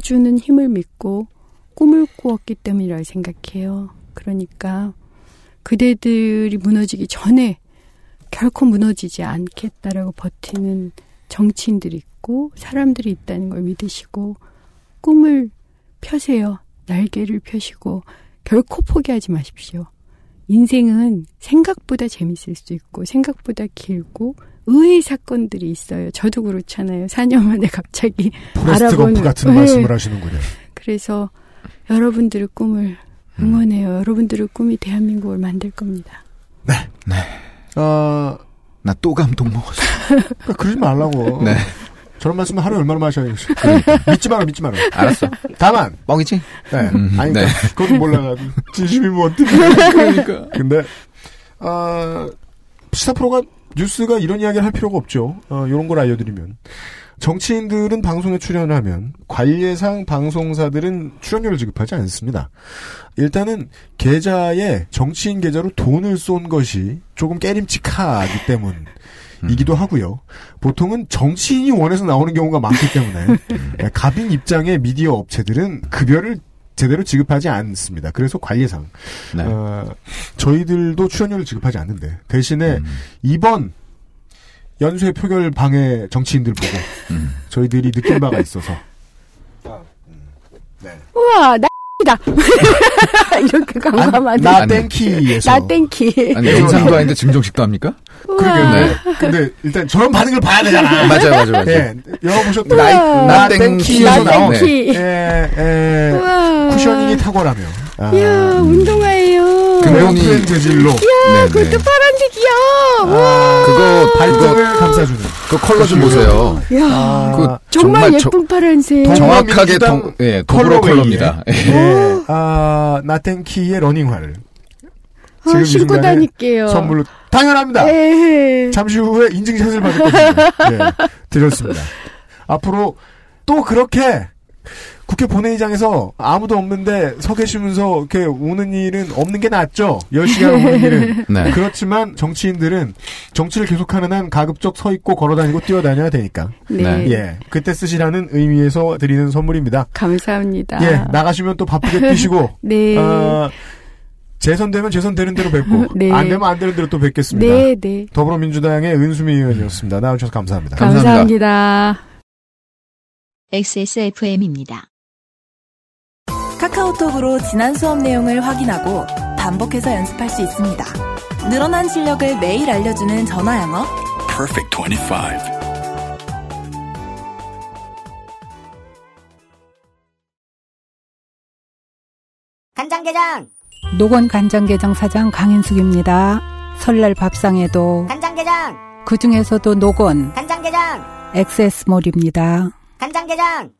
주는 힘을 믿고 꿈을 꾸었기 때문이라고 생각해요. 그러니까 그대들이 무너지기 전에 결코 무너지지 않겠다라고 버티는 정치인들이 있고 사람들이 있다는 걸 믿으시고 꿈을 펴세요. 날개를 펴시고 결코 포기하지 마십시오. 인생은 생각보다 재밌을 수 있고 생각보다 길고 의외의 사건들이 있어요. 저도 그렇잖아요. 4년 만에 갑자기 알아보는-
같은
네.
말씀을 하시는군요.
그래서 여러분들의 꿈을 응원해요. 여러분들의 꿈이 대한민국을 만들 겁니다.
아,
나또 감동 먹었어.
그러니까 그러지 말라고.
네.
저런 말씀을 하루에 얼마나 마셔야겠어요. 믿지 마라, 믿지 마라.
알았어.
다만,
뻥이지?
네.
음,
아니,
네.
그건 몰라가지고. 진심이면 뭐 어떻게. 그러니까. 근데, 아, 시사 프로가, 뉴스가 이런 이야기를 할 필요가 없죠. 어, 요런 걸 알려드리면. 정치인들은 방송에 출연하면 관례상 방송사들은 출연료를 지급하지 않습니다. 일단은 계좌에 정치인 계좌로 돈을 쏜 것이 조금 깨림칙하기 때문이기도 하고요. 보통은 정치인이 원해서 나오는 경우가 많기 때문에 네, 갑인 입장의 미디어 업체들은 급여를 제대로 지급하지 않습니다. 그래서 관례상
네.
어, 저희들도 출연료를 지급하지 않는데 대신에
음.
이번 연쇄 표결 방해 정치인들 보고
음.
저희들이 느낀 바가 있어서
우와, 나 다 이렇게 강화하면
나 땡키에서.
나 땡키.
아니 영상도 아닌데 증정식도 합니까?
그러게요. 네. 근데 일단 저런 반응을 봐야 되잖아.
맞아요, 맞아요, 맞아요.
예, 열어보셨던
우와.
나이, 나나
땡키.
땡키에서
나
나온
땡키.
예, 예. 쿠셔닝이 탁월하며. 아,
이야, 운동화예요.
근본이-
에어프렌 재질로.
네,
그것도 파란색이야.
아,
그거
발등을
그거
감싸주는.
그 컬러 좀 보세요.
야,
아,
그
정말,
정말
예쁜 파란색.
동-
정확하게 동, 예, 더불어. 컬러입니다. 예.
예, 아, 나땡키의 러닝화를.
아,
지금
신고 다닐게요.
선물로. 당연합니다.
예.
잠시 후에 인증샷을 받을 겁니다. 네, 드렸습니다. 앞으로 또 그렇게 국회 본회의장에서 아무도 없는데 서 계시면서 이렇게 우는 일은 없는 게 낫죠. 10시간 우는 일은.
네.
그렇지만 정치인들은 정치를 계속하는 한 가급적 서 있고 걸어 다니고 뛰어다녀야 되니까.
네.
네.
예. 그때 쓰시라는 의미에서 드리는 선물입니다.
감사합니다.
예. 나가시면 또 바쁘게 뛰시고.
네.
어, 재선되면 재선되는 대로 뵙고.
네.
안 되면 안 되는 대로 또 뵙겠습니다.
네, 네.
더불어민주당의 은수미 의원이었습니다. 나와주셔서 감사합니다.
감사합니다.
감사합니다.
XSFM입니다.
카카오톡으로 지난 수업 내용을 확인하고 반복해서 연습할 수 있습니다. 늘어난 실력을 매일 알려주는 전화 영어.
Perfect 25.
간장게장
노건 간장게장 사장 강인숙입니다. 설날 밥상에도
간장게장
그 중에서도 노건
간장게장
엑세스몰입니다.
간장게장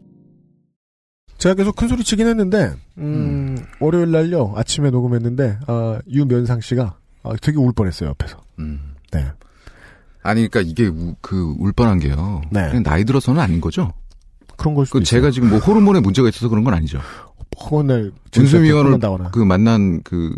제가 계속 큰 소리 치긴 했는데, 음, 월요일 날요, 아침에 녹음했는데, 아, 유면상 씨가, 아, 되게 울 뻔했어요, 옆에서.
음.
네.
아니, 그러니까 이게 우- 그 울 뻔한 게요.
네.
나이 들어서는 아닌 거죠.
그런 걸 수도
그
있어요.
제가 지금 뭐 호르몬에 문제가 있어서 그런 건 아니죠.
어느 날,
준수미 의원을
나거나.
그 만난 그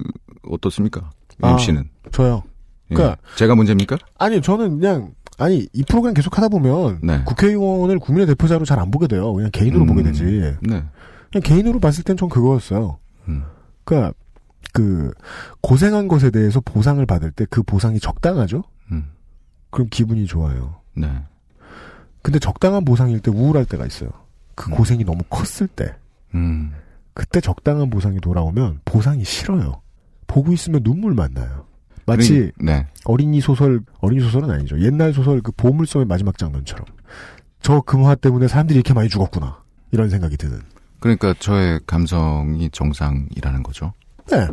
어떻습니까? 유임
아.
씨는.
저요.
예.
그러니까-
제가 문제입니까?
아니, 저는 그냥, 아니, 이 프로그램 계속 하다 보면,
네.
국회의원을 국민의 대표자로 잘 안 보게 돼요. 그냥 개인으로
음.
보게 되지.
네.
그냥 개인으로 봤을 땐 전 그거였어요.
음.
그니까, 그, 고생한 것에 대해서 보상을 받을 때 그 보상이 적당하죠?
음.
그럼 기분이 좋아요.
네.
근데 적당한 보상일 때 우울할 때가 있어요. 그 고생이 너무 컸을 때.
음.
그때 적당한 보상이 돌아오면 보상이 싫어요. 보고 있으면 눈물만 나요. 마치
네.
어린이 소설, 어린이 소설은 아니죠. 옛날 소설 그 보물섬의 마지막 장면처럼. 저 금화 때문에 사람들이 이렇게 많이 죽었구나. 이런 생각이 드는.
그러니까 저의 감성이 정상이라는 거죠.
네.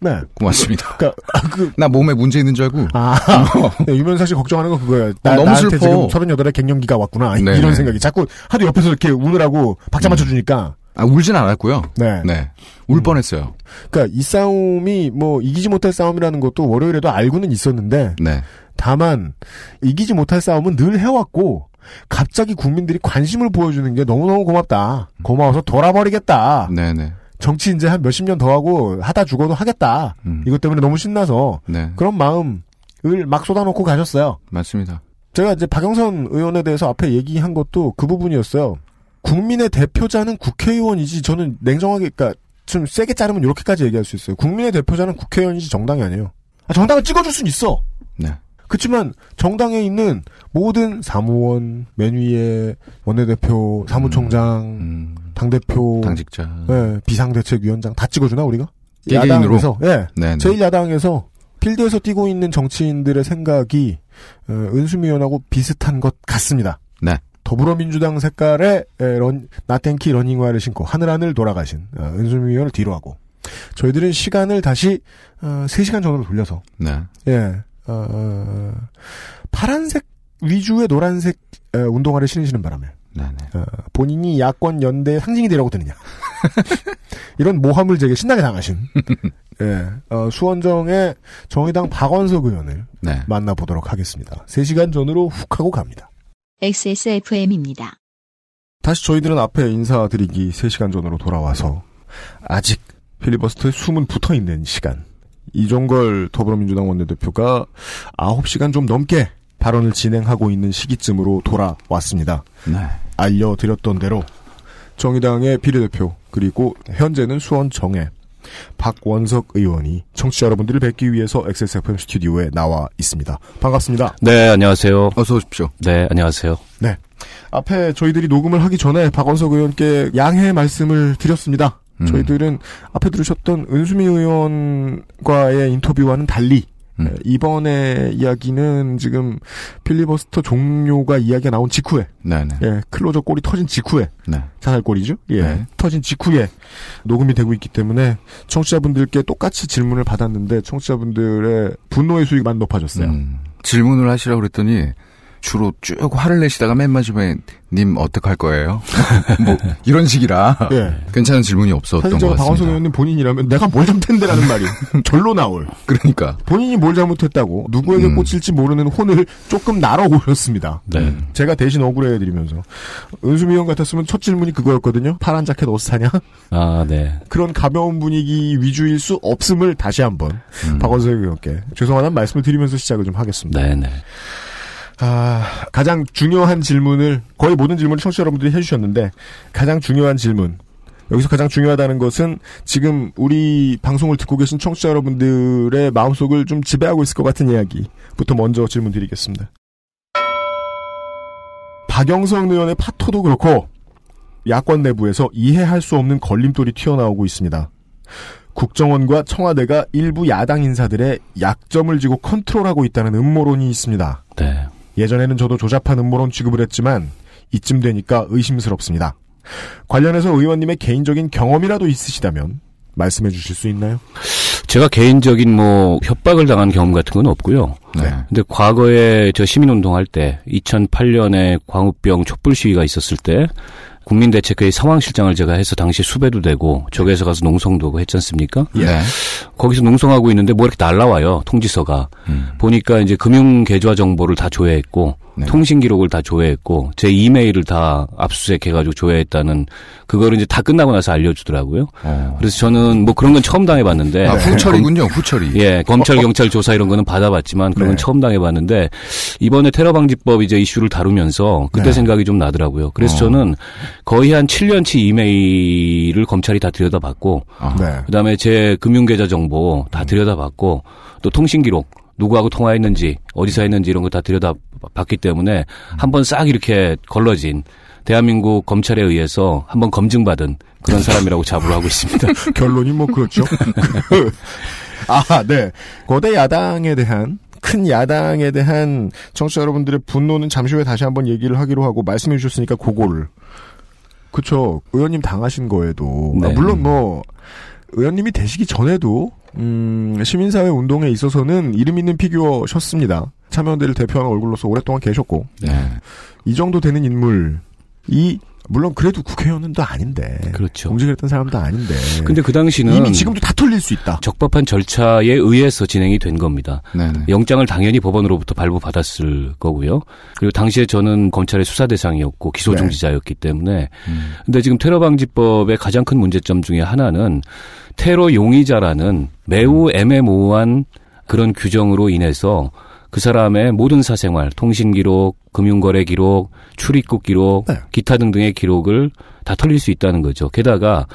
네.
고맙습니다.
그니까, 아, 그,
나 몸에 문제 있는 줄 알고.
아, 네, 유면상 씨 걱정하는 건 그거예요. 나,
어, 너무
나한테
슬퍼.
지금 38에 갱년기가 왔구나.
네,
이런
네.
생각이. 자꾸 하도 옆에서 이렇게 우느라고 박자 맞춰주니까.
아, 울진 않았고요.
네.
네. 울 뻔했어요.
그러니까 이 싸움이 뭐 이기지 못할 싸움이라는 것도 월요일에도 알고는 있었는데
네.
다만 이기지 못할 싸움은 늘 해왔고 갑자기 국민들이 관심을 보여주는 게 너무너무 고맙다. 고마워서 돌아버리겠다.
네네.
정치 이제 한 몇십 년 더 하고 하다 죽어도 하겠다.
음.
이것 때문에 너무 신나서
네.
그런 마음을 막 쏟아놓고 가셨어요.
맞습니다.
제가 이제 박영선 의원에 대해서 앞에 얘기한 것도 그 부분이었어요. 국민의 대표자는 국회의원이지 저는 냉정하게 그러니까 좀 세게 자르면 이렇게까지 얘기할 수 있어요. 국민의 대표자는 국회의원이지 정당이 아니에요. 아, 정당을 찍어줄 수는 있어.
네.
그렇지만 정당에 있는 모든 사무원, 맨 위에 원내대표, 사무총장,
음,
당대표,
당직자.
예, 비상대책위원장 다 찍어주나 우리가?
개개인으로?
야당에서 예,
네네.
제일 야당에서 필드에서 뛰고 있는 정치인들의 생각이 어, 은수미 의원하고 비슷한 것 같습니다.
네.
더불어민주당 색깔의 에, 런, 나땡키 러닝화를 신고 하늘하늘 돌아가신 어, 은수미 의원을 뒤로 하고 저희들은 시간을 다시 어, 3시간 전으로 돌려서
네.
예, 어, 어, 파란색 위주의 노란색 에, 운동화를 신으시는 바람에
네네.
어, 본인이 야권 연대 상징이 되려고 드느냐 이런 모함을 제게 신나게 당하신 예, 어, 수원정의 정의당 박원석 의원을
네.
만나보도록 하겠습니다. 3시간 전으로 훅 하고 갑니다.
XSFM입니다.
다시 저희들은 앞에 인사드리기 3시간 전으로 돌아와서 아직 필리버스터에 숨은 붙어 있는 시간 이종걸 더불어민주당 원내대표가 9시간 좀 넘게 발언을 진행하고 있는 시기쯤으로 돌아왔습니다.
네.
알려드렸던 대로 정의당의 비례대표 그리고 현재는 수원 정해 박원석 의원이 청취자 여러분들을 뵙기 위해서 XSFM 스튜디오에 나와 있습니다. 반갑습니다.
네, 안녕하세요.
어서 오십시오.
네, 안녕하세요.
네. 앞에 저희들이 녹음을 하기 전에 박원석 의원께 양해 말씀을 드렸습니다.
음.
저희들은 앞에 들으셨던 은수미 의원과의 인터뷰와는 달리
음.
에, 이번에 이야기는 지금 필리버스터 종료가 이야기가 나온 직후에
네네.
예, 클로저 골이 터진 직후에
네.
자살 골이죠. 예,
네.
터진 직후에 녹음이 되고 있기 때문에 청취자분들께 똑같이 질문을 받았는데 청취자분들의 분노의 수익이 많이 높아졌어요.
음, 질문을 하시라고 그랬더니 주로 쭉 화를 내시다가 맨 마지막에 님 어떡할 거예요? 뭐 이런 식이라
예.
괜찮은 질문이 없었던 것 같습니다.
박원석 의원님 본인이라면 내가 뭘 잘못했는데라는 말이 절로 나올.
그러니까
본인이 뭘 잘못했다고 누구에게
음.
꽂힐지 모르는 혼을 조금 날아 오셨습니다.
네.
제가 대신 억울해드리면서 은수미 의원 같았으면 첫 질문이 그거였거든요. 파란 자켓 어디서 사냐?
아, 네.
그런 가벼운 분위기 위주일 수 없음을 다시 한번
음.
박원석 의원께 죄송하다는 말씀을 드리면서 시작을 좀 하겠습니다.
네, 네.
아, 가장 중요한 질문을 거의 모든 질문을 청취자 여러분들이 해주셨는데 가장 중요한 질문 여기서 가장 중요하다는 것은 지금 우리 방송을 듣고 계신 청취자 여러분들의 마음속을 좀 지배하고 있을 것 같은 이야기부터 먼저 질문 드리겠습니다. 박영선 의원의 파토도 그렇고 야권 내부에서 이해할 수 없는 걸림돌이 튀어나오고 있습니다. 국정원과 청와대가 일부 야당 인사들의 약점을 지고 컨트롤하고 있다는 음모론이 있습니다.
네.
예전에는 저도 조잡한 음모론 취급을 했지만 이쯤 되니까 의심스럽습니다. 관련해서 의원님의 개인적인 경험이라도 있으시다면 말씀해 주실 수 있나요?
제가 개인적인 뭐 협박을 당한 경험 같은 건 없고요.
네.
근데 과거에 저 시민운동할 때 2008년에 광우병 촛불 시위가 있었을 때 국민대책회의 상황실장을 제가 해서 당시 수배도 되고 저기에서 가서 농성도 하고 했지 않습니까?
네.
거기서 농성하고 있는데 뭐 이렇게 날라와요. 통지서가.
음.
보니까 이제 금융 계좌 정보를 다 조회했고
네.
통신 기록을 다 조회했고 제 이메일을 다 압수수색 해가지고 조회했다는 그거를 이제 다 끝나고 나서 알려주더라고요.
어.
그래서 저는 뭐 그런 건 처음 당해봤는데
아, 후처리군요, 후처리.
예, 검찰 경찰 조사 이런 거는 받아봤지만 그런 건
네.
처음 당해봤는데 이번에 테러 방지법 이제 이슈를 다루면서 그때
네.
생각이 좀 나더라고요. 그래서
어.
저는 거의 한 7년치 이메일을 검찰이 다 들여다봤고
아.
네.
그다음에 제 금융계좌 정보 다 들여다봤고 또 통신 기록 누구하고 통화했는지 어디서 했는지 이런 거 다 들여다봤기 때문에 한번 싹 이렇게 걸러진 대한민국 검찰에 의해서 한번 검증받은 그런 사람이라고 자부를 하고 있습니다.
결론이 뭐 그렇죠. 그, 아, 네. 거대 야당에 대한 큰 야당에 대한 청취자 여러분들의 분노는 잠시 후에 다시 한번 얘기를 하기로 하고 말씀해 주셨으니까 그거를 그쵸 의원님 당하신 거에도 아,
네.
물론 뭐 의원님이 되시기 전에도 음, 시민사회 운동에 있어서는 이름 있는 피규어셨습니다. 참여연대를 대표하는 얼굴로서 오랫동안 계셨고
네.
이 정도 되는 인물이 물론 그래도 국회의원은 또 아닌데
그렇죠.
공직을 했던 사람도 아닌데
근데 그 당시는
이미 지금도 다 털릴 수 있다.
적법한 절차에 의해서 진행이 된 겁니다.
네네.
영장을 당연히 법원으로부터 발부받았을 거고요. 그리고 당시에 저는 검찰의 수사 대상이었고 기소
네.
중지자였기 때문에
음.
근데 지금 테러 방지법의 가장 큰 문제점 중에 하나는 테러 용의자라는 매우 애매모호한 그런 규정으로 인해서 그 사람의 모든 사생활, 통신 기록, 금융거래 기록, 출입국 기록,
네.
기타 등등의 기록을 다 털릴 수 있다는 거죠. 게다가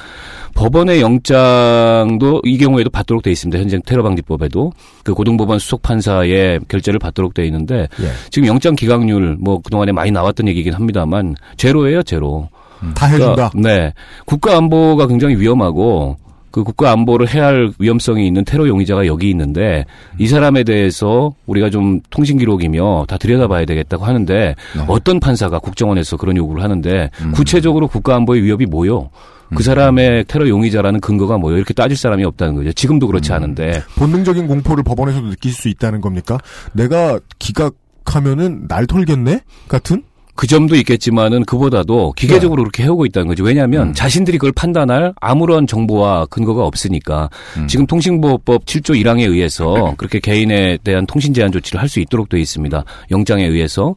법원의 영장도 이 경우에도 받도록 돼 있습니다. 현재 테러방지법에도 그 고등법원 수석 판사의 결재를 받도록 돼 있는데
예.
지금 영장 기각률 뭐 그동안에 많이 나왔던 얘기긴 합니다만 제로예요, 제로.
다 해준다.
그러니까, 네. 국가 안보가 굉장히 위험하고 그 국가 안보를 해야 할 위험성이 있는 테러 용의자가 여기 있는데 이 사람에 대해서 우리가 좀 통신 기록이며 다 들여다봐야 되겠다고 하는데
네.
어떤 판사가 국정원에서 그런 요구를 하는데
음.
구체적으로 국가 안보의 위협이 뭐요? 그 사람의 테러 용의자라는 근거가 뭐요? 이렇게 따질 사람이 없다는 거죠. 지금도
음.
그렇지 않은데.
본능적인 공포를 법원에서도 느낄 수 있다는 겁니까? 내가 기각하면은 날 털겠네? 같은?
그 점도 있겠지만은 그보다도 기계적으로 그렇게 해오고 있다는 거죠. 왜냐하면 자신들이 그걸 판단할 아무런 정보와 근거가 없으니까
음.
지금 통신보호법 7조 1항에 의해서 그렇게 개인에 대한 통신 제한 조치를 할 수 있도록 되어 있습니다. 영장에 의해서.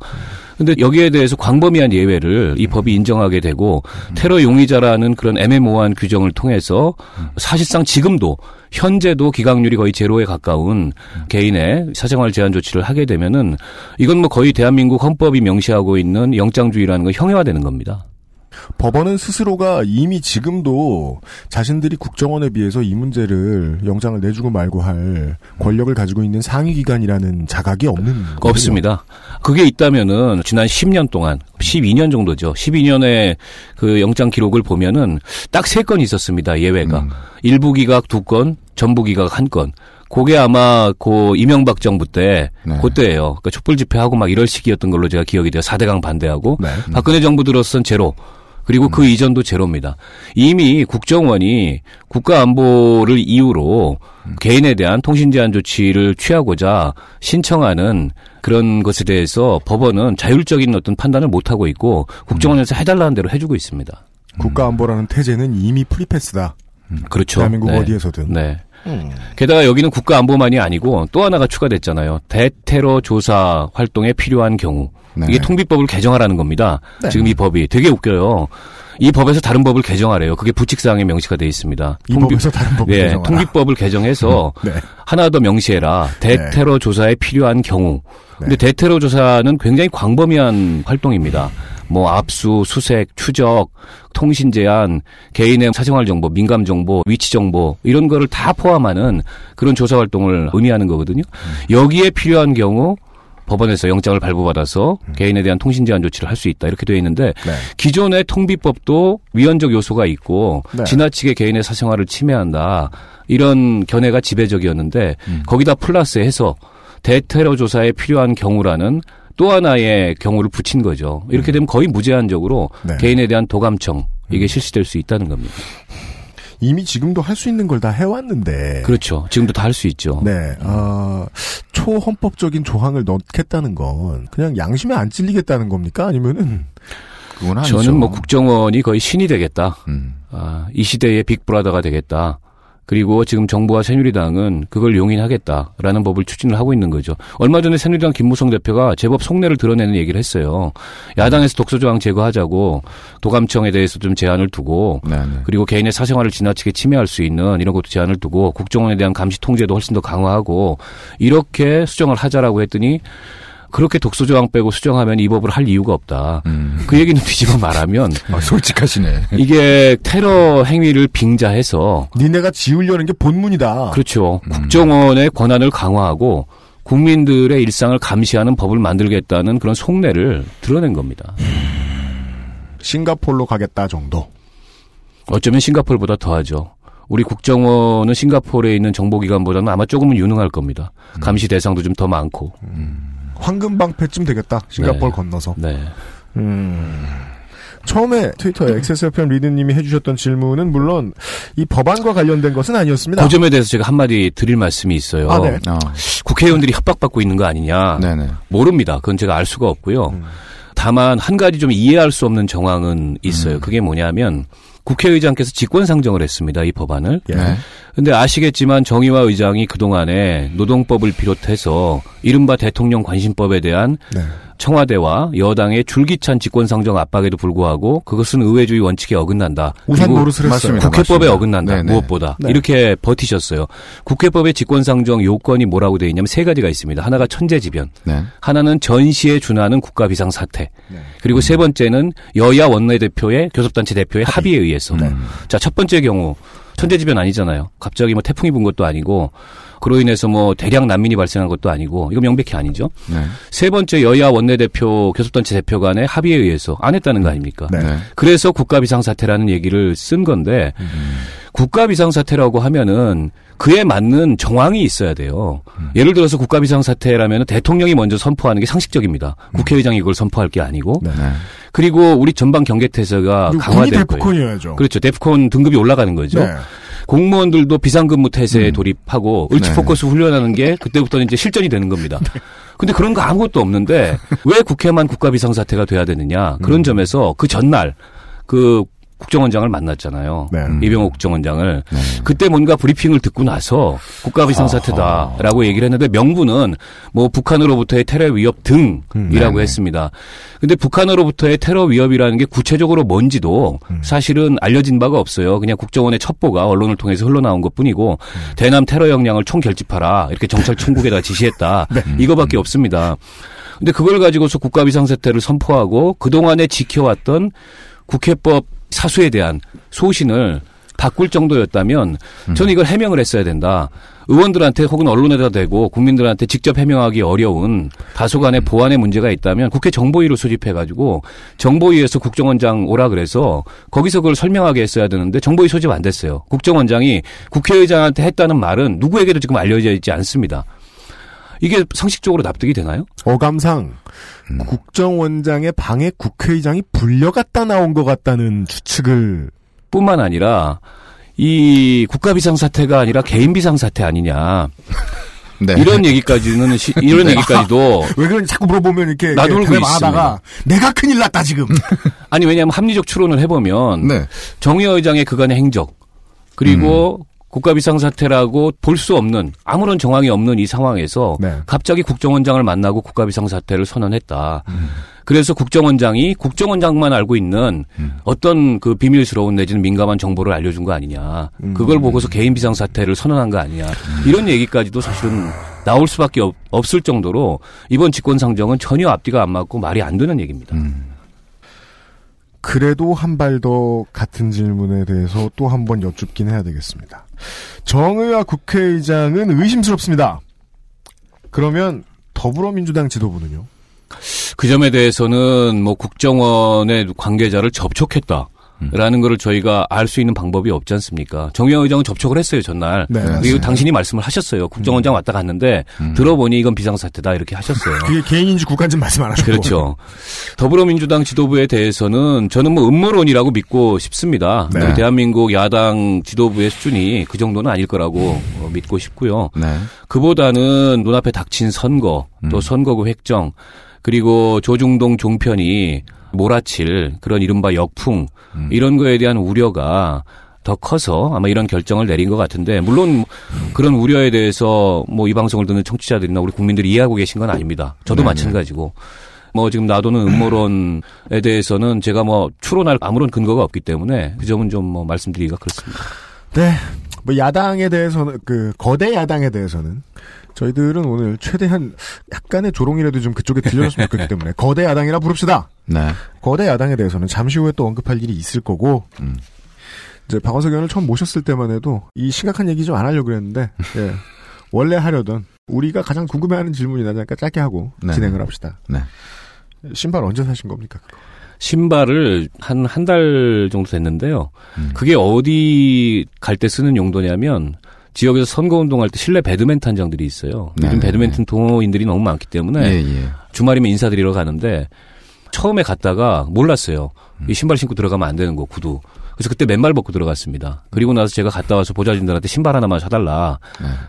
근데 여기에 대해서 광범위한 예외를 이 법이 인정하게 되고 테러 용의자라는 그런 애매모호한 규정을 통해서 사실상 지금도 현재도 기각률이 거의 제로에 가까운 개인의 사생활 제한 조치를 하게 되면은 이건 뭐 거의 대한민국 헌법이 명시하고 있는 영장주의라는 건 형해화되는 겁니다.
법원은 스스로가 이미 지금도 자신들이 국정원에 비해서 이 문제를 영장을 내주고 말고 할 권력을 가지고 있는 상위 기관이라는 자각이 없는 거군요.
없습니다. 그게 있다면은 지난 10년 동안 12년 정도죠. 12년의 그 영장 기록을 보면은 딱 세 건 있었습니다. 예외가. 일부 기각 두 건, 전부 기각 한 건. 그게 아마 고 이명박 정부 때 그때예요. 그러니까 촛불 집회하고 막 이럴 시기였던 걸로 제가 기억이 돼요. 4대강 반대하고 박근혜 정부 들어선 제로. 그리고 그 이전도 제로입니다. 이미 국정원이 국가안보를 이유로 개인에 대한 통신 제한 조치를 취하고자 신청하는 그런 것에 대해서 법원은 자율적인 어떤 판단을 못 하고 있고 국정원에서 해달라는 대로 해주고 있습니다.
국가안보라는 태제는 이미 프리패스다.
그렇죠.
대한민국
네.
어디에서든.
네. 게다가 여기는 국가안보만이 아니고 또 하나가 추가됐잖아요. 대테러 조사 활동에 필요한 경우. 이게 통비법을 개정하라는 겁니다.
네.
지금 이 법이 되게 웃겨요. 이 법에서 다른 법을 개정하래요. 그게 부칙사항에 명시가 돼 있습니다.
이 법에서 다른 법을
네,
개정하라.
통비법을 개정해서
네.
하나 더 명시해라. 대테러 조사에 필요한 경우.
네.
근데 대테러 조사는 굉장히 광범위한 활동입니다. 뭐 압수, 수색, 추적, 통신 제한, 개인의 사생활 정보, 민감 정보, 위치 정보 이런 거를 다 포함하는 그런 조사 활동을 의미하는 거거든요. 여기에 필요한 경우 법원에서 영장을 발부받아서 개인에 대한 통신 제한 조치를 할 수 있다 이렇게 되어 있는데 기존의 통비법도 위헌적 요소가 있고
네.
지나치게 개인의 사생활을 침해한다 이런 견해가 지배적이었는데 거기다 플러스해서 대테러 조사에 필요한 경우라는 또 하나의 경우를 붙인 거죠. 이렇게 되면 거의 무제한적으로
네.
개인에 대한 도감청 이게 실시될 수 있다는 겁니다.
이미 지금도 할 수 있는 걸 다 해왔는데.
그렇죠. 지금도 다 할 수 있죠.
네, 어, 초헌법적인 조항을 넣겠다는 건 그냥 양심에 안 찔리겠다는 겁니까? 아니면은
그건
저는 뭐 국정원이 거의 신이 되겠다.
음.
아, 이 시대의 빅브라더가 되겠다. 그리고 지금 정부와 새누리당은 그걸 용인하겠다라는 법을 추진을 하고 있는 거죠. 얼마 전에 새누리당 김무성 대표가 제법 속내를 드러내는 얘기를 했어요. 야당에서 독소조항 제거하자고 도감청에 대해서 좀 제한을 두고 그리고 개인의 사생활을 지나치게 침해할 수 있는 이런 것도 제한을 두고 국정원에 대한 감시 통제도 훨씬 더 강화하고 이렇게 수정을 하자라고 했더니 그렇게 독소조항 빼고 수정하면 이 법을 할 이유가 없다. 그 얘기는 뒤집어 말하면
아, 솔직하시네.
이게 테러 행위를 빙자해서
니네가 지우려는 게 본문이다.
그렇죠. 국정원의 권한을 강화하고 국민들의 일상을 감시하는 법을 만들겠다는 그런 속내를 드러낸 겁니다.
싱가폴로 가겠다 정도.
어쩌면 싱가폴보다 더하죠. 우리 국정원은 싱가폴에 있는 정보기관보다는 아마 조금은 유능할 겁니다. 감시 대상도 좀 더 많고.
황금방패쯤 되겠다. 싱가폴
네.
건너서.
네.
음. 처음에 트위터에 XSFM 리드님이 해주셨던 질문은 물론 이 법안과 관련된 것은 아니었습니다.
그 점에 대해서 제가 한마디 드릴 말씀이 있어요.
아, 네.
국회의원들이 협박받고 있는 거 아니냐. 모릅니다. 그건 제가 알 수가 없고요.
음.
다만 한 가지 좀 이해할 수 없는 정황은 있어요.
음.
그게 뭐냐면 국회의장께서 직권 상정을 했습니다. 이 법안을.
예.
네.
근데 아시겠지만 정의화 의장이 그동안에 노동법을 비롯해서 이른바 대통령 관심법에 대한
네.
청와대와 여당의 줄기찬 직권상정 압박에도 불구하고 그것은 의회주의 원칙에 어긋난다.
우산
그리고
노릇을 했어요.
국회법에
맞습니다.
어긋난다.
네네.
무엇보다.
네.
이렇게 버티셨어요. 국회법의 직권상정 요건이 뭐라고 되어 있냐면 세 가지가 있습니다. 하나가 천재지변.
네.
하나는 전시에 준하는 국가 비상사태.
네.
그리고
음.
세 번째는 여야 원내대표의 교섭단체 대표의 합의 에 의해서.
네.
자, 첫 번째 경우 천재지변 아니잖아요. 갑자기 뭐 태풍이 분 것도 아니고 그로 인해서 뭐 대량 난민이 발생한 것도 아니고 이거 명백히 아니죠.
네.
세 번째 여야 원내대표 교섭단체 대표 간의 합의에 의해서 안 했다는 거 아닙니까?
네.
그래서 국가 비상 사태라는 얘기를 쓴 건데 국가 비상 사태라고 하면은 그에 맞는 정황이 있어야 돼요. 예를 들어서 국가 비상 사태라면 대통령이 먼저 선포하는 게 상식적입니다. 국회의장이 그걸 선포할 게 아니고. 그리고 우리 전방 경계태세가 강화될 거예요.
데프콘이어야죠.
그렇죠. 데프콘 등급이 올라가는 거죠.
네.
공무원들도 비상근무 태세에 돌입하고 을지
네.
포커스 훈련하는 게 그때부터는 이제 실전이 되는 겁니다. 근데 그런 거 아무것도 없는데 왜 국회만 국가 비상사태가 돼야 되느냐 그런 점에서 그 전날 그 국정원장을 만났잖아요.
네.
이병옥 국정원장을. 그때 뭔가 브리핑을 듣고 나서 국가 비상 사태다라고 얘기를 했는데 명분은 뭐 북한으로부터의 테러 위협 등이라고
네.
했습니다. 근데 북한으로부터의 테러 위협이라는 게 구체적으로 뭔지도
음.
사실은 알려진 바가 없어요. 그냥 국정원의 첩보가 언론을 통해서 흘러나온 것뿐이고
음.
대남 테러 역량을 총 결집하라 이렇게 정찰 총국에다 지시했다
네.
이거밖에 없습니다. 근데 그걸 가지고서 국가 비상사태를 선포하고 그동안에 지켜왔던 국회법 사수에 대한 소신을 바꿀 정도였다면 저는 이걸 해명을 했어야 된다. 의원들한테 혹은 언론에다 대고 국민들한테 직접 해명하기 어려운 다소간의 보안의 문제가 있다면 국회 정보위로 소집해가지고 정보위에서 국정원장 오라 그래서 거기서 그걸 설명하게 했어야 되는데 정보위 소집 안 됐어요. 국정원장이 국회의장한테 했다는 말은 누구에게도 지금 알려져 있지 않습니다. 이게 상식적으로 납득이 되나요?
어감상 국정원장의 방에 국회의장이 불려갔다 나온 것 같다는 추측을
뿐만 아니라 이 국가 비상 사태가 아니라 개인 비상 사태 아니냐.
네.
이런 얘기까지는 시- 이런
네.
얘기까지도
왜 그런지 자꾸 물어보면 이렇게
울고
대답하다가 내가 큰일 났다 지금.
아니 왜냐하면 합리적 추론을 해보면
네.
정의호 의장의 그간의 행적 그리고 국가 비상사태라고 볼 수 없는 아무런 정황이 없는 이 상황에서
네.
갑자기 국정원장을 만나고 국가 비상사태를 선언했다.
음.
그래서 국정원장이 국정원장만 알고 있는 어떤 그 비밀스러운 내지는 민감한 정보를 알려준 거 아니냐.
음.
그걸 보고서 개인 비상사태를 선언한 거 아니냐. 이런 얘기까지도 사실은 나올 수밖에 없, 없을 정도로 이번 집권상정은 전혀 앞뒤가 안 맞고 말이 안 되는 얘기입니다.
그래도 한 발 더 같은 질문에 대해서 또 한 번 여쭙긴 해야 되겠습니다. 정의와 국회의장은 의심스럽습니다. 그러면 더불어민주당 지도부는요?
그 점에 대해서는 뭐 국정원의 관계자를 접촉했다. 라는 거를 저희가 알 수 있는 방법이 없지 않습니까? 정의영 의장은 접촉을 했어요, 전날.
네,
그리고. 당신이 말씀을 하셨어요. 국정원장 왔다 갔는데 들어보니 이건 비상사태다 이렇게 하셨어요.
그게 개인인지 국가인지 말씀 안 하셨고.
그렇죠. 더불어민주당 지도부에 대해서는 저는 뭐 음모론이라고 믿고 싶습니다.
네.
대한민국 야당 지도부의 수준이 그 정도는 아닐 거라고 어, 믿고 싶고요.
네.
그보다는 눈앞에 닥친 선거, 또 선거구 획정, 그리고 조중동 종편이 몰아칠 그런 이른바 역풍, 이런 거에 대한 우려가 더 커서 아마 이런 결정을 내린 것 같은데, 물론 그런 우려에 대해서 뭐 이 방송을 듣는 청취자들이나 우리 국민들이 이해하고 계신 건 아닙니다. 저도
네네.
마찬가지고. 뭐 지금 놔두는 음모론에 대해서는 제가 뭐 추론할 아무런 근거가 없기 때문에 그 점은 좀 뭐 말씀드리기가 그렇습니다.
네. 뭐 야당에 대해서는 그 거대 야당에 대해서는 저희들은 오늘 최대한 약간의 조롱이라도 좀 그쪽에 들려줬으면 좋겠기 때문에 거대 야당이라 부릅시다.
네.
거대 야당에 대해서는 잠시 후에 또 언급할 일이 있을 거고
음.
이제 박원석 의원을 처음 모셨을 때만 해도 이 심각한 얘기 좀 안 하려고 그랬는데 예. 원래 하려던 우리가 가장 궁금해하는 질문이 나 니까 짧게 하고
네.
진행을 합시다.
네.
신발 언제 사신 겁니까? 그거?
신발을 한 한 달 정도 됐는데요. 그게 어디 갈 때 쓰는 용도냐면 지역에서 선거 운동할 때 실내 배드민턴 장들이 있어요.
네,
요즘 배드민턴 동호인들이 너무 많기 때문에
예, 예.
주말이면 인사드리러 가는데 처음에 갔다가 몰랐어요. 이 신발 신고 들어가면 안 되는 거 구두. 그래서 그때 맨발 벗고 들어갔습니다. 그리고 나서 제가 갔다 와서 보좌진들한테 신발 하나만 사달라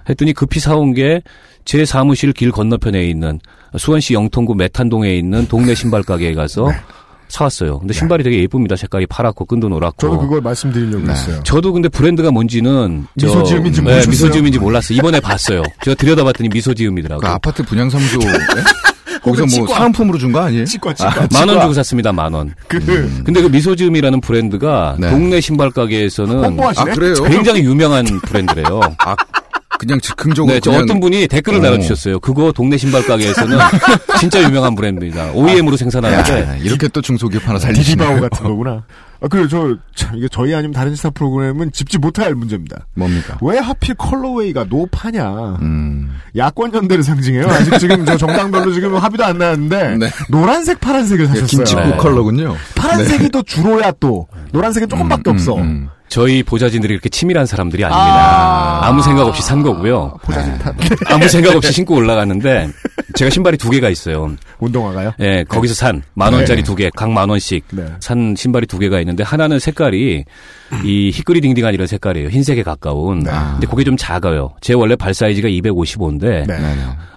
했더니 급히 사온 게 제 사무실 길 건너편에 있는 수원시 영통구 메탄동에 있는 동네 신발 가게에 가서 사왔어요. 근데 신발이 되게 예쁩니다. 색깔이 파랗고 끈도 노랗고.
저도 그걸 말씀드리려고 했어요.
저도 근데 브랜드가 뭔지는 저-
미소지음인지
네? 미소지음인지 몰랐어요. 이번에 봤어요. 제가 들여다봤더니 미소지음이더라고요.
그 아파트 분양사무소 거기서 뭐
치과.
사은품으로 준 거 아니에요?
아, 만원 주고 샀습니다, 만 원. 음. 근데 그 미소지음이라는 브랜드가 동네 신발 가게에서는
홍보하시네? 아, 그래요?
굉장히 유명한 브랜드래요.
그냥 즉흥적으로
네, 저
그냥-
어떤 분이 댓글을
어.
달아주셨어요. 그거 동네 신발 가게에서는 진짜 유명한 브랜드입니다. OEM으로 생산하는데
야, 이렇게 또 중소기업 하나
디디바오
살리시네요.
같은 거구나. 아, 그래, 저, 참, 이게 저희 아니면 다른 시사 프로그램은 짚지 못할 문제입니다.
뭡니까?
왜 하필 컬러웨이가 노파냐.
음.
야권 연대를 상징해요. 아직 지금 저 정당별로 지금 합의도 안 나왔는데, 노란색, 파란색을 사셨어요.
김치국
네.
컬러군요.
파란색이 또 주로야 또. 노란색은 조금밖에 없어.
저희 보좌진들이 이렇게 치밀한 사람들이 아닙니다. 아... 무 생각 없이 산 거고요.
보좌진 탓.
아무 생각 없이 신고 올라갔는데 제가 신발이 두 개가 있어요.
운동화가요?
예, 거기서 산 만 원짜리
네.
두 개, 각 만 원씩
네.
산 신발이 두 개가 있는데 하나는 색깔이 이 희끄리 딩딩한 이런 색깔이에요. 흰색에 가까운. 근데 그게 좀 작아요. 제 원래 발 사이즈가 255인데
네.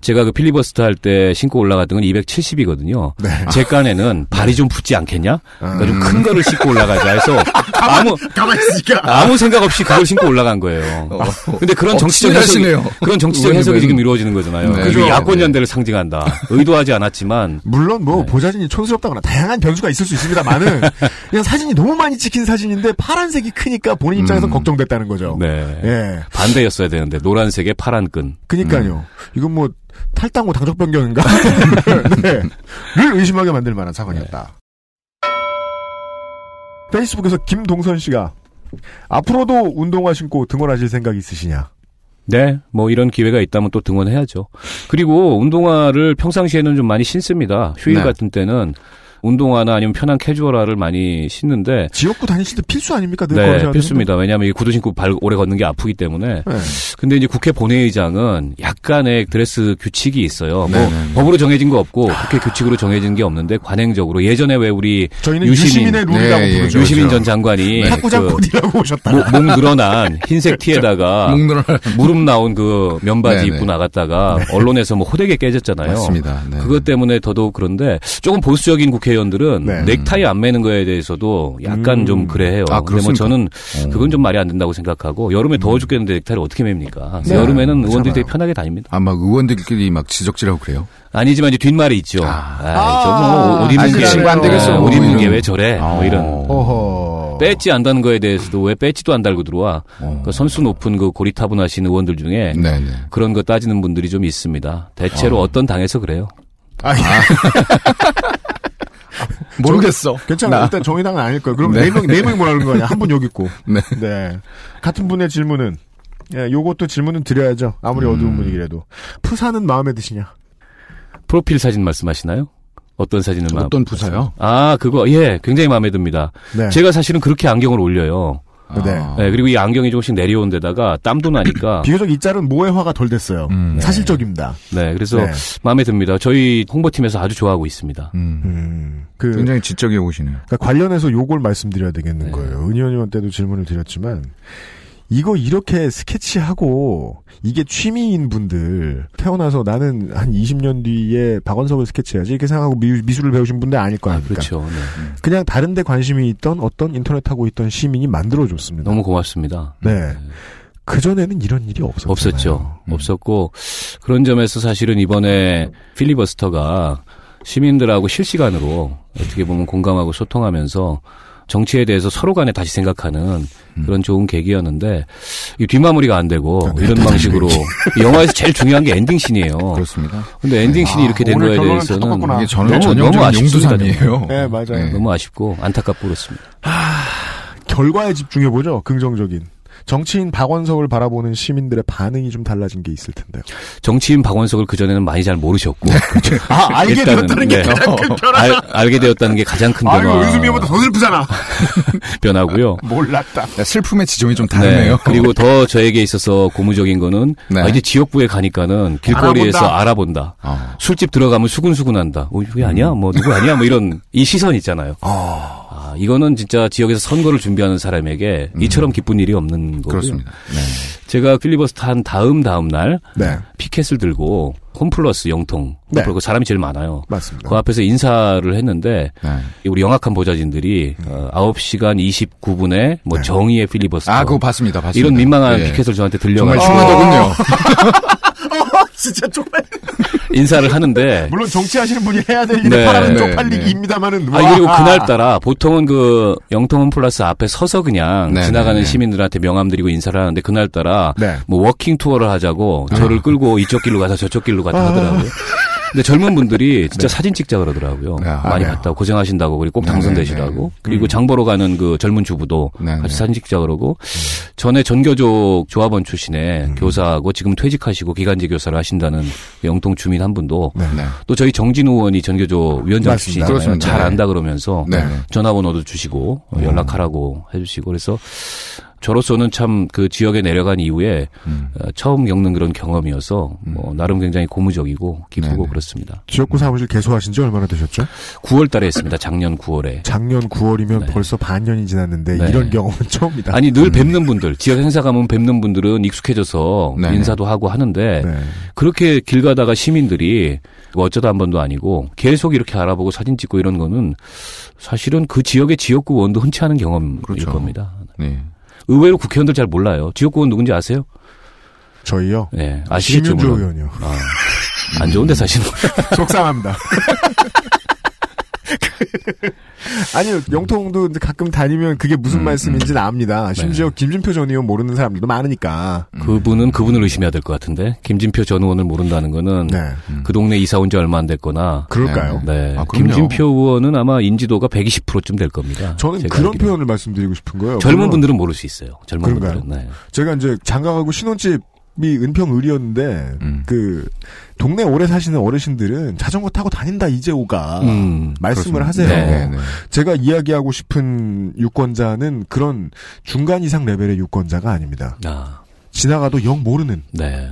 제가 그 필리버스터 할 때 신고 올라갔던 건 270이거든요.
네.
제 깐에는 발이 좀 붙지 않겠냐? 그러니까 좀
음.
큰 거를 신고 올라가자 해서 아무
가만히 있 으니까.
아무 생각 없이 그걸 신고 올라간 거예요. 근데 그런
어,
정치적 해석이. 그런 정치적. 해석이 지금 이루어지는 거잖아요.
네.
그게. 야권 연대를 상징한다. 의도하지 않았지만
물론 뭐
네.
보사진이 촌스럽다거나 다양한 변수가 있을 수 있습니다만은 그냥 사진이 너무 많이 찍힌 사진인데 파란색이 크니까 본인 입장에서
음.
걱정됐다는 거죠.
네.
예.
반대였어야 되는데 노란색에 파란 끈.
그니까요. 이건 뭐 탈당 후 당적 변경인가? 네. 를 의심하게 만들 만한 사건이었다. 페이스북에서 김동선 씨가 앞으로도 운동화 신고 등원하실 생각 있으시냐?
네, 뭐 이런 기회가 있다면 또 등원해야죠. 그리고 운동화를 평상시에는 좀 많이 신습니다. 휴일
네.
같은 때는 운동화나 아니면 편한 캐주얼화를 많이 신는데
지역구 다니실 때 필수 아닙니까? 늘
네,
걸으셔야
필수입니다. 왜냐하면 이 구두 신고 발 오래 걷는 게 아프기 때문에.
네.
근데 이제 국회 본회의장은 약간의 드레스 규칙이 있어요. 뭐
네, 네, 네.
법으로 정해진 거 없고 국회 규칙으로 정해진 게 없는데 관행적으로 예전에 왜 우리
저희는 유시민 의 룰이라고
네,
부르죠.
유시민
그렇죠.
전 장관이
네. 탁구장
그
코디라고 오셨다.
목, 목 늘어난 흰색 티에다가. 무릎 나온 그 면바지
네네.
입고 나갔다가 언론에서 뭐 호되게 깨졌잖아요.
맞습니다. 네.
그것 때문에 더더욱 그런데 조금 보수적인 국회 의원들은
네.
넥타이 안 매는 거에 대해서도 약간
음.
좀 그래해요.
아,
근데 뭐? 저는 그건 좀 말이 안 된다고 생각하고 여름에 더워 죽겠는데 넥타이를 어떻게 맵니까?
네.
여름에는 의원들이
그렇잖아요.
되게 편하게 다닙니다.
아마 의원들끼리 막 지적질하고 그래요.
아니지만 이제 뒷말이 있죠.
아.
아, 저뭐 옷 입는
아니, 게그 친구 안 되겠어.
네, 뭐옷 입는
이런.
게왜 저래? 뭐 이런.
어허.
배지 안 다는 거에 대해서도 왜 배지도 안 달고 들어와? 그 선수 높은 그 고리타분하신 의원들 중에
네, 네.
그런 거 따지는 분들이 좀 있습니다. 대체로 어. 떤 당에서 그래요.
아,
모르겠어.
괜찮아.
나.
일단 정의당은 아닐 거예요. 그럼
네.
네 명, 네 명이 뭐라는 거냐. 한 분 여기 있고.
네.
네. 같은 분의 질문은, 예, 요것도 질문은 드려야죠. 아무리
음.
어두운 분위기라도. 푸사는 마음에 드시냐?
프로필 사진 말씀하시나요? 어떤 사진을 마-
어떤 부사요?
아, 그거 예, 굉장히 마음에 듭니다.
네.
제가 사실은 그렇게 안경을 올려요.
네.
아.
네, 그리고 이 안경이 조금씩 내려온 데다가 땀도 나니까
비교적 이 짤은 모해화가 덜 됐어요.
음.
사실적입니다.
네, 그래서
네.
마음에 듭니다. 저희 홍보팀에서 아주 좋아하고 있습니다.
음.
음, 그,
굉장히 지적이 오시네요.
그러니까 관련해서 요걸 말씀드려야 되겠는
네.
거예요. 은희 의원 때도 질문을 드렸지만, 이거 이렇게 스케치하고, 이게 취미인 분들, 태어나서 나는 한 20년 뒤에 박원석을 스케치해야지, 이렇게 생각하고 미, 술을 배우신 분들 아닐 거
아,
아닙니까?
그렇죠. 네.
그냥 다른데 관심이 있던 어떤 인터넷 하고 있던 시민이 만들어줬습니다.
너무 고맙습니다.
네. 그전에는 이런 일이 없었잖아요.
없었죠.
음.
없었고 그런 점에서 사실은 이번에 필리버스터가 시민들하고 실시간으로 어떻게 보면 공감하고 소통하면서 정치에 대해서 서로 간에 다시 생각하는 그런 좋은 계기였는데 이 뒷마무리가 안 되고 이런 방식으로 이 영화에서 제일 중요한 게 엔딩신이에요.
그렇습니다.
근데 엔딩신이
아,
이렇게 된 거에 대해서는.
이게 저는
너무, 너무 아쉽습니다.
네, 맞아요.
네.
너무 아쉽고 안타깝고 그렇습니다.
결과에 집중해 보죠. 긍정적인. 정치인 박원석을 바라보는 시민들의 반응이 좀 달라진 게 있을 텐데요.
정치인 박원석을 그 전에는 많이 잘 모르셨고
아, 알게
일단은,
되었다는 게
네.
가장 큰 변화.
알, 알게 되었다는 게 가장 큰
아유,
변화
의수미보다 더 슬프잖아.
변화고요.
몰랐다.
슬픔의 지점이 좀 다르네요.
네, 그리고 더 저에게 있어서 고무적인 거는
네.
아, 이제 지역구에 가니까는 길거리에서
알아본다.
알아본다.
어.
술집 들어가면 수근수근한다. 어, 이게 아니야? 뭐 누구 아니야? 뭐 이런 이 시선 있잖아요.
아,
아, 이거는 진짜 지역에서 선거를 준비하는 사람에게 이처럼 기쁜 일이 없는 거고요.
그렇습니다. 네.
제가 필리버스터 한 다음 다음 날
네.
피켓을 들고 홈플러스 영통
네.
그 사람이 제일 많아요.
맞습니다.
그 앞에서 인사를 했는데
네.
우리 영악한 보좌진들이 어, 9시간 29분에 뭐
네.
정의의 필리버스터
아, 그거 봤습니다. 봤습니다.
이런 민망한
예.
피켓을 저한테
정말
들려가지고
중요하더군요.
진짜 쪽팔.
인사를 하는데
물론 정치하시는 분이 해야 될 일에
네,
파라는
네,
쪽팔리기입니다만은.
아 그리고 그날 따라 보통은 그 영통 홈플러스 앞에 서서 그냥
네,
지나가는
네, 네.
시민들한테 명함 드리고 인사를 하는데 그날 따라
네.
뭐 walking tour를 하자고 저를 끌고 이쪽 길로 가서 저쪽 길로 갔다
아.
하더라고요. 근데 젊은 분들이 진짜 사진 찍자 그러더라고요.
네,
많이
네.
갔다고 고생하신다고 그리고 꼭
네,
당선되시라고.
네,
그리고 장 보러 가는 그 젊은 주부도
네,
같이
네.
사진 찍자 그러고 전에 전교조 조합원 출신의 교사하고 지금 퇴직하시고 기간제 교사를 하신다는 영통 주민 한 분도
네.
네.
또 저희 정진우 의원이 전교조 위원장. 출신이잖아요. 잘
네.
안다 그러면서
네.
전화번호도 주시고 어, 연락하라고 해주시고 그래서 저로서는 참 그 지역에 내려간 이후에 어, 처음 겪는 그런 경험이어서 뭐 나름 굉장히 고무적이고 기쁘고 그렇습니다.
지역구 사무실 개소하신 지 얼마나 되셨죠?
9월 달에 했습니다. 작년 9월에.
작년 9월이면 벌써 반년이 지났는데
네.
이런 경험은 처음이다.
아니 늘 뵙는 분들 지역 행사 가면 뵙는 분들은 익숙해져서
네네.
인사도 하고 하는데
네.
그렇게 길 가다가 시민들이 뭐 어쩌다 한 번도 아니고 계속 이렇게 알아보고 사진 찍고 이런 거는 사실은 그 지역의 지역구 의원도 흔치 않은 경험일 겁니다.
네.
의외로 국회의원들 잘 몰라요. 지역구 의원 누군지 아세요?
저희요?
네, 아시겠죠. 물론.
의원이요.
아, 안 좋은데 사실은.
속상합니다. 아니요, 영통도 이제 가끔 다니면 그게 무슨
음,
말씀인지는 압니다. 심지어 김진표 전 의원 모르는 사람들도 많으니까.
그분은 그분을 의심해야 될 것 같은데 김진표 전 의원을 모른다는 거는 그 동네 이사 온 지 얼마 안 됐거나
그럴까요?
네.
아, 그럼요.
김진표 의원은 아마 인지도가 120%쯤 될 겁니다.
저는 그런
알기로는.
표현을 말씀드리고 싶은 거예요.
젊은 분들은 모를 수 있어요. 젊은
그런가요?
분들은. 네.
제가 이제 장가가고 신혼집 이 은평 을이었는데 그 동네 오래 사시는 어르신들은 자전거 타고 다닌다 이재호가
음,
말씀을
그렇습니다.
하세요.
네, 네.
제가 이야기하고 싶은 유권자는 그런 중간 이상 레벨의 유권자가 아닙니다.
아,
지나가도 영 모르는.
네.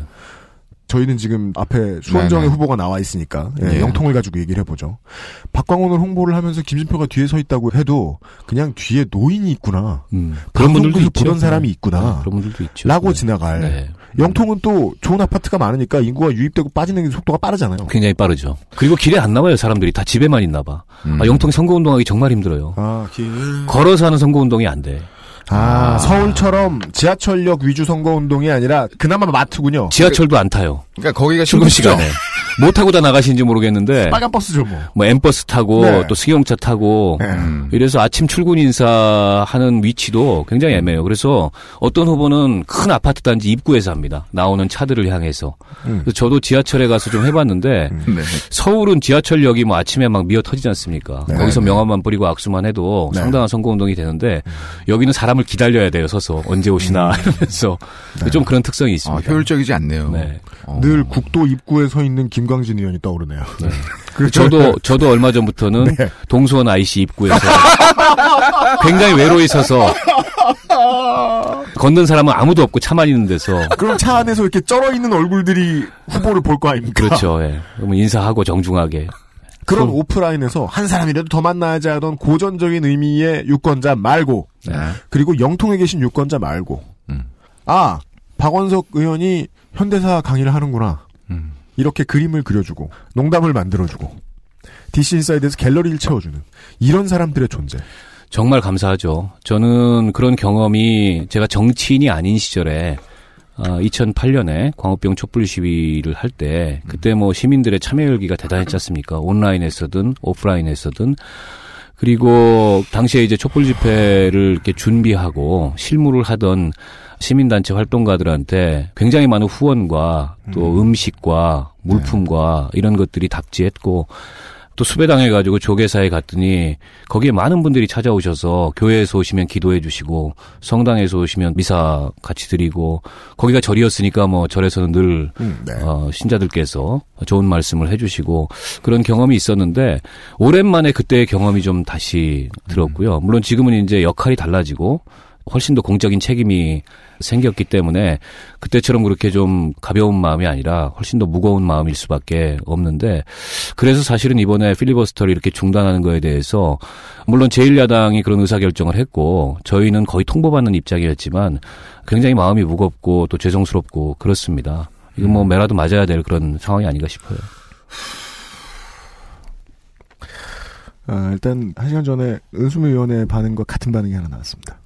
저희는 지금 앞에 수원정의
네, 네.
후보가 나와 있으니까 예,
네.
영통을 가지고 얘기를 해보죠. 박광원을 홍보를 하면서 김진표가 뒤에 서 있다고 해도 그냥 뒤에 노인이 있구나.
음, 그런 분들도.
보던 사람이
네,
있구나.
그런 분들도 있죠.
라고
네.
지나갈.
네.
영통은 또 좋은 아파트가 많으니까 인구가 유입되고 빠지는 속도가 빠르잖아요.
굉장히 빠르죠. 그리고 길에 안 나와요, 사람들이. 다 집에만 있나 봐. 아, 영통 선거 운동하기 정말 힘들어요.
아,
걸어서 하는 선거 운동이 안 돼.
아, 서울처럼 지하철역 위주 선거 운동이 아니라 그나마 마트군요.
지하철도 안 타요.
그러니까 거기가
출근? 시간에. 뭐 타고 다 나가시는지 모르겠는데.
빨간 버스죠, 뭐.
뭐 엠버스 타고
네.
또 승용차 타고 이래서 아침 출근 인사하는 위치도 굉장히 애매해요. 그래서 어떤 후보는 큰 아파트 단지 입구에서 합니다. 나오는 차들을 향해서.
음.
그래서 저도 지하철에 가서 좀 해봤는데
네.
서울은 지하철역이 뭐 아침에 막 미어 터지지 않습니까?
네.
거기서 명함만 뿌리고 악수만 해도
네.
상당한 선거 운동이 되는데 여기는 사람을 기다려야 돼요. 서서 언제 오시나 이러면서 좀 그런 특성이 있습니다.
아, 효율적이지 않네요.
네.
늘 국도 입구에 서 있는 김광진 의원이 떠오르네요. 그렇죠.
저도 저도 얼마 전부터는
네.
동수원 IC 입구에서 굉장히 외로이 서서 걷는 사람은 아무도 없고 차만 있는 데서
그럼 차 안에서 이렇게 쩔어 있는 얼굴들이 후보를 볼 거 아닙니까?
그렇죠. 예. 그러면 인사하고 정중하게
그런 오프라인에서 한 사람이라도 더 만나야지 하던 고전적인 의미의 유권자 말고
네.
그리고 영통에 계신 유권자 말고 아 박원석 의원이 현대사 강의를 하는구나. 이렇게 그림을 그려주고 농담을 만들어주고 DC Inside에서 갤러리를 채워주는 이런 사람들의 존재.
정말 감사하죠. 저는 그런 경험이 제가 정치인이 아닌 시절에 아, 2008년에 광우병 촛불 시위를 할 때 그때 뭐 시민들의 참여 열기가 대단했지 않습니까? 온라인에서든 오프라인에서든. 그리고 당시에 이제 촛불 집회를 이렇게 준비하고 실무를 하던 시민단체 활동가들한테 굉장히 많은 후원과 또 음 식과 물품과 이런 것들이 답지했고 또 수배당해가지고 조계사에 갔더니 거기에 많은 분들이 찾아오셔서 교회에서 오시면 기도해 주시고 성당에서 오시면 미사 같이 드리고 거기가 절이었으니까 뭐 절에서는 늘 어, 신자들께서 좋은 말씀을 해주시고 그런 경험이 있었는데 오랜만에 그때의 경험이 좀 다시 들었고요. 물론 지금은 이제 역할이 달라지고 훨씬 더 공적인 책임이 생겼기 때문에 그때처럼 그렇게 좀 가벼운 마음이 아니라 훨씬 더 무거운 마음일 수밖에 없는데 그래서 사실은 이번에 필리버스터를 이렇게 중단하는 거에 대해서 물론 제1야당이 그런 의사결정을 했고 저희는 거의 통보받는 입장이었지만 굉장히 마음이 무겁고 또 죄송스럽고 그렇습니다. 이건 뭐 매라도 맞아야 될 그런 상황이 아닌가 싶어요.
아, 일단 한 시간 전에 은수미 의원의 반응과 같은 반응이 하나 나왔습니다.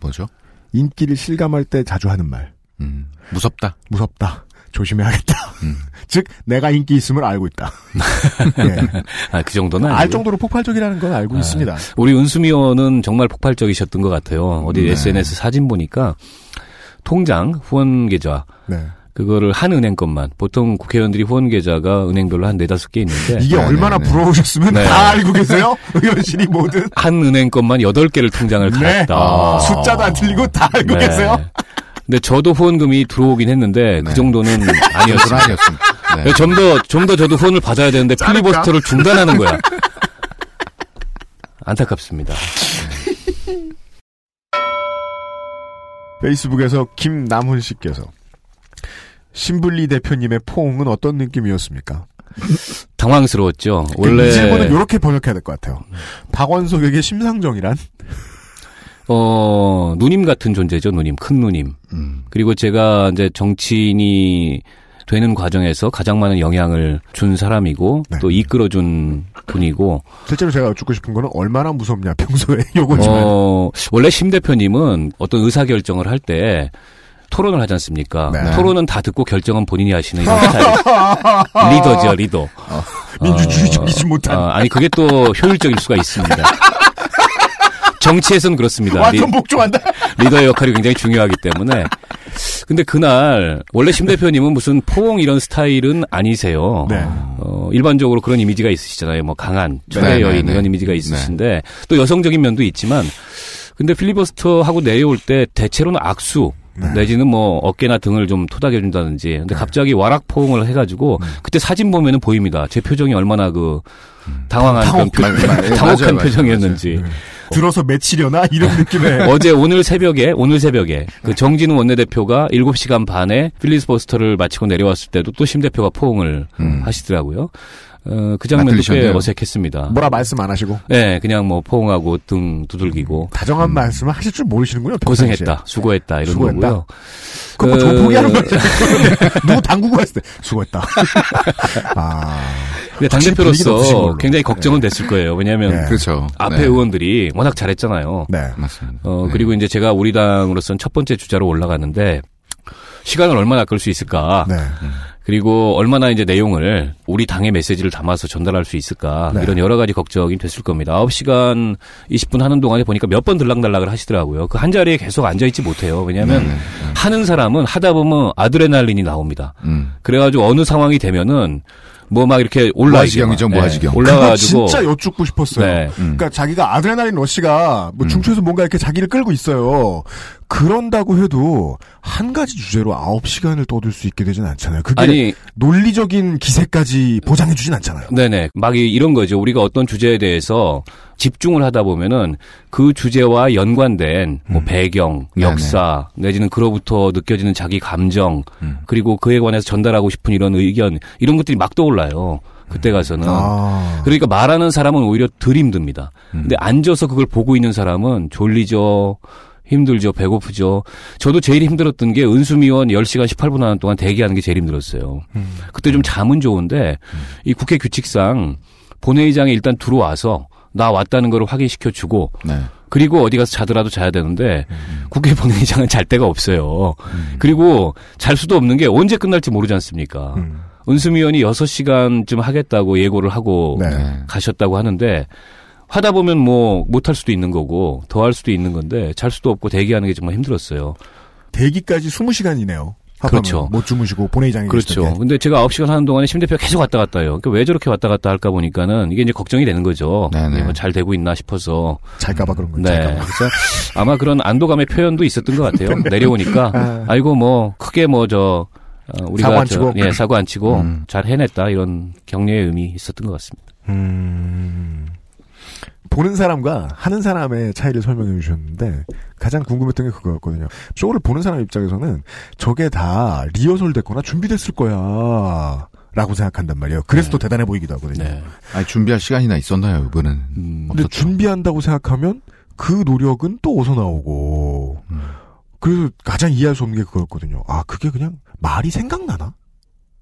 뭐죠?
인기를 실감할 때 자주 하는 말.
음, 무섭다.
무섭다. 조심해야겠다. 즉 내가 인기 있음을 알고 있다. 예.
아, 그 정도는
알. 정도로 폭발적이라는 건 알고
아,
있습니다.
우리 은수미 의원은 정말 폭발적이셨던 것 같아요. 어디
네.
SNS 사진 보니까 통장 후원 계좌
네.
그거를 한 은행 것만 보통 국회의원들이 후원 계좌가 은행별로 한 네다섯 개 있는데
이게 얼마나 부러우셨으면
네.
다 알고 계세요? 의원실이 뭐든.
한 은행 것만 여덟 개를 통장을
네.
갈았다.
아. 숫자도 안 틀리고 다 알고
네.
계세요?
근데 저도 후원금이 들어오긴 했는데 그 정도는 아니었습니다.
아니었습니다. 네.
좀더 좀 더 저도 후원을 받아야 되는데 필리버스터를 중단하는 거야. 안타깝습니다.
페이스북에서 김남훈 씨께서 신불리 대표님의 포옹은 어떤 느낌이었습니까?
당황스러웠죠.
원래 이 질문은 이렇게 번역해야 될 것 같아요. 박원석에게 심상정이란
어, 누님 같은 존재죠, 누님. 큰 누님. 그리고 제가 이제 정치인이 되는 과정에서 가장 많은 영향을 준 사람이고, 또 이끌어준 분이고,
실제로 제가 여쭙고 싶은 거는 얼마나 무섭냐 평소에 요거지만
어, 원래 심 대표님은 어떤 의사 결정을 할 때, 토론을 하지 않습니까?
네.
토론은 다 듣고 결정은 본인이 하시는 이런 스타일. 리더죠, 리더.
민주주의적이지 못한.
어, 아니, 그게 또 효율적일 수가 있습니다. 정치에서는 그렇습니다.
완전
리-
복종한다.
리더의 역할이 굉장히 중요하기 때문에. 근데 그날 원래 심 대표님은 무슨 포옹 이런 스타일은 아니세요.
네.
어, 일반적으로 그런 이미지가 있으시잖아요. 뭐 강한
네,
초대
네,
여인
네.
이런 이미지가 있으신데 또 여성적인 면도 있지만 근데 필리버스터 하고 내려올 때 대체로는 악수 내지는 뭐 어깨나 등을 좀 토닥여 준다든지. 근데 갑자기 와락 포옹을 해가지고 그때 사진 보면은 보입니다. 제 표정이 얼마나 그 당황한
당혹,
그런 표- 당혹한
맞아요, 맞아요,
표정이었는지.
들어서 맺히려나? 이런 느낌의.
어제 오늘 새벽에 오늘 새벽에 그 정진우 원내대표가 7시간 반에 필리스 버스터를 마치고 내려왔을 때도 또 심 대표가 포옹을 하시더라고요. 어, 그 장면도 꽤
맞들리셨네요.
어색했습니다.
뭐라 말씀 안 하시고
네, 그냥 뭐 포옹하고 등 두들기고
다정한 말씀을 하실 줄 모르시는군요. 평상시에.
고생했다, 수고했다 이런
수고했다.
거고요.
그거 뭐저 포기하는
그-
거죠. 누구 당구고 했을 때 수고했다. 아.
근데 당 대표로서
걸로.
굉장히 걱정은 됐을 거예요. 왜냐하면
네.
그렇죠.
앞에
네.
의원들이 워낙 잘했잖아요.
네.
맞습니다.
어, 그리고 이제 제가 우리 당으로서는 첫 번째 주자로 올라갔는데 시간을 얼마나 끌 수 있을까?
네.
그리고 얼마나 이제 내용을 우리 당의 메시지를 담아서 전달할 수 있을까?
네.
이런 여러 가지 걱정이 됐을 겁니다. 9시간 20분 하는 동안에 보니까 몇 번 들락달락을 하시더라고요. 그 한 자리에 계속 앉아 있지 못해요. 왜냐하면
네,
하는 사람은 하다 보면 아드레날린이 나옵니다.
음.
그래가지고 어느 상황이 되면은 뭐막 이렇게 올라가죠.
모하지경이죠, 모하지경.
그거
올라가가지고
진짜 여쭙고 싶었어요.
네.
그러니까 자기가 아드레날린 러시가
음.
뭐 중추에서 뭔가 이렇게 자기를 끌고 있어요. 그런다고 해도 한 가지 주제로 9시간을 떠들 수 있게 되진 않잖아요. 그게
아니
논리적인 기세까지 보장해 주진 않잖아요.
네네. 막 이- 이런 거죠. 우리가 어떤 주제에 대해서 집중을 하다 보면은 그 주제와 연관된 뭐 배경,
네네.
역사, 내지는 그로부터 느껴지는 자기 감정,
음.
그리고 그에 관해서 전달하고 싶은 이런 의견, 이런 것들이 막 떠올라요. 그때 가서는.
아.
그러니까 말하는 사람은 오히려 덜 힘듭니다. 근데 앉아서 그걸 보고 있는 사람은 졸리죠. 힘들죠. 배고프죠. 저도 제일 힘들었던 게 은수미원 10시간 18분 하는 동안 대기하는 게 제일 힘들었어요. 그때 좀 잠은 좋은데 이 국회 규칙상 본회의장에 일단 들어와서 나 왔다는 걸 확인시켜 주고
네.
그리고 어디 가서 자더라도 자야 되는데 국회 본회의장은 잘 데가 없어요. 그리고 잘 수도 없는 게 언제 끝날지 모르지 않습니까?
음.
은수미 의원이 6시간쯤 하겠다고 예고를 하고
네.
가셨다고 하는데 하다 보면 뭐 못할 수도 있는 거고 더 할 수도 있는 건데 잘 수도 없고 대기하는 게 정말 힘들었어요.
대기까지 20시간이네요.
그렇죠.
못 주무시고 본회의장에
그렇죠.
때.
근데 제가 9시간 하는 동안에 심 대표가 계속 왔다 갔다 해요. 그러니까 왜 저렇게 왔다 갔다 할까 보니까는 이게 이제 걱정이 되는 거죠.
네네.
이게 뭐잘 되고 있나 싶어서.
잘까봐 그런 거죠.
네.
잘까봐.
그래서 아마 그런 안도감의 표현도 있었던 것 같아요. 내려오니까
아.
아이고 뭐 크게 뭐저 우리가
사고 안
저-
치고?
예 사고 안 치고
음.
잘 해냈다 이런 격려의 의미 있었던 것 같습니다.
음, 보는 사람과 하는 사람의 차이를 설명해 주셨는데 가장 궁금했던 게 그거였거든요. 쇼를 보는 사람 입장에서는 저게 다 리허설 됐거나 준비됐을 거야. 라고 생각한단 말이에요. 그래서 또 대단해 보이기도 하거든요.
네.
아니, 준비할 시간이나 있었나요, 이번엔?
음,
근데
없었죠.
준비한다고 생각하면 그 노력은 또 어디서 나오고
음.
그래서 가장 이해할 수 없는 게 그거였거든요. 아 그게 그냥 말이 생각나나?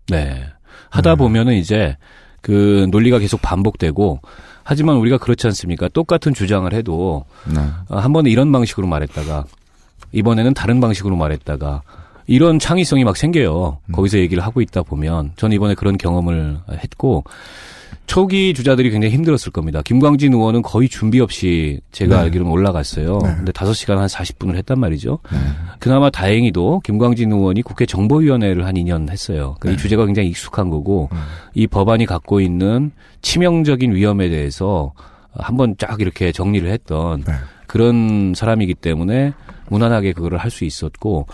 네. 하다
음.
보면은 이제 그 논리가 계속 반복되고 하지만 우리가 그렇지 않습니까? 똑같은 주장을 해도
네.
어, 한 번은 이런 방식으로 말했다가 이번에는 다른 방식으로 말했다가 이런 창의성이 막 생겨요.
음.
거기서 얘기를 하고 있다 보면 전 이번에 그런 경험을 했고 초기 주자들이 굉장히 힘들었을 겁니다. 김광진 의원은 거의 준비 없이 제가
네.
알기로는 올라갔어요.
네.
근데 5시간 한 40분을 했단 말이죠.
네.
그나마 다행히도 김광진 의원이 국회 정보위원회를 한 2년 했어요. 그러니까 이
네.
주제가 굉장히 익숙한 거고
음.
이 법안이 갖고 있는 치명적인 위험에 대해서 한번 쫙 이렇게 정리를 했던
네.
그런 사람이기 때문에 무난하게 그거를 할 수 있었고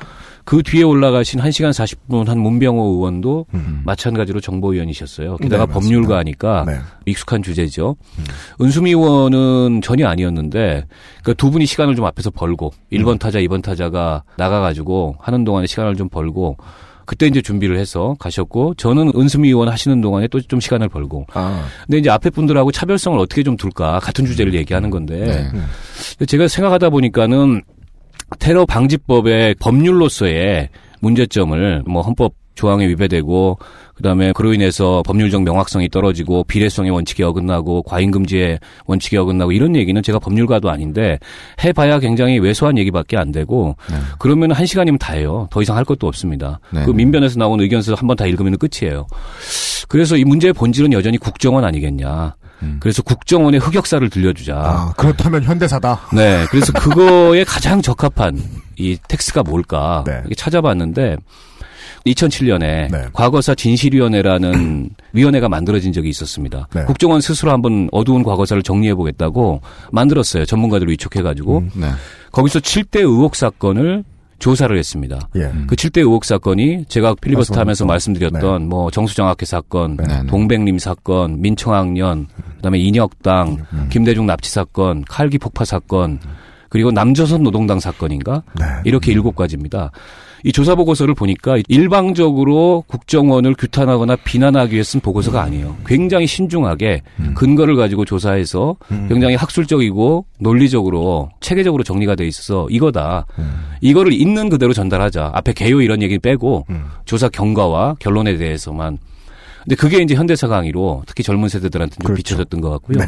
그 뒤에 올라가신 1시간 40분 한 문병호 의원도 마찬가지로 정보위원이셨어요. 게다가
음. 네.
법률가니까
네.
익숙한 주제죠. 은수미 의원은 전혀 아니었는데 그두 분이 시간을 좀 앞에서 벌고 1번 타자, 2번 타자가 나가가지고 하는 동안에 시간을 좀 벌고 그때 이제 준비를 해서 가셨고 저는 은수미 의원 하시는 동안에 또 좀 시간을 벌고
아.
근데 이제 앞에 분들하고 차별성을 어떻게 좀 둘까 같은 주제를 얘기하는 건데
네.
제가 생각하다 보니까는 테러 방지법의 법률로서의 문제점을 뭐 헌법 조항에 위배되고 그다음에 그로 인해서 법률적 명확성이 떨어지고 비례성의 원칙이 어긋나고 과잉금지의 원칙이 어긋나고 이런 얘기는 제가 법률가도 아닌데 해봐야 굉장히 왜소한 얘기밖에 안 되고 그러면 한 시간이면 다예요. 더 이상 할 것도 없습니다.
네.
그 민변에서 나온 의견서 한 번 다 읽으면 끝이에요. 그래서 이 문제의 본질은 여전히 국정원 아니겠냐. 그래서 국정원의 흑역사를 들려주자.
아, 그렇다면 현대사다.
네. 그래서 그거에 가장 적합한 이 텍스가 뭘까 이렇게 찾아봤는데 2007년에 과거사 진실위원회라는 위원회가 만들어진 적이 있었습니다. 국정원 스스로 한번 어두운 과거사를 정리해 보겠다고 만들었어요. 전문가들 위촉해 가지고 거기서 7대 의혹 사건을 조사를 했습니다.
예.
그 7대 의혹 사건이 제가 필리버스터 하면서
말씀하셨던.
말씀드렸던 뭐 정수장학회 사건, 동백림 사건, 민청학년, 그다음에 인혁당, 김대중 납치 사건, 칼기 폭파 사건, 그리고 남조선 노동당 사건인가 이렇게 일곱 가지입니다. 이 조사 보고서를 보니까 일방적으로 국정원을 규탄하거나 비난하기 위해 쓴 보고서가 아니에요. 굉장히 신중하게 근거를 가지고 조사해서 굉장히 학술적이고 논리적으로 체계적으로 정리가 돼 있어서 이거다. 이거를 있는 그대로 전달하자. 앞에 개요 이런 얘기 빼고 조사 경과와 결론에 대해서만 근데 그게 이제 현대사가 아니로 특히 젊은 세대들한테 좀 비춰졌던 것 같고요.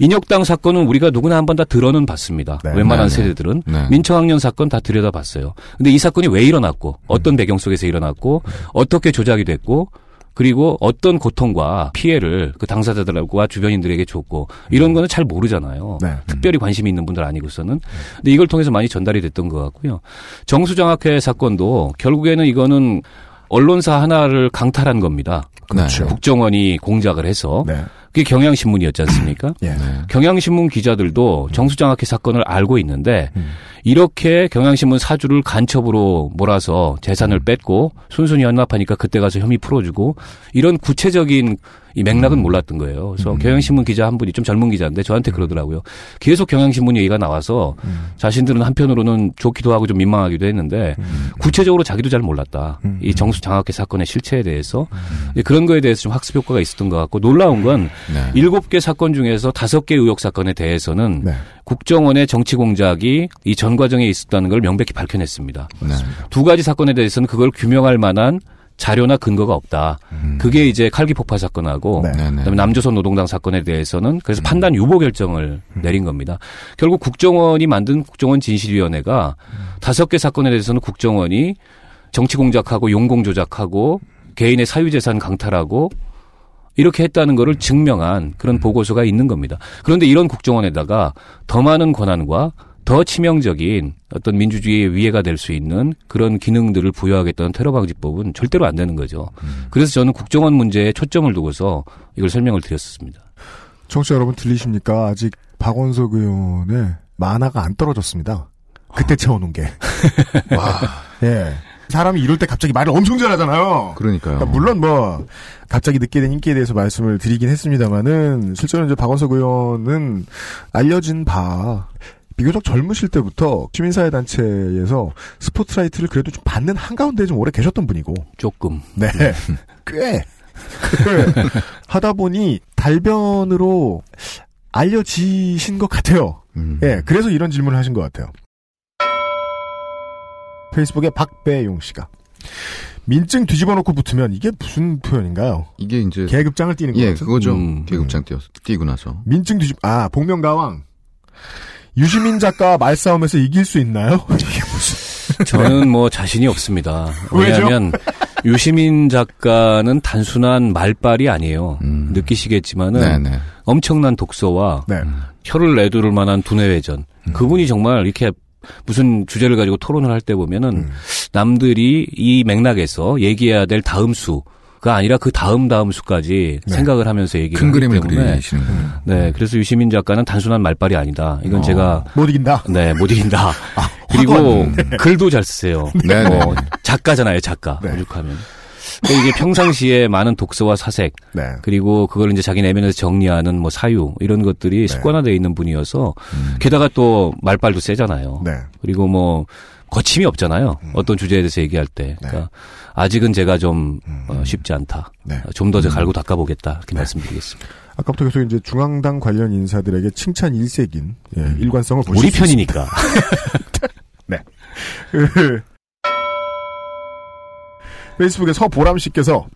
인혁당 사건은 우리가 누구나 한 번 다 들어는 봤습니다. 웬만한
네, 네.
세대들은
네.
민청학년 사건 다 들여다봤어요. 근데 이 사건이 왜 일어났고 어떤 배경 속에서 일어났고 어떻게 조작이 됐고 그리고 어떤 고통과 피해를 그 당사자들과 주변인들에게 줬고 이런 거는 잘 모르잖아요. 특별히 관심이 있는 분들 아니고서는. 근데 이걸 통해서 많이 전달이 됐던 것 같고요. 정수장학회 사건도 결국에는 이거는 언론사 하나를 강탈한 겁니다.
그렇죠.
국정원이 공작을 해서 그게 경향신문이었지 않습니까?
예.
경향신문 기자들도 정수장학회 사건을 알고 있는데 이렇게 경향신문 사주를 간첩으로 몰아서 재산을 뺐고 순순히 연납하니까 그때 가서 혐의 풀어주고 이런 구체적인 이 맥락은 몰랐던 거예요. 그래서 경향신문 기자 한 분이 좀 젊은 기자인데 저한테 그러더라고요. 계속 경향신문 얘기가 나와서 자신들은 한편으로는 좋기도 하고 좀 민망하기도 했는데 구체적으로 자기도 잘 몰랐다. 이 정수 장학회 사건의 실체에 대해서. 그런 거에 대해서 좀 학습 효과가 있었던 것 같고 놀라운 건 일곱 개 사건 중에서 다섯 개 의혹 사건에 대해서는 국정원의 정치 공작이 이 전 과정에 있었다는 걸 명백히 밝혀냈습니다. 두 가지 사건에 대해서는 그걸 규명할 만한 자료나 근거가 없다. 그게 이제 칼기 폭파 사건하고 그다음에 남조선 노동당 사건에 대해서는 그래서 판단 유보 결정을 내린 겁니다. 결국 국정원이 만든 국정원 진실위원회가 다섯 개 사건에 대해서는 국정원이 정치 공작하고 용공 조작하고 개인의 사유재산 강탈하고 이렇게 했다는 것을 증명한 그런 보고서가 있는 겁니다. 그런데 이런 국정원에다가 더 많은 권한과 더 치명적인 어떤 민주주의의 위해가 될 수 있는 그런 기능들을 부여하겠다는 테러 방지법은 절대로 안 되는 거죠. 그래서 저는 국정원 문제에 초점을 두고서 이걸 설명을 드렸습니다.
청취자 여러분 들리십니까? 아직 박원석 의원의 만화가 안 떨어졌습니다. 그때 채워놓은 게. 와. 예. 사람이 이럴 때 갑자기 말을 엄청 잘하잖아요.
그러니까요.
그러니까 물론 뭐 갑자기 늦게 된 인기에 대해서 말씀을 드리긴 했습니다만은 실제로 이제 박원석 의원은 알려진 바 비교적 젊으실 때부터 시민사회 단체에서 스포트라이트를 그래도 좀 받는 한가운데 좀 오래 계셨던 분이고
조금
네. 꽤. 꽤 하다 보니 달변으로 알려지신 것 같아요. 예, 그래서 이런 질문을 하신 것 같아요. 페이스북에 박배용 씨가 민증 뒤집어 놓고 붙으면 이게 무슨 표현인가요?
이게 이제
계급장을 띄는 거
예,
같은?
그거죠.
음.
계급장 띄어 띄고 나서.
민증 뒤집 아 복면가왕 유시민 작가 말싸움에서 이길 수 있나요? 이게 무슨
저는 뭐 자신이 없습니다.
왜죠?
왜냐하면 유시민 작가는 단순한 말빨이 아니에요. 느끼시겠지만은
네네.
엄청난 독서와
네.
혀를 내두를 만한 두뇌회전. 그분이 정말 이렇게 무슨 주제를 가지고 토론을 할 때 보면은 남들이 이 맥락에서 얘기해야 될 다음 수. 아니라 그 다음 다음 수까지
네.
생각을 하면서 얘기를
큰 그림을
때문에
그리시는군요.
네, 그래서 유시민 작가는 단순한 말빨이 아니다. 이건
어,
제가
못 이긴다.
네, 못 이긴다.
아,
그리고.
네.
글도 잘 쓰세요.
네,
어,
네.
작가잖아요, 작가.
네.
오죽하면. 그러니까 이게 평상시에 많은 독서와 사색,
네.
그리고 그걸 이제 자기 내면에서 정리하는 뭐 사유 이런 것들이 습관화되어 있는 분이어서
음.
게다가 또 말빨도 세잖아요.
네.
그리고 뭐 거침이 없잖아요.
음.
어떤 주제에 대해서 얘기할 때. 그러니까 아직은 제가 좀 어, 쉽지 않다.
네.
좀더 갈고 닦아보겠다. 이렇게 말씀드리겠습니다.
아까부터 계속 이제 중앙당 관련 인사들에게 칭찬 일색인 예, 일관성을 보실
우리. 편이니까.
네. 그, 페이스북에 서보람 씨께서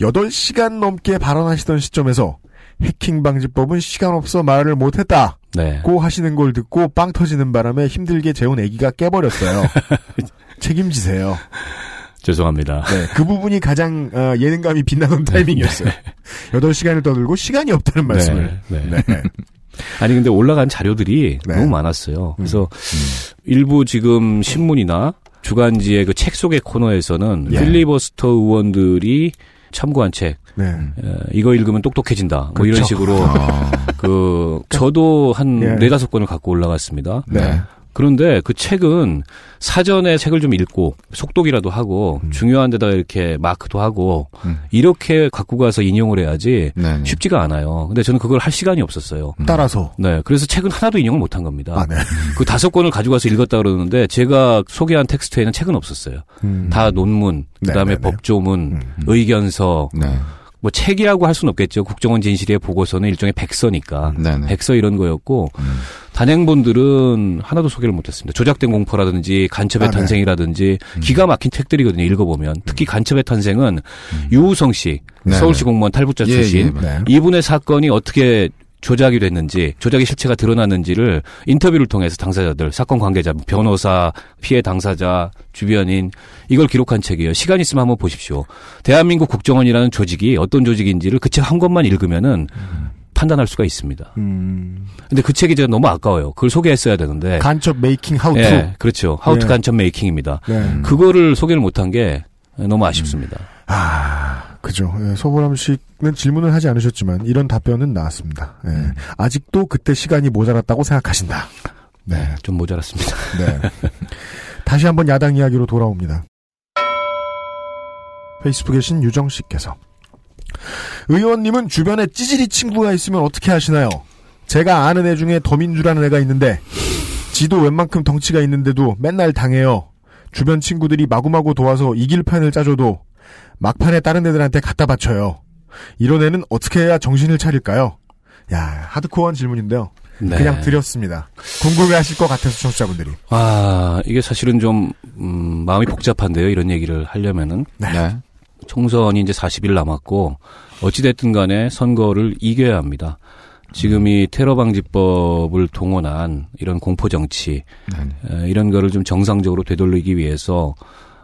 8시간 넘게 발언하시던 시점에서 해킹 방지법은 시간 없어 말을 못했다.
네.
고 하시는 걸 듣고 빵 터지는 바람에 힘들게 재운 아기가 깨버렸어요. 책임지세요.
죄송합니다.
네, 그 부분이 가장 어, 예능감이 빛나는 타이밍이었어요. 8시간을 떠들고 시간이 없다는 말씀을.
네,
네.
네. 아니 근데 올라간 자료들이
네.
너무 많았어요. 그래서 일부 지금 신문이나 주간지의 그 책 속의 코너에서는
예.
필리버스터 의원들이 참고한 책
네.
에, 이거 읽으면 똑똑해진다. 뭐 이런
그렇죠.
식으로
아.
그 저도 한
예.
네다섯 권을 갖고 올라갔습니다.
네.
그런데 그 책은 사전에 책을 좀 읽고 속독이라도 하고
음.
중요한 데다 이렇게 마크도 하고
음.
이렇게 갖고 가서 인용을 해야지
네, 네.
쉽지가 않아요. 근데 저는 그걸 할 시간이 없었어요.
따라서.
네, 그래서 책은 하나도 인용을 못 한 겁니다.
아, 네.
그 다섯 권을 가지고 와서 읽었다 그러는데 제가 소개한 텍스트에는 책은 없었어요.
음.
다 논문,
네,
그다음에
네, 네.
법조문, 의견서,
네.
뭐 책이라고 할 수는 없겠죠. 국정원 진실의 보고서는 일종의 백서니까
네, 네.
백서 이런 거였고
음.
단행본들은 하나도 소개를 못했습니다. 조작된 공포라든지 간첩의
아, 네.
탄생이라든지
음.
기가 막힌 책들이거든요. 읽어보면 특히 간첩의 탄생은 유우성 씨
네,
서울시
네.
공무원 탈북자
예,
출신
예,
네.
이분의 사건이 어떻게 조작이 됐는지, 조작의 실체가 드러났는지를 인터뷰를 통해서 당사자들, 사건 관계자, 변호사, 피해 당사자, 주변인, 이걸 기록한 책이에요. 시간 있으면 한번 보십시오. 대한민국 국정원이라는 조직이 어떤 조직인지를 그 책 한 권만 읽으면은 판단할 수가 있습니다.
음.
근데 그 책이 제가 너무 아까워요. 그걸 소개했어야 되는데.
간첩 메이킹 하우투.
예, 그렇죠. 하우투
예.
간첩 메이킹입니다.
네.
그거를 소개를 못한 게 너무 아쉽습니다.
아, 그죠. 예, 서보람 씨는 질문을 하지 않으셨지만 이런 답변은 나왔습니다. 예.
음.
아직도 그때 시간이 모자랐다고 생각하신다. 네.
좀 모자랐습니다.
네. 다시 한번 야당 이야기로 돌아옵니다. 페이스북에 신 유정 씨께서 의원님은 주변에 찌질이 친구가 있으면 어떻게 하시나요? 제가 아는 애 중에 더민주라는 애가 있는데 지도 웬만큼 덩치가 있는데도 맨날 당해요. 주변 친구들이 마구마구 도와서 이길 판을 짜줘도 막판에 다른 애들한테 갖다 바쳐요. 이런 애는 어떻게 해야 정신을 차릴까요? 야, 하드코어한 질문인데요.
네.
그냥 드렸습니다. 궁금해하실 것 같아서 청취자분들이.
아, 이게 사실은 좀, 음, 마음이 복잡한데요. 이런 얘기를 하려면은.
네.
총선이 이제 40일 남았고, 어찌됐든 간에 선거를 이겨야 합니다. 지금 이 테러 방지법을 동원한 이런 공포 정치, 에, 이런 거를 좀 정상적으로 되돌리기 위해서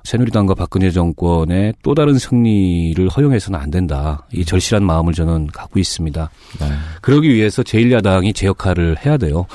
새누리당과 박근혜 정권의 또 다른 승리를 허용해서는 안 된다. 이 절실한 마음을 저는 갖고 있습니다.
네.
그러기 위해서 제1야당이 제 역할을 해야 돼요.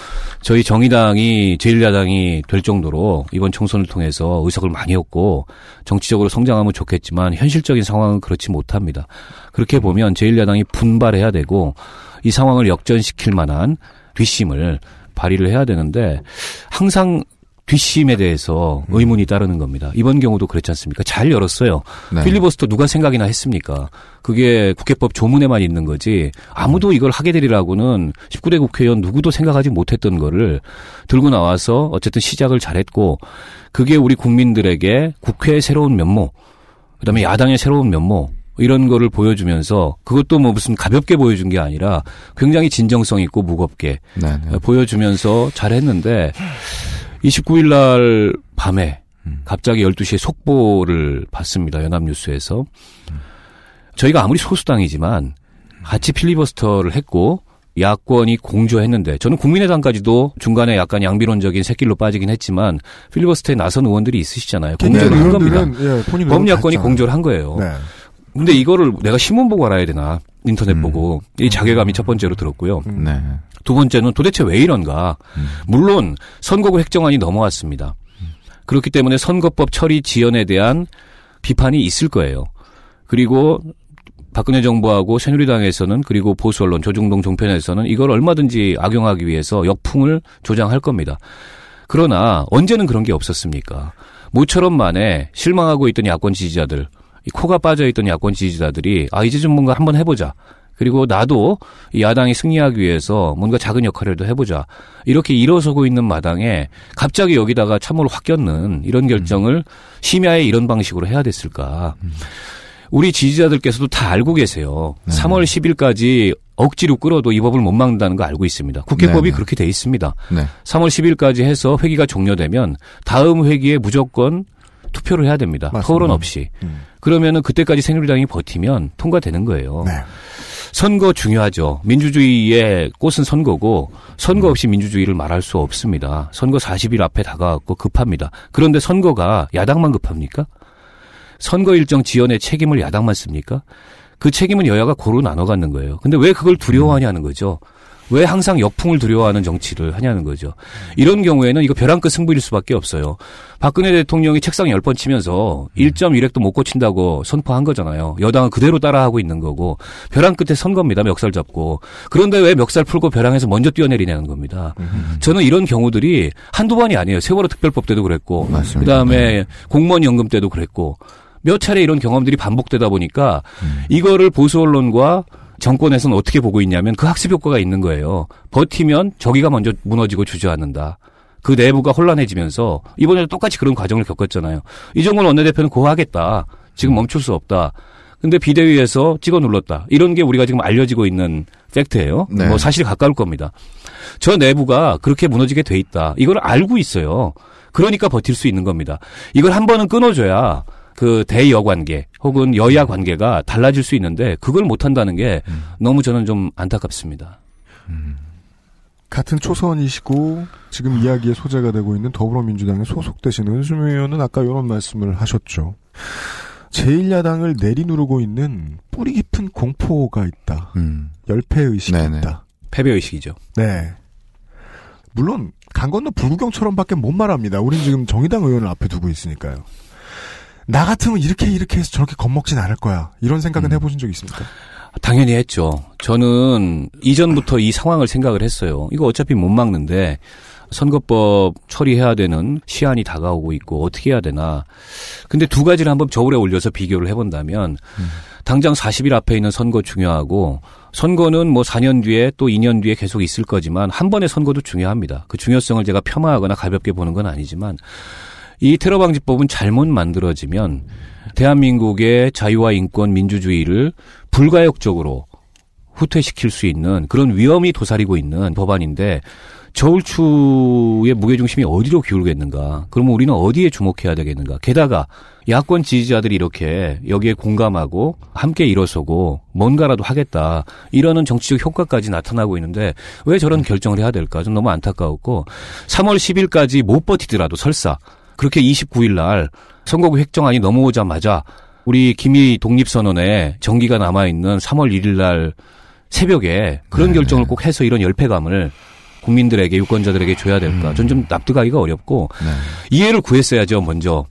저희 정의당이 제1야당이 될 정도로 이번 총선을 통해서 의석을 많이 얻고 정치적으로 성장하면 좋겠지만 현실적인 상황은 그렇지 못합니다. 그렇게 보면 제1야당이 분발해야 되고 이 상황을 역전시킬 만한 뒷심을 발휘를 해야 되는데 항상 뒷심에 대해서 의문이 따르는 겁니다. 이번 경우도 그렇지 않습니까? 잘 열었어요.
네.
필리버스터 누가 생각이나 했습니까? 그게 국회법 조문에만 있는 거지 아무도 이걸 하게 되리라고는 19대 국회의원 누구도 생각하지 못했던 거를 들고 나와서 어쨌든 시작을 잘했고 그게 우리 국민들에게 국회의 새로운 면모 그다음에 야당의 새로운 면모 이런 거를 보여주면서 그것도 뭐 무슨 가볍게 보여준 게 아니라 굉장히 진정성 있고 무겁게
네, 네.
보여주면서 잘했는데 29일 날 밤에 갑자기 12시에 속보를 받습니다. 연합뉴스에서. 저희가 아무리 소수당이지만 같이 필리버스터를 했고 야권이 공조했는데 저는 국민의당까지도 중간에 약간 양비론적인 새길로 빠지긴 했지만 필리버스터에 나선 의원들이 있으시잖아요. 공조를 한 겁니다.
예,
범야권이 공조를 한 거예요.
네.
근데 이거를 내가 신문 보고 알아야 되나 인터넷
음.
보고 이 자괴감이 첫 번째로 들었고요.
네.
두 번째는 도대체 왜 이런가? 물론 선거구 획정안이 넘어왔습니다. 그렇기 때문에 선거법 처리 지연에 대한 비판이 있을 거예요. 그리고 박근혜 정부하고 새누리당에서는 그리고 보수 언론 조중동 종편에서는 이걸 얼마든지 악용하기 위해서 역풍을 조장할 겁니다. 그러나 언제는 그런 게 없었습니까? 모처럼 만에 실망하고 있던 야권 지지자들, 이 코가 빠져 있던 야권 지지자들이 아 이제 좀 뭔가 한번 해보자. 그리고 나도 이 야당이 승리하기 위해서 뭔가 작은 역할이라도 해보자. 이렇게 일어서고 있는 마당에 갑자기 여기다가 참으로 확 꼈는 이런 결정을 심야에 이런 방식으로 해야 됐을까. 우리 지지자들께서도 다 알고 계세요. 3월 10일까지 억지로 끌어도 이 법을 못 막는다는 거 알고 있습니다. 국회법이
네네.
그렇게 돼 있습니다.
네.
3월 10일까지 해서 회기가 종료되면 다음 회기에 무조건 투표를 해야 됩니다.
맞습니다.
토론 없이.
음.
그러면은 그때까지 새누리당이 버티면 통과되는 거예요.
네.
선거 중요하죠. 민주주의의 꽃은 선거고 선거 없이 민주주의를 말할 수 없습니다. 선거 40일 앞에 다가왔고 급합니다. 그런데 선거가 야당만 급합니까? 선거 일정 지연의 책임을 야당만 씁니까? 그 책임은 여야가 고루 나눠 갖는 거예요. 근데 왜 그걸 두려워하냐는 거죠. 왜 항상 역풍을 두려워하는 정치를 하냐는 거죠. 이런 경우에는 이거 벼랑 끝 승부일 수밖에 없어요. 박근혜 대통령이 책상 열 번 치면서 1.1핵도 못 고친다고 선포한 거잖아요. 여당은 그대로 따라하고 있는 거고 벼랑 끝에 선 겁니다. 멱살 잡고. 그런데 왜 멱살 풀고 벼랑에서 먼저 뛰어내리냐는 겁니다. 저는 이런 경우들이 한두 번이 아니에요. 세월호 특별법 때도 그랬고
맞습니다.
그다음에 공무원 연금 때도 그랬고 몇 차례 이런 경험들이 반복되다 보니까 이거를 보수 언론과 정권에서는 어떻게 보고 있냐면 그 학습 효과가 있는 거예요. 버티면 저기가 먼저 무너지고 주저앉는다. 그 내부가 혼란해지면서 이번에도 똑같이 그런 과정을 겪었잖아요. 이정권 원내대표는 고하겠다. 지금 멈출 수 없다. 근데 비대위에서 찍어 눌렀다. 이런 게 우리가 지금 알려지고 있는 팩트예요.
네.
뭐 사실 가까울 겁니다. 저 내부가 그렇게 무너지게 돼 있다. 이걸 알고 있어요. 그러니까 버틸 수 있는 겁니다. 이걸 한 번은 끊어줘야 그 대여 관계 혹은 여야 관계가 달라질 수 있는데 그걸 못 한다는 게 너무 저는 좀 안타깝습니다.
같은 초선이시고 지금 이야기의 소재가 되고 있는 더불어민주당에 소속되신 은수미 의원은 아까 이런 말씀을 하셨죠. 제1야당을 내리누르고 있는 뿌리 깊은 공포가 있다.
음.
열패의식이
네네.
있다.
패배 의식이죠.
네. 물론 강 건너 불구경처럼밖에 못 말합니다. 우린 지금 정의당 의원을 앞에 두고 있으니까요. 나 같으면 이렇게 이렇게 해서 저렇게 겁먹진 않을 거야. 이런 생각은 해보신 적 있습니까?
당연히 했죠. 저는 이전부터 이 상황을 생각을 했어요. 이거 어차피 못 막는데 선거법 처리해야 되는 시한이 다가오고 있고 어떻게 해야 되나. 근데 두 가지를 한번 저울에 올려서 비교를 해본다면 당장 40일 앞에 있는 선거 중요하고 선거는 뭐 4년 뒤에 또 2년 뒤에 계속 있을 거지만 한 번의 선거도 중요합니다. 그 중요성을 제가 폄하하거나 가볍게 보는 건 아니지만 이 테러 방지법은 잘못 만들어지면 대한민국의 자유와 인권 민주주의를 불가역적으로 후퇴시킬 수 있는 그런 위험이 도사리고 있는 법안인데 저울추의 무게중심이 어디로 기울겠는가? 그러면 우리는 어디에 주목해야 되겠는가? 게다가 야권 지지자들이 이렇게 여기에 공감하고 함께 일어서고 뭔가라도 하겠다. 이러는 정치적 효과까지 나타나고 있는데 왜 저런 결정을 해야 될까? 좀 너무 안타까웠고 3월 10일까지 못 버티더라도 설사 그렇게 29일 날 선거구 획정안이 넘어오자마자 우리 김희 독립선언에 정기가 남아있는 3월 1일 날 새벽에 그런 결정을 꼭 해서 이런 열패감을 국민들에게 유권자들에게 줘야 될까? 전 좀 납득하기가 어렵고 이해를 구했어야죠 먼저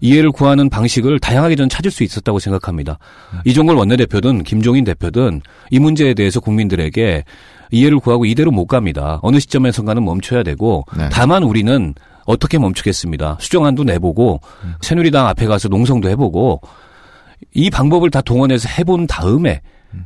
이해를 구하는 방식을 다양하게 저는 찾을 수 있었다고 생각합니다. 이종걸 원내대표든 김종인 대표든 이 문제에 대해서 국민들에게 이해를 구하고 이대로 못 갑니다. 어느 시점에선가는 멈춰야 되고 다만 우리는 어떻게 멈추겠습니다. 수정안도 내보고 새누리당 앞에 가서 농성도 해보고 이 방법을 다 동원해서 해본 다음에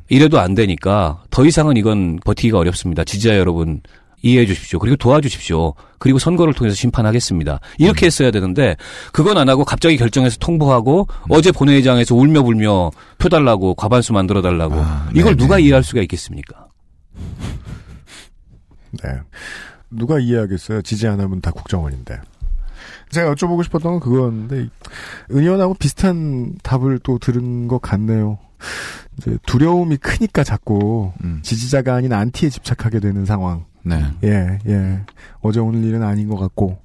이래도 안 되니까 더 이상은 이건 버티기가 어렵습니다. 지지자 여러분 이해해 주십시오. 그리고 도와주십시오. 그리고 선거를 통해서 심판하겠습니다. 이렇게 했어야 되는데 그건 안 하고 갑자기 결정해서 통보하고 어제 본회의장에서 울며 불며 표 달라고 과반수 만들어 달라고 이걸 누가 이해할 수가 있겠습니까?
네. 누가 이해하겠어요? 지지 안 하면 다 국정원인데. 제가 여쭤보고 싶었던 건 그거였는데, 은 의원하고 비슷한 답을 또 들은 것 같네요. 이제 두려움이 크니까 자꾸 지지자가 아닌 안티에 집착하게 되는 상황.
네.
예, 예. 어제 오늘 일은 아닌 것 같고.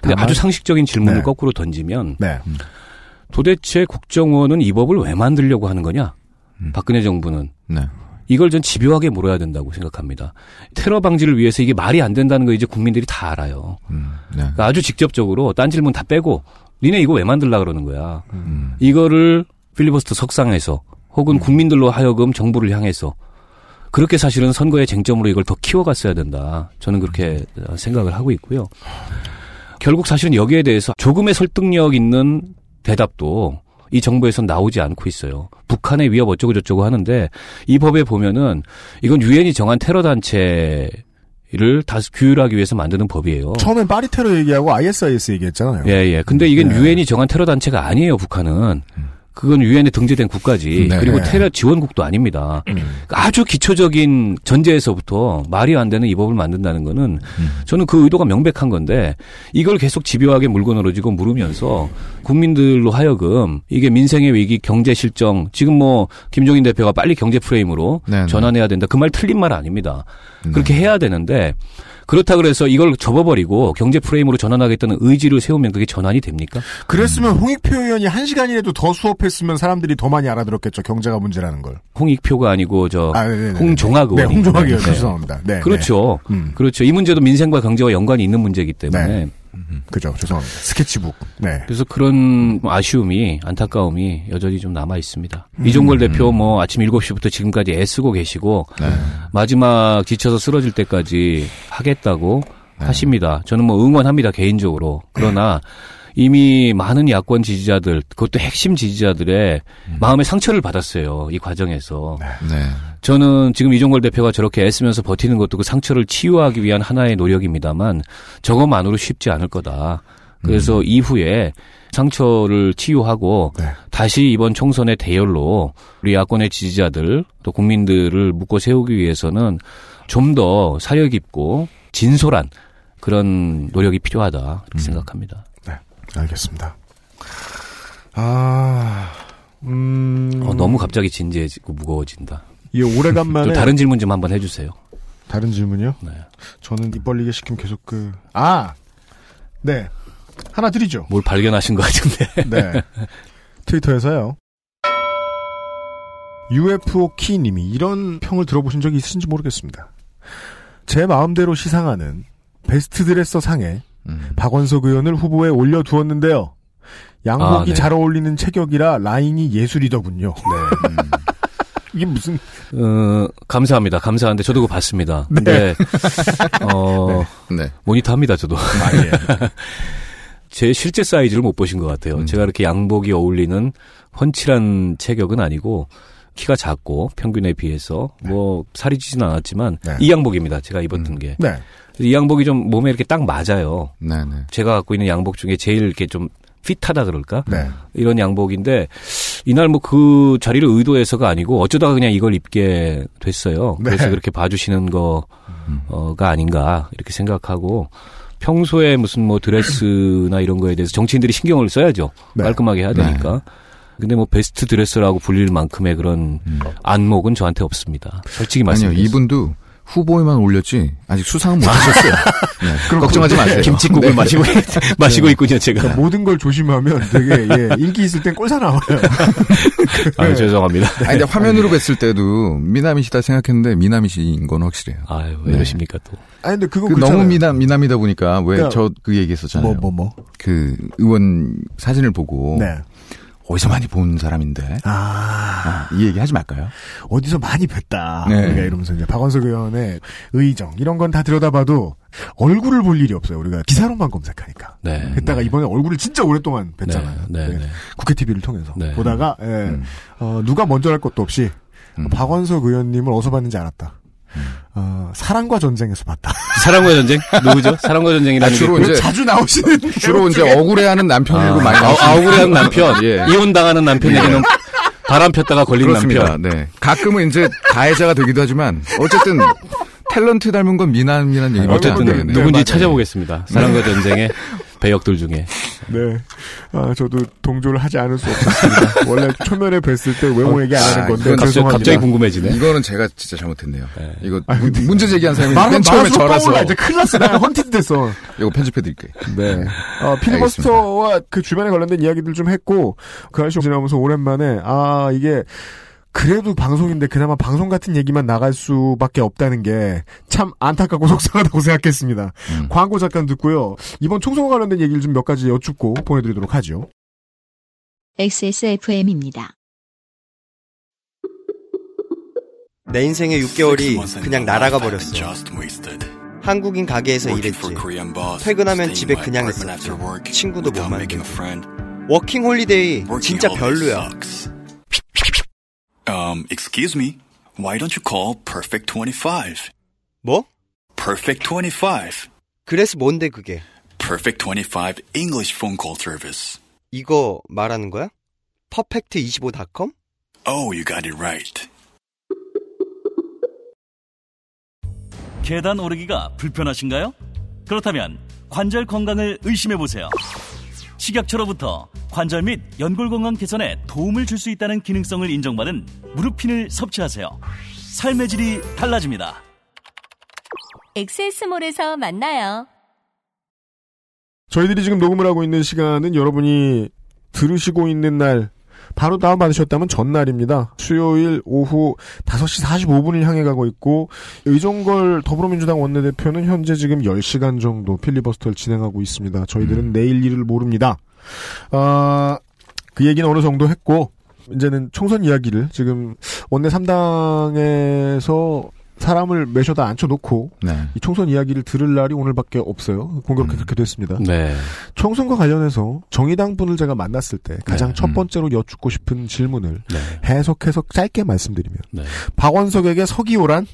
근데
다만-
아주 상식적인 질문을
네.
거꾸로 던지면
네.
도대체 국정원은 이 법을 왜 만들려고 하는 거냐? 박근혜 정부는
네.
이걸 전 집요하게 물어야 된다고 생각합니다. 테러 방지를 위해서 이게 말이 안 된다는 거 이제 국민들이 다 알아요.
네.
그러니까 아주 직접적으로 딴 질문 다 빼고 니네 이거 왜 만들라 그러는 거야.
음.
이거를 필리버스터 석상에서 혹은 국민들로 하여금 정부를 향해서 그렇게 사실은 선거의 쟁점으로 이걸 더 키워갔어야 된다. 저는 그렇게 생각을 하고 있고요. 결국 사실은 여기에 대해서 조금의 설득력 있는 대답도 이 정부에선 나오지 않고 있어요. 북한의 위협 어쩌고 저쩌고 하는데 이 법에 보면은 이건 유엔이 정한 테러 단체를 다시 규율하기 위해서 만드는 법이에요.
처음엔 파리 테러 얘기하고 ISIS 얘기했잖아요.
예, 예. 근데 이건
네.
유엔이 정한 테러 단체가 아니에요, 북한은. 그건 유엔에 등재된 국가지.
네.
그리고 테러 지원국도 아닙니다. 아주 기초적인 전제에서부터 말이 안 되는 이 법을 만든다는 거는 저는 그 의도가 명백한 건데 이걸 계속 집요하게 물고 늘어지고 물으면서 국민들로 하여금 이게 민생의 위기, 경제 실정 지금 뭐 김종인 대표가 빨리 경제 프레임으로
네, 네.
전환해야 된다. 그 말 틀린 말 아닙니다. 그렇게 해야 되는데 그렇다 그래서 이걸 접어버리고 경제 프레임으로 전환하겠다는 의지를 세우면 그게 전환이 됩니까?
그랬으면 홍익표 의원이 한 시간이라도 더 수업했으면 사람들이 더 많이 알아들었겠죠. 경제가 문제라는 걸.
홍익표가 아니고 저
아, 네네네.
홍종학
네,
의원.
홍종학 의원 죄송합니다. 네,
그렇죠.
음.
그렇죠. 이 문제도 민생과 경제와 연관이 있는 문제이기 때문에.
네. 그죠. 죄송합니다. 스케치북. 네.
그래서 그런 아쉬움이 안타까움이 여전히 좀 남아 있습니다.
음.
이종걸 대표 뭐 아침 7시부터 지금까지 애쓰고 계시고
네.
마지막 지쳐서 쓰러질 때까지 하겠다고
네.
하십니다. 저는 뭐 응원합니다 개인적으로. 그러나 이미 많은 야권 지지자들, 그것도 핵심 지지자들의 마음의 상처를 받았어요. 이 과정에서.
네.
저는 지금 이종걸 대표가 저렇게 애쓰면서 버티는 것도 그 상처를 치유하기 위한 하나의 노력입니다만 저것만으로 쉽지 않을 거다. 그래서 이후에 상처를 치유하고 다시 이번 총선의 대열로 우리 야권의 지지자들 또 국민들을 묶어 세우기 위해서는 좀 더 사려 깊고 진솔한 그런 노력이 필요하다 이렇게 생각합니다.
네, 알겠습니다. 아, 음.
어, 너무 갑자기 진지해지고 무거워진다.
이 오래간만에
좀 다른 질문 좀 한번 해주세요.
다른 질문이요?
네.
저는 입 벌리게 시키면 계속 그, 아! 네. 하나 드리죠.
뭘 발견하신 것 같은데.
네. 트위터에서요. UFO 키님이 이런 평을 들어보신 적이 있으신지 모르겠습니다. 제 마음대로 시상하는 베스트 드레서 상에 박원석 의원을 후보에 올려두었는데요. 양복이
아, 네.
잘 어울리는 체격이라 라인이 예술이더군요. 네. 이게 무슨
어, 감사합니다. 감사한데 저도 그거 봤습니다.
네.
근데 어
네.
모니터 합니다. 저도.
예.
제 실제 사이즈를 못 보신 것 같아요. 제가 이렇게 양복이 어울리는 훤칠한 체격은 아니고 키가 작고 평균에 비해서 뭐 살이 찌진 않았지만
네.
이 양복입니다. 제가 입었던 게.
네.
이 양복이 좀 몸에 이렇게 딱 맞아요.
네, 네.
제가 갖고 있는 양복 중에 제일 이렇게 좀 핏하다 그럴까?
네.
이런 양복인데 이날 뭐 그 자리를 의도해서가 아니고 어쩌다가 그냥 이걸 입게 됐어요.
네.
그래서 그렇게 봐주시는 거가 아닌가 이렇게 생각하고 평소에 무슨 뭐 드레스나 이런 거에 대해서 정치인들이 신경을 써야죠.
네.
깔끔하게 해야 되니까. 근데 뭐 베스트 드레스라고 불릴 만큼의 그런 안목은 저한테 없습니다. 솔직히 말씀드리겠습니다.
이분도 후보에만 올렸지 아직 수상은 못 하셨어요. 네, 걱정하지 마세요.
김치국을
네.
마시고 마시고 있군요, 제가.
그러니까 모든 걸 조심하면 되게 예, 인기 있을 땐 꼴사 나와요.
아, 죄송합니다.
아니, 근데 화면으로 뵀을 때도 미남이시다 생각했는데 미남이신 건 확실해요.
아유, 왜 이러십니까 또.
아니 근데 그거
그. 너무 미남 미남이다 보니까 왜
그러니까
저그 얘기했었잖아요.
뭐, 뭐, 뭐.
그 의원 사진을 보고
네.
어디서 많이 본 사람인데
아,
아, 이 얘기 하지 말까요?
어디서 많이 뵀다.
네.
우리가 이러면서 이제 박원석 의원의 의정 이런 건 다 들여다봐도 얼굴을 볼 일이 없어요. 우리가 기사로만 검색하니까.
네.
그다가 이번에 얼굴을 진짜 오랫동안 뵀잖아요.
네, 네, 네.
국회 TV를 통해서
네.
보다가 예, 어, 누가 먼저 할 것도 없이 박원석 의원님을 어디서 봤는지 알았다. 어, 사랑과 전쟁에서 봤다.
사랑과 전쟁? 누구죠? 사랑과 전쟁이라는
아, 주로
게
이제
자주 나오시는
주로 이제 억울해하는 남편으로 많이
아,
나오시는
억울해하는 남편.
예.
이혼 당하는 남편에게는 바람 폈다가 걸린
그렇습니다.
남편.
네. 가끔은 이제 가해자가 되기도 하지만 어쨌든 탤런트 닮은 건 미남이라는 안
어쨌든
되겠네요.
누군지
맞아요.
찾아보겠습니다. 사랑과 전쟁의 배역들 중에.
네. 아, 저도 동조를 하지 않을 수 없었습니다. 원래 초면에 뵀을 때 외모 얘기 안 하는
아,
건데
이건
갑자기,
죄송합니다.
갑자기 궁금해지네.
이거는 제가 진짜 잘못했네요.
네.
이거 문- 문제 제기한 사람이 맨 처음에 저라서.
이제 큰일 났어. 나 헌티드 됐어.
이거 편집해 드릴게요.
네. 어, 필리버스터와 그 주변에 관련된 이야기들 좀 했고, 그 아저씨 지나면서 오랜만에, 아, 이게, 그래도 방송인데 그나마 방송 같은 얘기만 나갈 수밖에 없다는 게 참 안타깝고 속상하다고 생각했습니다. 음. 광고 잠깐 듣고요. 이번 총선과 관련된 얘기를 좀 몇 가지 여쭙고 보내드리도록 하죠.
XSFM입니다.
내 인생의 6개월이 그냥 날아가 버렸어. 한국인 가게에서 일했지. 퇴근하면 집에 그냥 있었지. 친구도 못 만들고. 워킹 홀리데이 진짜 별로야.
Um, excuse me. Why don't you call Perfect 25?
뭐?
Perfect 25.
그래서 뭔데 그게?
Perfect 25 English phone call service.
이거 말하는 거야? 퍼펙트25.com?
Oh, you got it right.
계단 오르기가 불편하신가요? 그렇다면 관절 건강을 의심해 보세요. 식약처로부터 관절 및 연골 건강 개선에 도움을 줄 수 있다는 기능성을 인정받은 무릎핀을 섭취하세요. 삶의 질이 달라집니다.
엑세스몰에서 만나요.
저희들이 지금 녹음을 하고 있는 시간은 여러분이 들으시고 있는 날 바로 다운받으셨다면 전날입니다. 수요일 오후 5시 45분을 향해 가고 있고 의종걸 더불어민주당 원내대표는 현재 지금 10시간 정도 필리버스터를 진행하고 있습니다. 저희들은 내일 일을 모릅니다. 아, 그 얘기는 어느 정도 했고 이제는 총선 이야기를 지금 원내 3당에서 사람을 매셔다 앉혀놓고
네.
이 총선 이야기를 들을 날이 오늘밖에 없어요. 공교롭게 그렇게 됐습니다.
네.
총선과 관련해서 정의당 분을 제가 만났을 때 가장
네.
첫 번째로 여쭙고 싶은 질문을
네.
해석해서 짧게 말씀드리면
네.
박원석에게 서기호란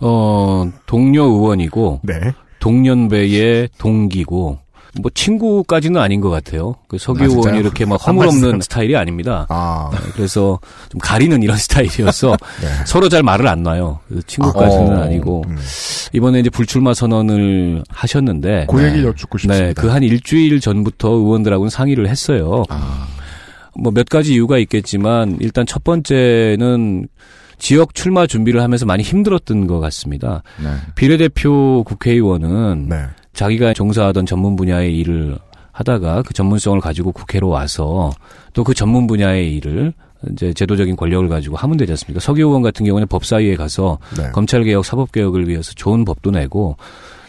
어, 동료 의원이고
네.
동년배의 동기고 뭐 친구까지는 아닌 것 같아요. 그 서기
아?
이렇게
막안
허물없는. 스타일이 아닙니다.
아.
네, 그래서 좀 가리는 이런 스타일이어서 서로 잘 말을 안 놔요. 친구까지는
네. 아, 어.
아, 니고 이번에 이제 불출마 선언을 하셨는데
그 얘기를 여쭙고 싶습니다.
네, 그 한 일주일 전부터 의원들하고는 상의를 했어요.
아.
뭐몇 가지 이유가 있겠지만 일단 첫 번째는 지역 출마 준비를 하면서 많이 힘들었던 것 같습니다.
네.
비례대표 국회의원은
네.
자기가 종사하던 전문 분야의 일을 하다가 그 전문성을 가지고 국회로 와서 또 그 전문 분야의 일을 이제 제도적인 권력을 가지고 하면 되지 않습니까? 서기 의원 같은 경우는 법사위에 가서
네.
검찰개혁, 사법개혁을 위해서 좋은 법도 내고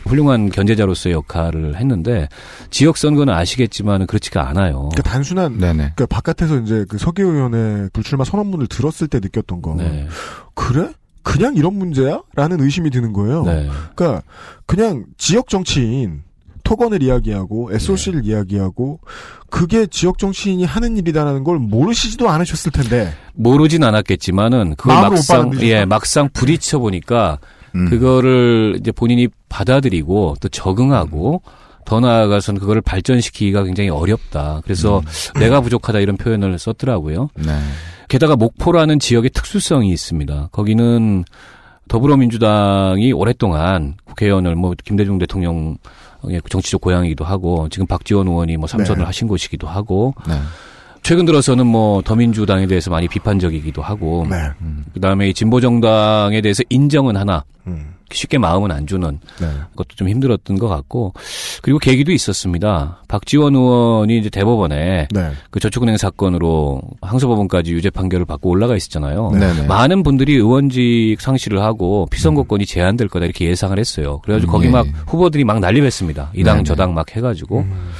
훌륭한 견제자로서의 역할을 했는데 지역 선거는 아시겠지만 그렇지가 않아요.
그 단순한
네네.
그 바깥에서 이제 그 서기호 의원의 불출마 선언문을 들었을 때 느꼈던 거
네.
그래? 그냥 이런 문제야? 라는 의심이 드는 거예요.
네.
그러니까 그냥 지역 정치인 토건을 이야기하고 SOC를
네.
이야기하고 그게 지역 정치인이 하는 일이다라는 걸 모르시지도 않으셨을 텐데
모르진 않았겠지만은 그걸
못
막상? 예 막상 부딪혀 보니까
음.
그거를 이제 본인이 받아들이고 또 적응하고 더 나아가서는 그거를 발전시키기가 굉장히 어렵다. 그래서 내가 부족하다 이런 표현을 썼더라고요.
네.
게다가 목포라는 지역의 특수성이 있습니다. 거기는 더불어민주당이 오랫동안 국회의원을 뭐 김대중 대통령의 정치적 고향이기도 하고 지금 박지원 의원이 뭐 삼선을
네.
하신 곳이기도 하고
네.
최근 들어서는 뭐 더민주당에 대해서 많이 비판적이기도 하고
네.
그다음에 이 진보 정당에 대해서 인정은 하나
음.
쉽게 마음은 안 주는
네.
것도 좀 힘들었던 것 같고 그리고 계기도 있었습니다. 박지원 의원이 이제 대법원에
네.
그 저축은행 사건으로 항소법원까지 유죄 판결을 받고 올라가 있었잖아요.
네네.
많은 분들이 의원직 상실을 하고 피선거권이 제한될 거다 이렇게 예상을 했어요. 그래가지고
음,
거기
예,
막
예.
후보들이 막 난립했습니다. 이당
네네.
저당 막 해가지고
음.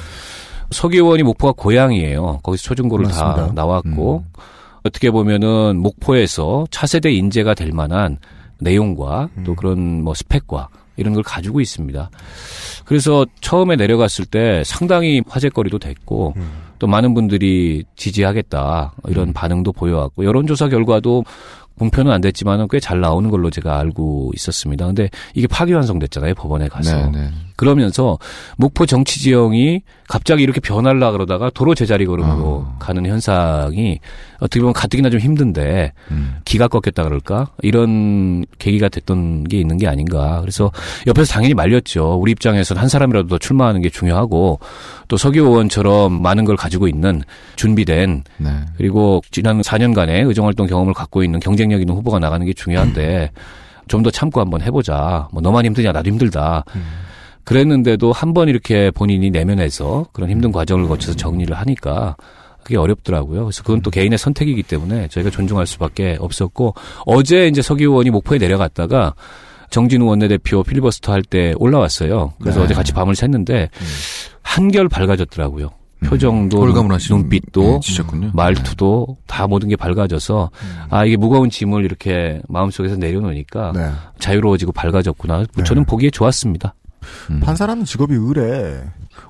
서기 의원이 목포가 고향이에요. 거기서 초중고를 다
맞습니다.
나왔고
음.
어떻게 보면은 목포에서 차세대 인재가 될 만한 내용과
음.
또 그런 뭐 스펙과 이런 걸 가지고 있습니다. 그래서 처음에 내려갔을 때 상당히 화제거리도 됐고
음.
또 많은 분들이 지지하겠다 이런 반응도 보여왔고 여론조사 결과도 공표는 안 됐지만은 꽤 잘 나오는 걸로 제가 알고 있었습니다. 근데 이게 파기환송됐잖아요 법원에 가서.
네, 네.
그러면서 목포 정치 지형이 갑자기 이렇게 변하려 그러다가 도로 제자리 걸음으로
아.
가는 현상이 어떻게 보면 가뜩이나 좀 힘든데
음.
기가 꺾였다 그럴까 이런 계기가 됐던 게 있는 게 아닌가 그래서 옆에서 당연히 말렸죠 우리 입장에서는 한 사람이라도 더 출마하는 게 중요하고 또 서기 의원처럼 많은 걸 가지고 있는 준비된
네.
그리고 지난 4년간의 의정활동 경험을 갖고 있는 경쟁력 있는 후보가 나가는 게 중요한데 좀더 참고 한번 해보자 뭐 너만 힘드냐 나도 힘들다 그랬는데도 한 번 이렇게 본인이 내면에서 그런 힘든 과정을 거쳐서 정리를 하니까 그게 어렵더라고요. 그래서 그건 또 개인의 선택이기 때문에 저희가 존중할 수밖에 없었고 어제 이제 서기 의원이 목포에 내려갔다가 정진우 원내대표 필리버스터 할 때 올라왔어요. 그래서
네.
어제 같이 밤을 샜는데 한결 밝아졌더라고요. 표정도
홀가분하신
눈빛도
분이시군요.
말투도 다 모든 게 밝아져서 아 이게 무거운 짐을 이렇게 마음속에서 내려놓으니까
네.
자유로워지고 밝아졌구나. 저는 보기에 좋았습니다.
판사라는 직업이 의뢰.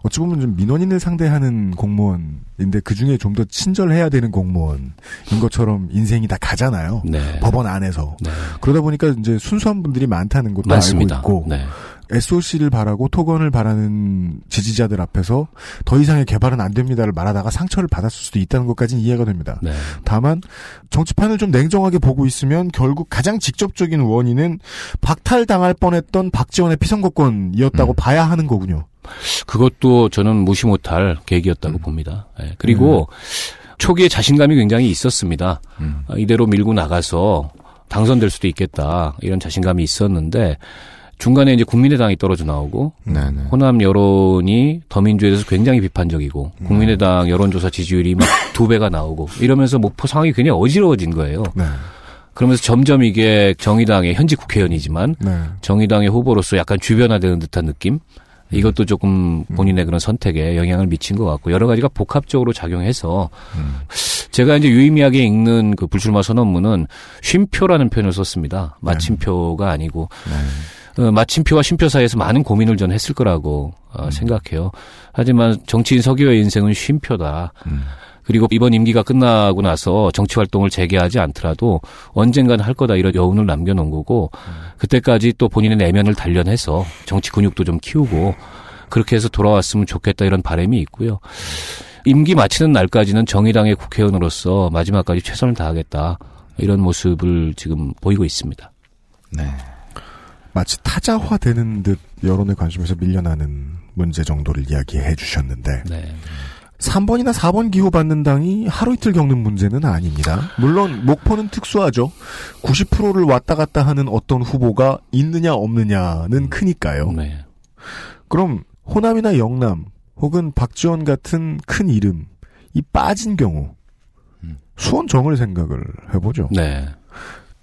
어찌 보면 좀 민원인을 상대하는 공무원인데 그 중에 좀 더 친절해야 되는 공무원인 것처럼 인생이 다 가잖아요.
네.
법원 안에서. 그러다 보니까 이제 순수한 분들이 많다는 것도
많습니다.
알고 있고
네.
SOC를 바라고 토건을 바라는 지지자들 앞에서 더 이상의 개발은 안 됩니다를 말하다가 상처를 받았을 수도 있다는 것까지는 이해가 됩니다.
네.
다만 정치판을 좀 냉정하게 보고 있으면 결국 가장 직접적인 원인은 박탈당할 뻔했던 박지원의 피선거권이었다고 봐야 하는 거군요.
그것도 저는 무시 못할 계기였다고 봅니다. 예, 그리고 초기에 자신감이 굉장히 있었습니다. 아, 이대로 밀고 나가서 당선될 수도 있겠다 이런 자신감이 있었는데 중간에 이제 국민의당이 떨어져 나오고 호남 여론이 더민주에 대해서 굉장히 비판적이고 국민의당 여론조사 지지율이 막 두 배가 나오고 이러면서 목포 상황이 굉장히 어지러워진 거예요. 그러면서 점점 이게 정의당의 현직 국회의원이지만
네.
정의당의 후보로서 약간 주변화되는 듯한 느낌? 이것도 조금 본인의 그런 선택에 영향을 미친 것 같고 여러 가지가 복합적으로 작용해서 제가 이제 유의미하게 읽는 그 불출마 선언문은 쉼표라는 표현을 썼습니다. 마침표가 아니고 어, 마침표와 쉼표 사이에서 많은 고민을 전 했을 거라고 어, 생각해요. 하지만 정치인 서기의 인생은 쉼표다. 그리고 이번 임기가 끝나고 나서 정치 활동을 재개하지 않더라도 언젠가는 할 거다 이런 여운을 남겨놓은 거고 그때까지 또 본인의 내면을 단련해서 정치 근육도 좀 키우고 그렇게 해서 돌아왔으면 좋겠다 이런 바람이 있고요. 임기 마치는 날까지는 정의당의 국회의원으로서 마지막까지 최선을 다하겠다 이런 모습을 지금 보이고 있습니다.
네.
마치 타자화되는 듯 여론의 관심에서 밀려나는 문제 정도를 이야기해 주셨는데
네.
3번이나 4번 기호받는 당이 하루 이틀 겪는 문제는 아닙니다. 물론 목포는 특수하죠. 90%를 왔다 갔다 하는 어떤 후보가 있느냐 없느냐는 크니까요.
네.
그럼 호남이나 영남 혹은 박지원 같은 큰 이름이 빠진 경우 수원정을 생각을 해보죠.
네.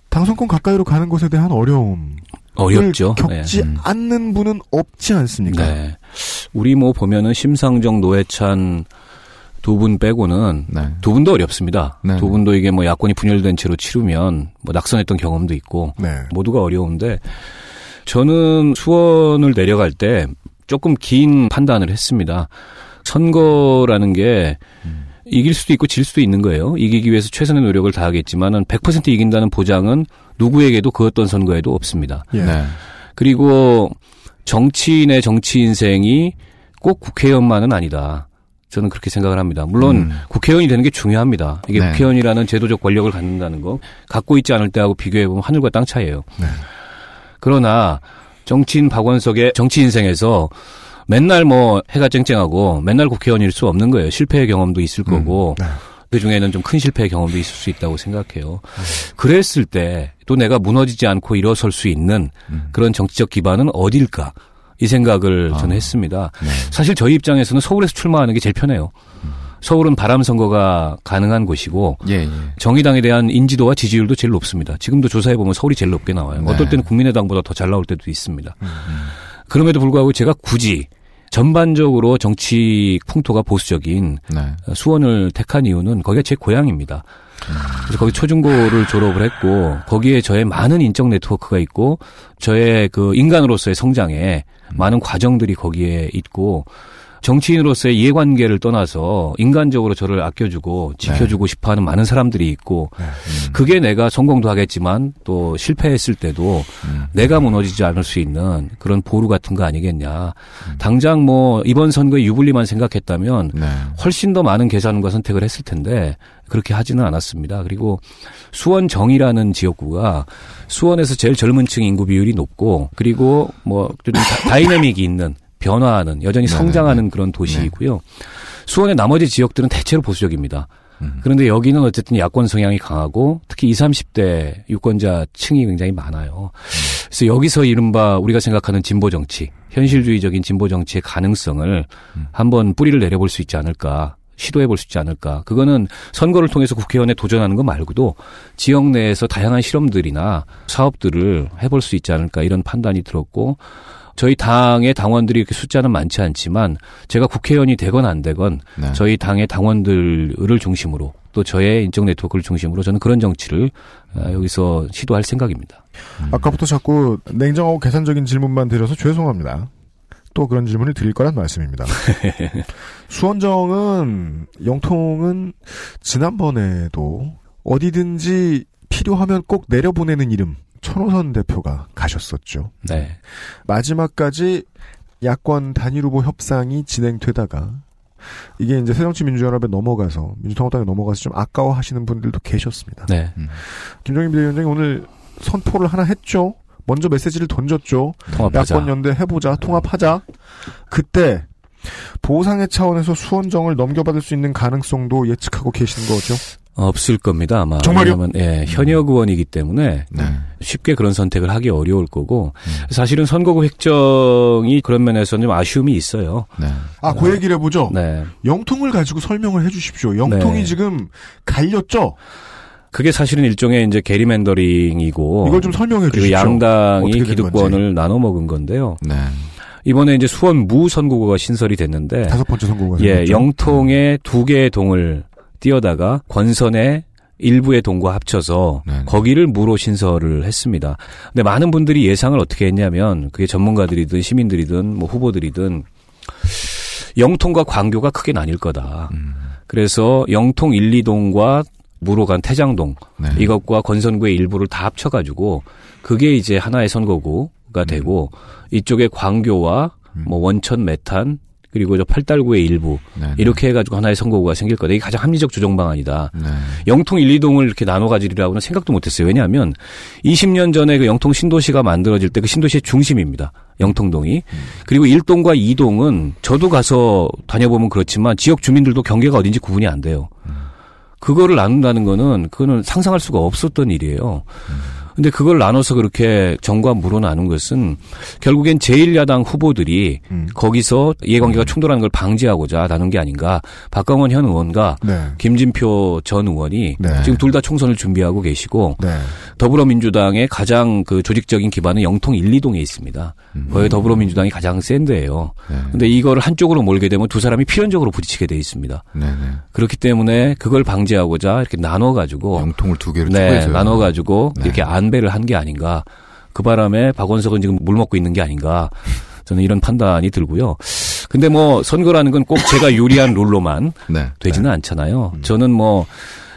당선권 가까이로 가는 것에 대한 어려움
어렵죠.
겪지
네.
않는 분은 없지 않습니까?
네. 우리 뭐 보면은 심상정, 노회찬 두 분 빼고는 두 분도 어렵습니다.
네.
두 분도 이게 뭐 야권이 분열된 채로 치르면 뭐 낙선했던 경험도 있고
네.
모두가 어려운데 저는 수원을 내려갈 때 조금 긴 판단을 했습니다. 선거라는 게 이길 수도 있고 질 수도 있는 거예요. 이기기 위해서 최선의 노력을 다하겠지만은 100% 이긴다는 보장은 누구에게도 그 어떤 선거에도 없습니다.
예.
네.
그리고 정치인의 정치 인생이 꼭 국회의원만은 아니다. 저는 그렇게 생각을 합니다. 물론
음.
국회의원이 되는 게 중요합니다. 이게
네.
국회의원이라는 제도적 권력을 갖는다는 거 갖고 있지 않을 때하고 비교해 보면 하늘과 땅 차이예요.
네.
그러나 정치인 박원석의 정치 인생에서 맨날 뭐 해가 쨍쨍하고 맨날 국회의원일 수 없는 거예요. 실패의 경험도 있을 거고
네.
그 중에는 좀 큰 실패의 경험도 있을 수 있다고 생각해요. 그랬을 때 또 내가 무너지지 않고 일어설 수 있는 그런 정치적 기반은 어딜까? 이 생각을 저는 했습니다. 사실 저희 입장에서는 서울에서 출마하는 게 제일 편해요. 서울은 바람 선거가 가능한 곳이고
예, 예.
정의당에 대한 인지도와 지지율도 제일 높습니다. 지금도 조사해 보면 서울이 제일 높게 나와요.
네.
어떨 때는 국민의당보다 더 잘 나올 때도 있습니다. 그럼에도 불구하고 제가 굳이 전반적으로 정치 풍토가 보수적인
네.
수원을 택한 이유는 거기가 제 고향입니다. 그래서 거기 초중고를 졸업을 했고 거기에 저의 많은 인적 네트워크가 있고 저의 그 인간으로서의 성장에 많은 과정들이 거기에 있고 정치인으로서의 이해관계를 떠나서 인간적으로 저를 아껴주고 지켜주고 싶어하는 많은 사람들이 있고 그게 내가 성공도 하겠지만 또 실패했을 때도 내가 무너지지 않을 수 있는 그런 보루 같은 거 아니겠냐. 당장 뭐 이번 선거의 유불리만 생각했다면
네.
훨씬 더 많은 계산과 선택을 했을 텐데 그렇게 하지는 않았습니다. 그리고 수원 정이라는 지역구가 수원에서 제일 젊은 층 인구 비율이 높고 그리고 뭐좀 다- 다이내믹이 있는 변화하는 여전히. 성장하는 그런 도시이고요. 수원의 나머지 지역들은 대체로 보수적입니다. 그런데 여기는 어쨌든 야권 성향이 강하고 특히 20, 30대 유권자 층이 굉장히 많아요. 그래서 여기서 이른바 우리가 생각하는 진보 정치, 현실주의적인 진보 정치의 가능성을 한번 뿌리를 내려볼 수 있지 않을까. 시도해 볼 수 있지 않을까. 그거는 선거를 통해서 국회의원에 도전하는 것 말고도 지역 내에서 다양한 실험들이나 사업들을 해볼 수 있지 않을까 이런 판단이 들었고 저희 당의 당원들이 이렇게 숫자는 많지 않지만 제가 국회의원이 되건 안 되건
네.
저희 당의 당원들을 중심으로 또 저의 인적 네트워크를 중심으로 저는 그런 정치를 어, 여기서 시도할 생각입니다.
아까부터 자꾸 냉정하고 계산적인 질문만 드려서 죄송합니다. 또 그런 질문을 드릴 거란 말씀입니다. 수원정은 영통은 지난번에도 어디든지 필요하면 꼭 내려보내는 이름 천호선 대표가 가셨었죠.
네.
마지막까지 야권 단일 후보 협상이 진행되다가 이게 이제 새정치민주연합에 넘어가서 민주통합당에 넘어가서 좀 아까워하시는 분들도 계셨습니다.
네.
김종인 비대위원장이 오늘 선포를 하나 했죠. 먼저 메시지를 던졌죠.
통합하자.
야권 연대 해보자, 통합하자. 그때 보상의 차원에서 수원정을 넘겨받을 수 있는 가능성도 예측하고 계시는 거죠.
없을 겁니다 아마.
정말요?
왜냐하면 예, 현역 의원이기 때문에 쉽게 그런 선택을 하기 어려울 거고 사실은 선거구 획정이 그런 면에서는 좀 아쉬움이 있어요.
아, 그 얘기를 해보죠.
네.
영통을 가지고 설명을 해주십시오. 영통이
네.
지금 갈렸죠.
그게 사실은 일종의 이제 게리맨더링이고
이걸 좀 설명해 주시죠.
양당이 기득권을 나눠 먹은 건데요.
네.
이번에 이제 수원 무 선거구가 신설이 됐는데
다섯 번째 선거구가
예,
생겼죠.
영통에 두 개의 동을 띄어다가 권선의 일부의 동과 합쳐서 거기를 무로 신설을 했습니다. 근데 많은 분들이 예상을 어떻게 했냐면 그게 전문가들이든 시민들이든 뭐 후보들이든 영통과 광교가 크게 나뉠 거다. 그래서 영통 1, 2동과 무로 간 태장동 이것과 권선구의 일부를 다 합쳐가지고 그게 이제 하나의 선거구가 되고 이쪽에 광교와 뭐 원천 메탄 그리고 저 팔달구의 일부 이렇게 해가지고 하나의 선거구가 생길 거다. 이게 가장 합리적 조정 방안이다. 영통 1, 2동을 이렇게 나눠 가지리라고는 생각도 못했어요. 왜냐하면 20년 전에 그 영통 신도시가 만들어질 때 그 신도시의 중심입니다. 영통동이. 그리고 1동과 2동은 저도 가서 다녀보면 그렇지만 지역 주민들도 경계가 어딘지 구분이 안 돼요. 그거를 나눈다는 거는 그거는 상상할 수가 없었던 일이에요. 근데 그걸 나눠서 그렇게 정과 무로 나눈 것은 결국엔 제1야당 후보들이 거기서 이해관계가 충돌하는 걸 방지하고자 나눈 게 아닌가. 박광원 현 의원과
네.
김진표 전 의원이
네.
지금 둘 다 총선을 준비하고 계시고
네.
더불어민주당의 가장 그 조직적인 기반은 영통 1, 2동에 있습니다. 거기 더불어민주당이 가장 센 데예요. 근데 이거를 한쪽으로 몰게 되면 두 사람이 필연적으로 부딪히게 돼 있습니다.
네네.
그렇기 때문에 그걸 방지하고자 이렇게 나눠 가지고
영통을 두 개로
네. 나눠 가지고
네.
이렇게 안 배를 한 게 아닌가. 그 바람에 박원석은 지금 물 먹고 있는 게 아닌가. 저는 이런 판단이 들고요. 근데 뭐 선거라는 건 꼭 제가 유리한 룰로만
네.
되지는 않잖아요. 저는 뭐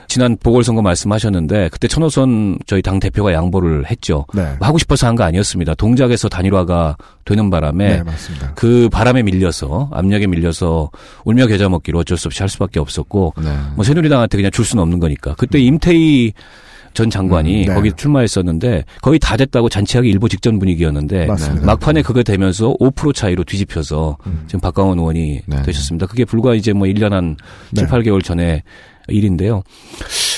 지난 보궐선거 말씀하셨는데 그때 천호선 저희 당 대표가 양보를 했죠.
네.
뭐 하고 싶어서 한 거 아니었습니다. 동작에서 단일화가 되는 바람에
네, 맞습니다.
그 바람에 밀려서 압력에 밀려서 울며 겨자 먹기로 어쩔 수 없이 할 수밖에 없었고
네.
뭐 새누리당한테 그냥 줄 수는 없는 거니까 그때 임태희 전 장관이
음, 네.
거기 출마했었는데 거의 다 됐다고 잔치하기 일보 직전 분위기였는데
맞습니다.
막판에 그거 되면서 5% 차이로 뒤집혀서
음.
지금 박광원 의원이
네.
되셨습니다. 그게 불과 이제 뭐 1년 한
네.
7, 8개월 전에 일인데요.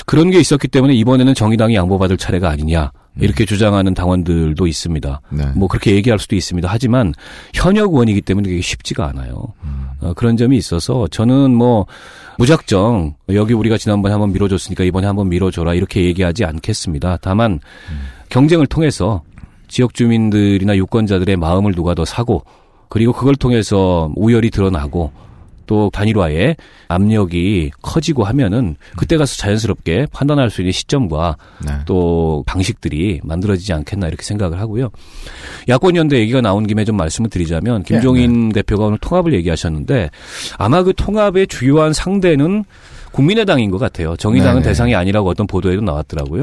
그런 게 있었기 때문에 이번에는 정의당이 양보받을 차례가 아니냐 이렇게 주장하는 당원들도 있습니다.
네.
뭐 그렇게 얘기할 수도 있습니다. 하지만 현역 의원이기 때문에 그게 쉽지가 않아요. 어, 그런 점이 있어서 저는 뭐 무작정 여기 우리가 지난번에 한번 밀어줬으니까 이번에 한번 밀어줘라 이렇게 얘기하지 않겠습니다. 다만 경쟁을 통해서 지역 주민들이나 유권자들의 마음을 누가 더 사고 그리고 그걸 통해서 우열이 드러나고 또 단일화에 압력이 커지고 하면은 그때 가서 자연스럽게 판단할 수 있는 시점과
네.
또 방식들이 만들어지지 않겠나 이렇게 생각을 하고요. 야권 연대 얘기가 나온 김에 좀 말씀을 드리자면 김종인 대표가 오늘 통합을 얘기하셨는데 아마 그 통합의 주요한 상대는 국민의당인 것 같아요. 정의당은
네네.
대상이 아니라고 어떤 보도에도 나왔더라고요.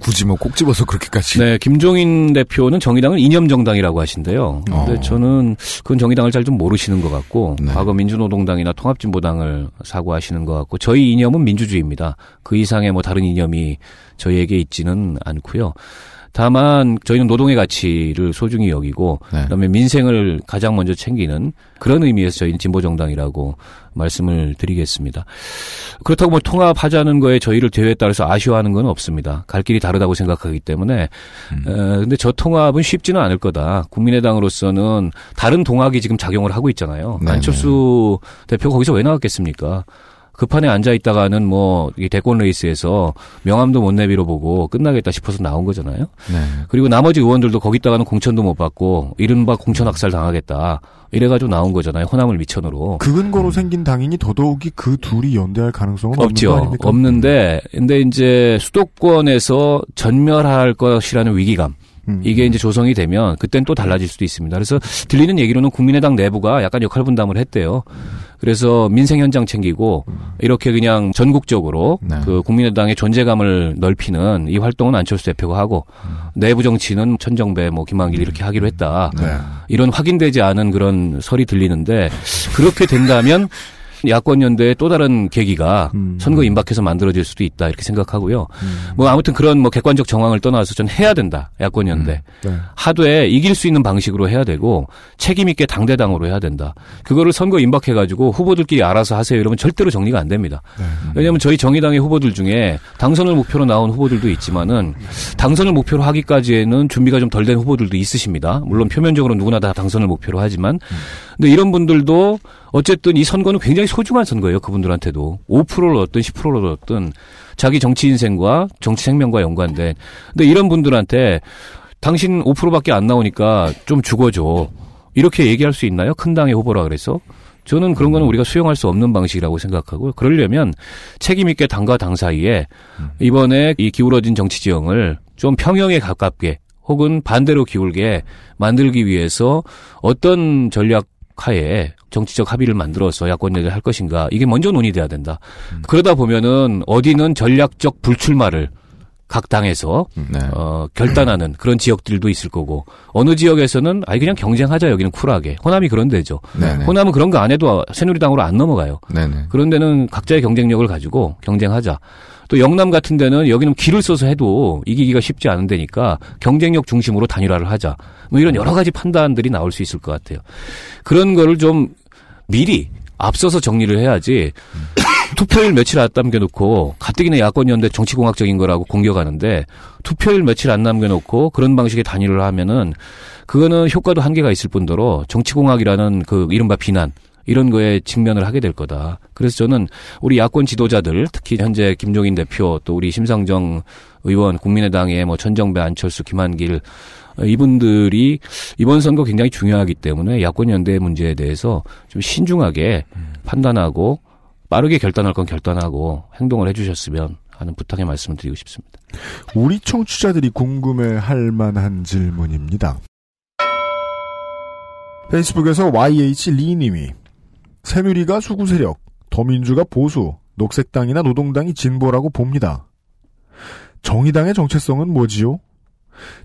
굳이 뭐 꼭 집어서 그렇게까지.
네, 김종인 대표는 정의당은 이념 정당이라고 하신대요. 근데
어.
저는 그건 정의당을 잘 좀 모르시는 것 같고
네.
과거 민주노동당이나 통합진보당을 사고하시는 것 같고 저희 이념은 민주주의입니다. 그 이상의 뭐 다른 이념이 저희에게 있지는 않고요. 다만 저희는 노동의 가치를 소중히 여기고
네.
그다음에 민생을 가장 먼저 챙기는 그런 의미에서 저희는 진보 정당이라고 말씀을 드리겠습니다. 그렇다고 뭐 통합하자는 거에 저희를 대회에 따라서 아쉬워하는 건 없습니다. 갈 길이 다르다고 생각하기 때문에
음.
어, 근데 저 통합은 쉽지는 않을 거다. 국민의당으로서는 다른 동학이 지금 작용을 하고 있잖아요.
네네.
안철수 대표가 거기서 왜 나왔겠습니까? 그 판에 앉아 있다가는 뭐 이 대권 레이스에서 명함도 못 내밀어 보고 끝나겠다 싶어서 나온 거잖아요.
네.
그리고 나머지 의원들도 거기다가는 공천도 못 받고 이른바 공천 학살 당하겠다. 이래가지고 나온 거잖아요. 호남을 미천으로.
그 근거로 생긴 당인이 더더욱이 그 둘이 연대할 가능성은 없는 거
없죠.
아닙니까?
없는데, 근데 이제 수도권에서 전멸할 것이라는 위기감.
음.
이게 이제 조성이 되면 그땐 또 달라질 수도 있습니다. 그래서 들리는 얘기로는 국민의당 내부가 약간 역할 분담을 했대요. 그래서 민생 현장 챙기고 이렇게 그냥 전국적으로
네.
그 국민의당의 존재감을 넓히는 이 활동은 안철수 대표가 하고 내부 정치는 천정배 뭐 김한길 이렇게 하기로 했다.
네.
이런 확인되지 않은 그런 설이 들리는데 그렇게 된다면 야권 연대의 또 다른 계기가
음.
선거 임박해서 만들어질 수도 있다 이렇게 생각하고요. 뭐 아무튼 그런 뭐 객관적 정황을 떠나서 전 해야 된다 야권 연대.
네.
하되 이길 수 있는 방식으로 해야 되고 책임 있게 당대당으로 해야 된다. 그거를 선거 임박해 가지고 후보들끼리 알아서 하세요 이러면 절대로 정리가 안 됩니다. 왜냐하면 저희 정의당의 후보들 중에 당선을 목표로 나온 후보들도 있지만은 당선을 목표로 하기까지에는 준비가 좀 덜 된 후보들도 있으십니다. 물론 표면적으로 누구나 다 당선을 목표로 하지만 근데 이런 분들도 어쨌든 이 선거는 굉장히 소중한 선거예요. 그분들한테도 5%를 얻든 10%를 얻든 자기 정치 인생과 정치 생명과 연관된. 근데 이런 분들한테 당신 5%밖에 안 나오니까 좀 죽어줘. 이렇게 얘기할 수 있나요? 큰 당의 후보라 그래서. 저는 그런 거는 우리가 수용할 수 없는 방식이라고 생각하고요. 그러려면 책임 있게 당과 당 사이에 이번에 이 기울어진 정치 지형을 좀 평형에 가깝게 혹은 반대로 기울게 만들기 위해서 어떤 전략 하에 정치적 합의를 만들어서 야권 연대를 할 것인가 이게 먼저 논의돼야 된다. 그러다 보면은 어디는 전략적 불출마를 각 당에서
네.
어, 결단하는 그런 지역들도 있을 거고 어느 지역에서는 아이 그냥 경쟁하자 여기는 쿨하게 호남이 그런 데죠.
네네.
호남은 그런 거 안 해도 새누리당으로 안 넘어가요.
네네.
그런 데는 각자의 경쟁력을 가지고 경쟁하자. 또 영남 같은 데는 여기는 길을 써서 해도 이기기가 쉽지 않은 데니까 경쟁력 중심으로 단일화를 하자. 뭐 이런 여러 가지 판단들이 나올 수 있을 것 같아요. 그런 거를 좀 미리 앞서서 정리를 해야지 투표일 며칠 안 남겨놓고 가뜩이나 야권 연대 정치공학적인 거라고 공격하는데 투표일 며칠 안 남겨놓고 그런 방식의 단일화를 하면은 그거는 효과도 한계가 있을 뿐더러 정치공학이라는 그 이른바 비난 이런 거에 직면을 하게 될 거다. 그래서 저는 우리 야권 지도자들 특히 현재 김종인 대표 또 우리 심상정 의원 국민의당의 뭐 천정배 안철수 김한길 어, 이분들이 이번 선거 굉장히 중요하기 때문에 야권 연대 문제에 대해서 좀 신중하게 판단하고 빠르게 결단할 건 결단하고 행동을 해주셨으면 하는 부탁의 말씀을 드리고 싶습니다.
우리 청취자들이 궁금해할 만한 질문입니다. 페이스북에서 YH 리님이 새누리가 수구 세력, 더민주가 보수, 녹색당이나 노동당이 진보라고 봅니다. 정의당의 정체성은 뭐지요?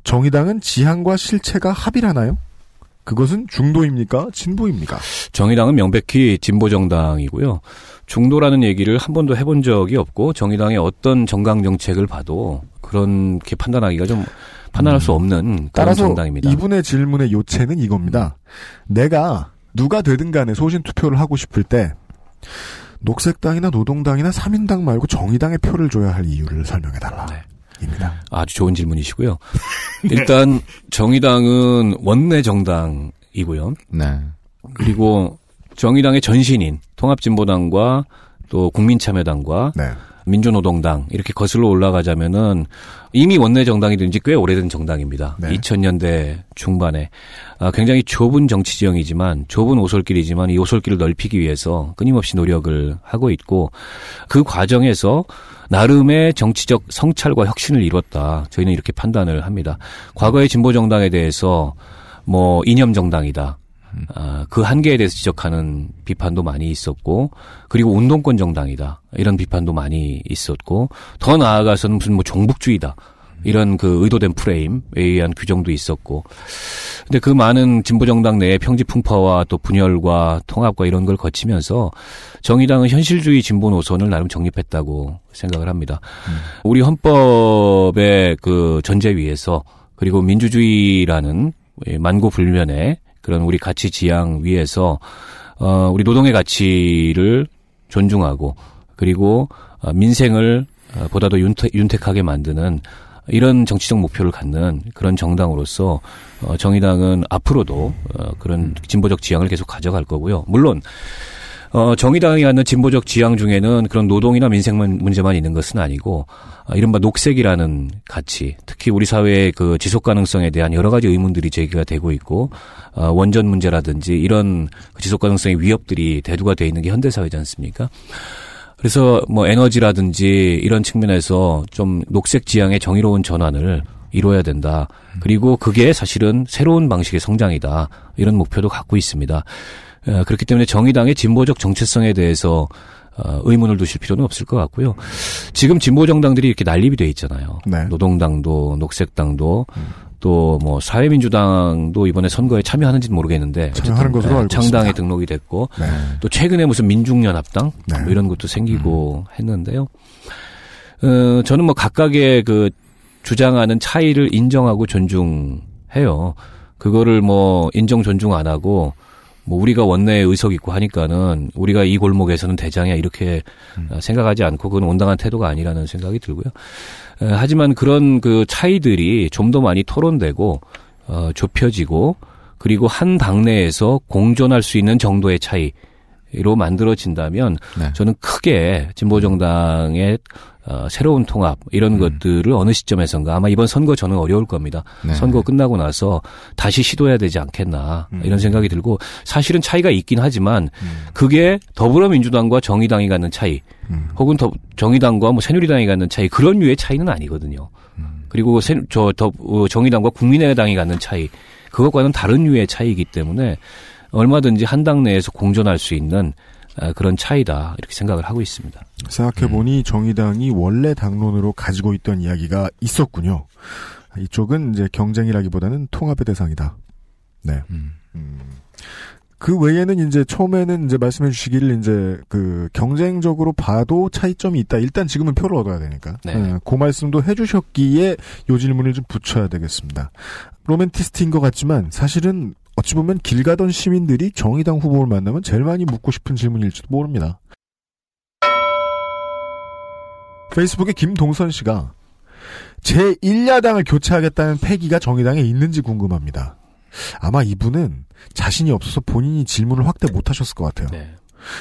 정의당은 지향과 실체가 합일하나요? 그것은 중도입니까? 진보입니까?
정의당은 명백히 진보 정당이고요. 중도라는 얘기를 한 번도 해본 적이 없고 정의당의 어떤 정강 정책을 봐도 그렇게 판단하기가 좀 판단할 수 없는 그런
따라서
정당입니다.
이분의 질문의 요체는 이겁니다. 내가 누가 되든 간에 소신 투표를 하고 싶을 때 녹색당이나 노동당이나 3인당 말고 정의당에 표를 줘야 할 이유를 설명해 달라. 입니다.
아주 좋은 질문이시고요. 일단 정의당은 원내 정당이고요.
네.
그리고 정의당의 전신인 통합진보당과 또 국민참여당과
네.
민주노동당 이렇게 거슬러 올라가자면은 이미 원내 정당이 된 지 꽤 오래된 정당입니다.
네.
2000년대 중반에 아, 굉장히 좁은 정치 지형이지만 좁은 오솔길이지만 이 오솔길을 넓히기 위해서 끊임없이 노력을 하고 있고 그 과정에서 나름의 정치적 성찰과 혁신을 이뤘다. 저희는 이렇게 판단을 합니다. 과거의 진보 정당에 대해서 뭐 이념 정당이다. 아, 그 한계에 대해서 지적하는 비판도 많이 있었고, 그리고 운동권 정당이다. 이런 비판도 많이 있었고, 더 나아가서는 무슨 뭐 종북주의다. 이런 그 의도된 프레임에 의한 규정도 있었고, 근데 그 많은 진보 정당 내의 평지 풍파와 또 분열과 통합과 이런 걸 거치면서 정의당은 현실주의 진보 노선을 나름 정립했다고 생각을 합니다. 우리 헌법의 그 전제 위에서 그리고 민주주의라는 만고불면의 그런 우리 가치 지향 위에서 어 우리 노동의 가치를 존중하고 그리고 어, 민생을 어, 보다 더 윤택, 윤택하게 만드는 이런 정치적 목표를 갖는 그런 정당으로서 어, 정의당은 앞으로도 어, 그런 진보적 지향을 계속 가져갈 거고요. 물론 어, 정의당이 갖는 진보적 지향 중에는 그런 노동이나 민생 문제만 있는 것은 아니고, 어, 이른바 녹색이라는 가치, 특히 우리 사회의 그 지속 가능성에 대한 여러 가지 의문들이 제기가 되고 있고, 어, 원전 문제라든지 이런 그 지속 가능성의 위협들이 대두가 돼 있는 게 현대 사회지 않습니까? 그래서 뭐 에너지라든지 이런 측면에서 좀 녹색 지향의 정의로운 전환을 이뤄야 된다. 그리고 그게 사실은 새로운 방식의 성장이다. 이런 목표도 갖고 있습니다. 어, 그렇기 때문에 정의당의 진보적 정체성에 대해서 어, 의문을 두실 필요는 없을 것 같고요. 지금 진보 정당들이 이렇게 난립이 돼 있잖아요.
네.
노동당도 녹색당도 음. 또뭐 사회민주당도 이번에 선거에 참여하는지는 모르겠는데
참여하는 것으로 네, 알고
창당에
있습니다.
등록이 됐고
네.
또 최근에 무슨 민중연합당
네.
뭐 이런 것도 생기고 음. 했는데요. 어, 저는 뭐 각각의 그 주장하는 차이를 인정하고 존중해요. 그거를 뭐 인정 존중 안 하고 뭐 우리가 원내에 의석 있고 하니까는 우리가 이 골목에서는 대장이야 이렇게 음. 생각하지 않고 그건 온당한 태도가 아니라는 생각이 들고요. 에, 하지만 그런 그 차이들이 좀 더 많이 토론되고 어, 좁혀지고 그리고 한 당내에서 공존할 수 있는 정도의 차이 로 만들어진다면 네. 저는 크게 진보 정당의 어, 새로운 통합 이런 음. 것들을 어느 시점에선가 아마 이번 선거 저는 어려울 겁니다. 네. 선거 끝나고 나서 다시 시도해야 되지 않겠나 음. 이런 생각이 들고 사실은 차이가 있긴 하지만 음. 그게 더불어민주당과 정의당이 갖는 차이 음. 혹은 더 정의당과 뭐 새누리당이 갖는 차이 그런 류의 차이는 아니거든요. 음. 그리고 새, 저 더, 어, 정의당과 국민의당이 갖는 차이 그것과는 다른 류의 차이이기 때문에 얼마든지 한 당 내에서 공존할 수 있는 아, 그런 차이다 이렇게 생각을 하고 있습니다.
생각해보니 음. 정의당이 원래 당론으로 가지고 있던 이야기가 있었군요. 이쪽은 이제 경쟁이라기보다는 통합의 대상이다. 네. 음. 음. 그 외에는 이제 처음에는 이제 말씀해 주시기를 이제 그 경쟁적으로 봐도 차이점이 있다. 일단 지금은 표를 얻어야 되니까. 네. 네. 그 말씀도 해 주셨기에 요 질문을 좀 붙여야 되겠습니다. 로맨티스트인 것 같지만 사실은 어찌 보면 길 가던 시민들이 정의당 후보를 만나면 제일 많이 묻고 싶은 질문일지도 모릅니다. 페이스북에 김동선 씨가 제1야당을 교체하겠다는 패기가 정의당에 있는지 궁금합니다. 아마 이분은 자신이 없어서 본인이 질문을 확대 못 하셨을 것 같아요. 네.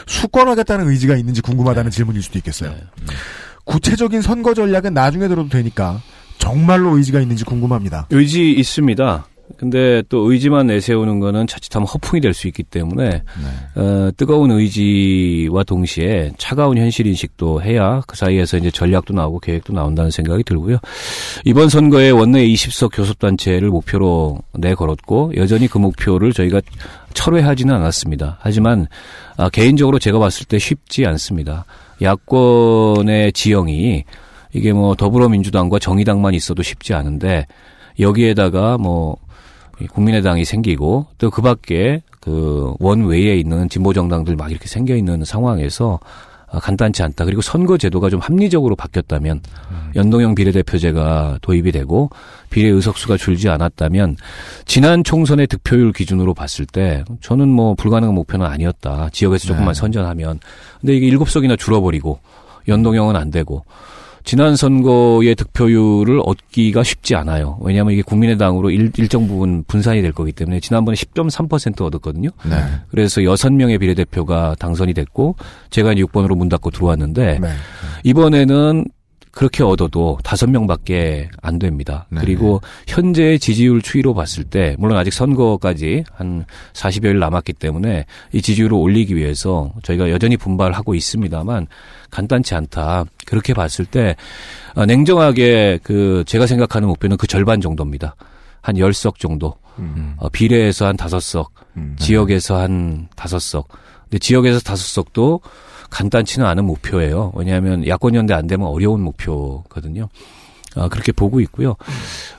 수권하겠다는 의지가 있는지 궁금하다는 네. 질문일 수도 있겠어요. 네. 구체적인 선거 전략은 나중에 들어도 되니까 정말로 의지가 있는지 궁금합니다.
의지 있습니다. 근데 또 의지만 내세우는 거는 자칫하면 허풍이 될 수 있기 때문에 네. 어, 뜨거운 의지와 동시에 차가운 현실 인식도 해야 그 사이에서 이제 전략도 나오고 계획도 나온다는 생각이 들고요. 이번 선거에 원내 20석 교섭단체를 목표로 내걸었고 여전히 그 목표를 저희가 철회하지는 않았습니다. 하지만 아, 개인적으로 제가 봤을 때 쉽지 않습니다. 야권의 지형이 이게 뭐 더불어민주당과 정의당만 있어도 쉽지 않은데 여기에다가 뭐 국민의당이 생기고 또 그 밖에 그 원외에 있는 진보 정당들 막 이렇게 생겨 있는 상황에서 아, 간단치 않다. 그리고 선거 제도가 좀 합리적으로 바뀌었다면 음. 연동형 비례대표제가 도입이 되고 비례 의석수가 줄지 않았다면 지난 총선의 득표율 기준으로 봤을 때 저는 뭐 불가능한 목표는 아니었다. 지역에서 조금만 네. 선전하면. 근데 이게 일곱 석이나 줄어버리고 연동형은 안 되고 지난 선거의 득표율을 얻기가 쉽지 않아요. 왜냐하면 이게 국민의당으로 일, 정 부분 분산이 될 거기 때문에 지난번에 10.3% 얻었거든요. 네. 그래서 6명의 비례대표가 당선이 됐고 제가 6번으로 문 닫고 들어왔는데 네. 이번에는 그렇게 얻어도 다섯 명밖에 안 됩니다. 네. 그리고 현재 지지율 추이로 봤을 때 물론 아직 선거까지 한 40여일 남았기 때문에 이 지지율을 올리기 위해서 저희가 여전히 분발하고 있습니다만 간단치 않다. 그렇게 봤을 때 어, 냉정하게 그 제가 생각하는 목표는 그 절반 정도입니다. 한 10석 정도. 음. 어, 비례에서 한 5석, 음. 지역에서 한 5석. 근데 지역에서 5석도 간단치는 않은 목표예요. 왜냐하면 야권 연대 안 되면 어려운 목표거든요. 어, 그렇게 보고 있고요.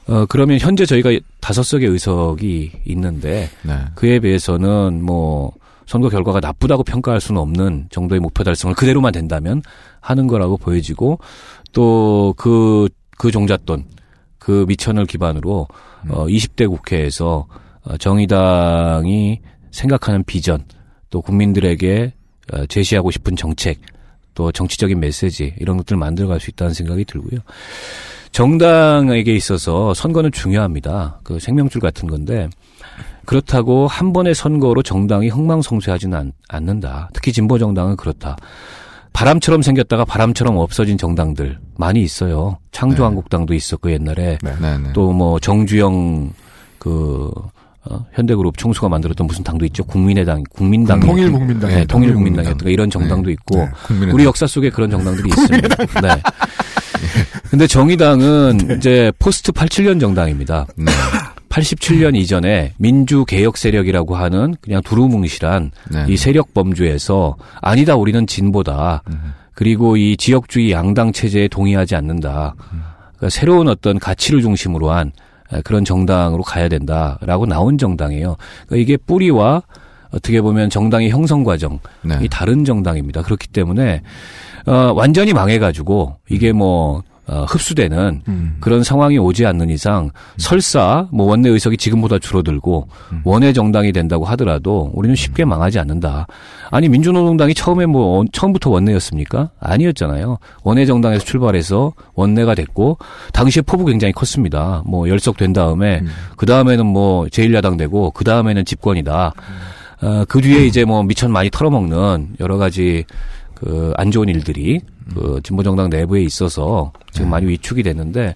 어, 그러면 현재 저희가 다섯 석의 의석이 있는데 네. 그에 비해서는 뭐 선거 결과가 나쁘다고 평가할 수는 없는 정도의 목표 달성을 그대로만 된다면 하는 거라고 보여지고 또 그그 그 종잣돈 그 미천을 기반으로 음. 어 20대 국회에서 어, 정의당이 생각하는 비전 또 국민들에게 어, 제시하고 싶은 정책 또 정치적인 메시지 이런 것들을 만들어갈 수 있다는 생각이 들고요. 정당에게 있어서 선거는 중요합니다. 그 생명줄 같은 건데 그렇다고 한 번의 선거로 정당이 흥망성쇠하지는 않, 않는다. 특히 진보 정당은 그렇다. 바람처럼 생겼다가 바람처럼 없어진 정당들 많이 있어요. 창조한국당도 있었고 옛날에
네, 네.
또뭐 정주영 그 어, 현대그룹 총수가 만들었던 무슨 당도 있죠. 국민의당, 국민당,
통일국민당,
네, 통일국민당이었던 이런 정당도 있고
네.
우리 역사 속에 그런 정당들이 있습니다. 네. 근데 정의당은 이제 포스트 87년 정당입니다.
네.
87년 이전에 민주개혁 세력이라고 하는 그냥 두루뭉실한
네.
이 세력 범주에서 아니다 우리는 진보다 그리고 이 지역주의 양당 체제에 동의하지 않는다. 그러니까 새로운 어떤 가치를 중심으로 한 그런 정당으로 가야 된다라고 나온 정당이에요. 그러니까 이게 뿌리와 어떻게 보면 정당의 형성 과정이
네.
다른 정당입니다. 그렇기 때문에 어, 완전히 망해가지고 이게 뭐 어, 흡수되는
음.
그런 상황이 오지 않는 이상 설사 뭐 원내 의석이 지금보다 줄어들고 원외 정당이 된다고 하더라도 우리는 쉽게 망하지 않는다. 아니 민주노동당이 처음에 뭐 어, 처음부터 원내였습니까? 아니었잖아요. 원외 정당에서 출발해서 원내가 됐고 당시에 포부 굉장히 컸습니다. 뭐 열석 된 다음에 그 다음에는 뭐 제1야당 되고 그 다음에는 집권이다. 어, 그 뒤에 이제 뭐 미천 많이 털어먹는 여러 가지 그 안 좋은 일들이 그 진보 정당 내부에 있어서 지금 많이 위축이 됐는데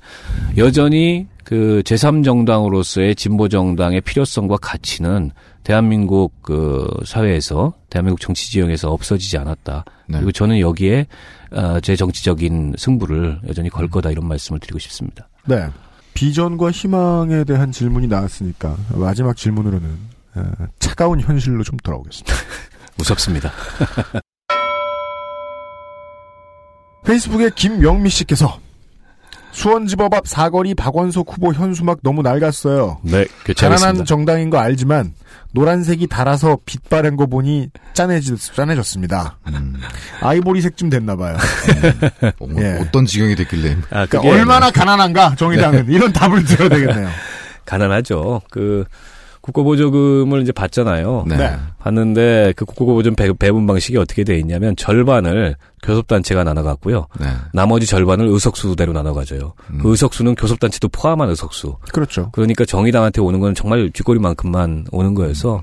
여전히 그 제3정당으로서의 진보 정당의 필요성과 가치는 대한민국 그 사회에서 대한민국 정치 지형에서 없어지지 않았다. 그리고 저는 여기에 어, 제 정치적인 승부를 여전히 걸 거다 이런 말씀을 드리고 싶습니다.
네. 비전과 희망에 대한 질문이 나왔으니까 마지막 질문으로는 어, 차가운 현실로 좀 돌아오겠습니다.
무섭습니다.
페이스북에 김영미 씨께서 수원지법 앞 사거리 박원석 후보 현수막 너무 낡았어요.
네,
가난한
교체하겠습니다.
정당인 거 알지만 노란색이 달아서 빛 바른 거 보니 짠해지, 짠해졌습니다. 아이보리색쯤 됐나 봐요.
어,
예.
어떤 지경이 됐길래.
아,
그러니까 얼마나 가난한가 정의당은
네.
이런 답을 들어야 되겠네요.
가난하죠. 그 국고보조금을 이제 받잖아요.
네.
받는데 그 국고보조금 배- 배분 방식이 어떻게 돼 있냐면 절반을 교섭단체가 나눠갖고요.
네.
나머지 절반을 의석수대로 나눠가져요. 그 의석수는 교섭단체도 포함한 의석수.
그렇죠.
그러니까 정의당한테 오는 건 정말 쥐꼬리만큼만 오는 거여서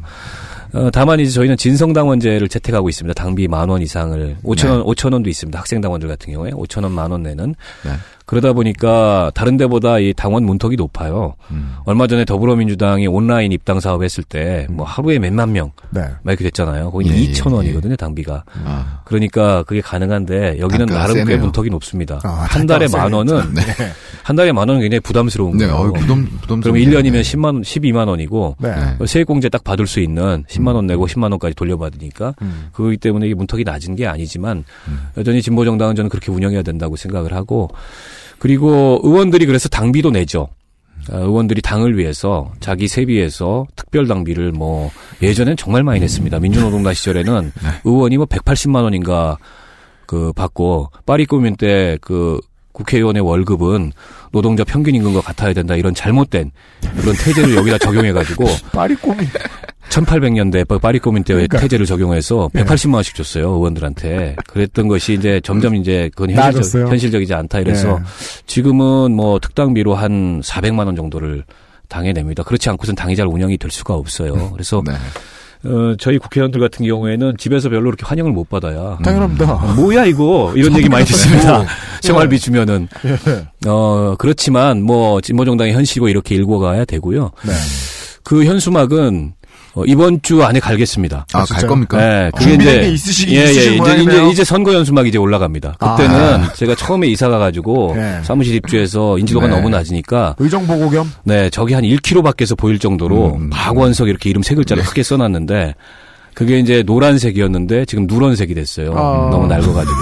어, 다만 이제 저희는 진성당원제를 채택하고 있습니다. 당비 만 원 이상을 5천 원, 5천 원도 있습니다. 학생당원들 같은 경우에 5천 원, 만 원 내는.
네.
그러다 보니까 다른 데보다 이 당원 문턱이 높아요. 얼마 전에 더불어민주당이 온라인 입당 사업 했을 때 뭐 하루에 몇만 명
네.
막 이렇게 됐잖아요. 거기
예, 예,
2천 원이거든요, 당비가.
아.
그러니까 그게 가능한데 여기는 나름 꽤
세네요.
문턱이 높습니다.
아,
한 달에 만 원은
세네.
한 달에 만 원은 굉장히 부담스러운
네,
거예요.
어이, 부담, 부담.
그럼 1년이면 10만 원, 12만 원이고
네.
세액공제 딱 받을 수 있는 10만 원 내고 10만 원까지 돌려받으니까
음.
그거기 때문에 이게 문턱이 낮은 게 아니지만 여전히 진보 정당은 저는 그렇게 운영해야 된다고 생각을 하고 그리고 의원들이 그래서 당비도 내죠. 어, 의원들이 당을 위해서 자기 세비에서 특별 당비를 뭐 예전엔 정말 많이 냈습니다. 민주노동당 시절에는 의원이 뭐 180만 원인가 그 받고 파리 꾸민 때 그 국회의원의 월급은 노동자 평균 임금과 같아야 된다 이런 잘못된 그런 태제를 여기다 적용해 가지고
파리 꼬미
1800년대 파리 꾸민 때
그러니까.
태제를 적용해서
네.
180만 원씩 줬어요 의원들한테 그랬던 것이 이제 점점 이제 그건. 현실적, 현실적이지 않다 이래서
네.
지금은 뭐 특당비로 한 400만 원 정도를 당해 냅니다. 그렇지 않고선 당이 잘 운영이 될 수가 없어요. 그래서
네.
어, 저희 국회의원들 같은 경우에는 집에서 별로 그렇게 환영을 못 받아야.
당연합니다.
어, 뭐야 이거 이런 얘기 많이 듣습니다. 생활비 주면은
예.
어 그렇지만 뭐 진보정당의 현실고 이렇게 읽어가야 되고요.
네.
그 현수막은 어, 이번 주 안에 갈겠습니다.
아, 갈 겁니까?
네, 그게
준비된
이제
게 있으시긴
예, 예, 이제. 이제 이제 선거 현수막 이제 올라갑니다. 그때는
아.
제가 처음에 이사 가 가지고
네.
사무실 입주해서 인지도가
네.
너무 낮으니까
의정 보고 겸
네, 저기 한 1km 밖에서 보일 정도로
음.
박원석 이렇게 이름 세 글자를 크게 써놨는데 그게 이제 노란색이었는데 지금 누런색이 됐어요.
아.
너무 낡아가지고.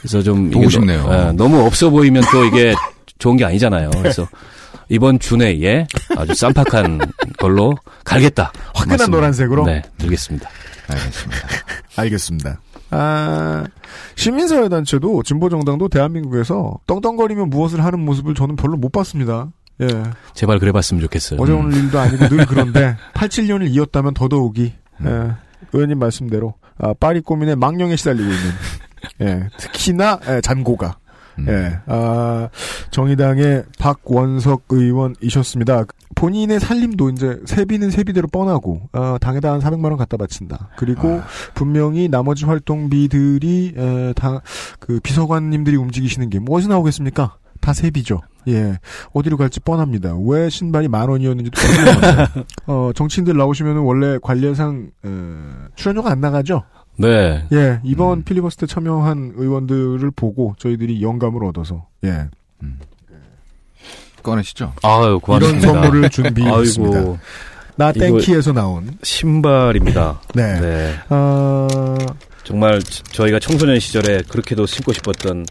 그래서 좀
보고
이게
싶네요.
너, 예, 너무 없어 보이면 또 이게 좋은 게 아니잖아요. 그래서 이번 주 내에 아주 쌈박한 걸로 갈겠다.
화끈한
말씀,
노란색으로?
네, 들겠습니다.
알겠습니다.
알겠습니다. 아, 시민사회단체도 진보정당도 대한민국에서 덩덩거리며 무엇을 하는 모습을 저는 별로 못 봤습니다. 예.
제발 그래봤으면 좋겠어요.
어제 오늘 일도 아니고 늘 그런데 87년을 이었다면 더더욱이
음.
예, 의원님 말씀대로 아, 파리 꼬민의 망령에 시달리고 있는 예, 특히나 예, 잔고가 예, 아, 정의당의 박원석 의원이셨습니다. 본인의 살림도 이제 세비는 세비대로 뻔하고 어, 당에다 한 400만 원 갖다 바친다. 그리고 분명히 나머지 활동비들이 에, 다 그 비서관님들이 움직이시는 게 무엇이 나오겠습니까? 다 세비죠. 예. 어디로 갈지 뻔합니다. 왜 신발이 만 원이었는지도 모르겠어요. 어, 정치인들 나오시면 원래 관례상 어, 출연료가 안 나가죠.
네.
예, 이번 필리버스터 참여한 의원들을 보고 저희들이 영감을 얻어서 예.
꺼내시죠.
아유, 고맙습니다.
이런 선물을 준비했습니다.
아이고.
나 땡키에서 나온
신발입니다.
네. 어...
정말 저- 저희가 청소년 시절에 그렇게도 신고 싶었던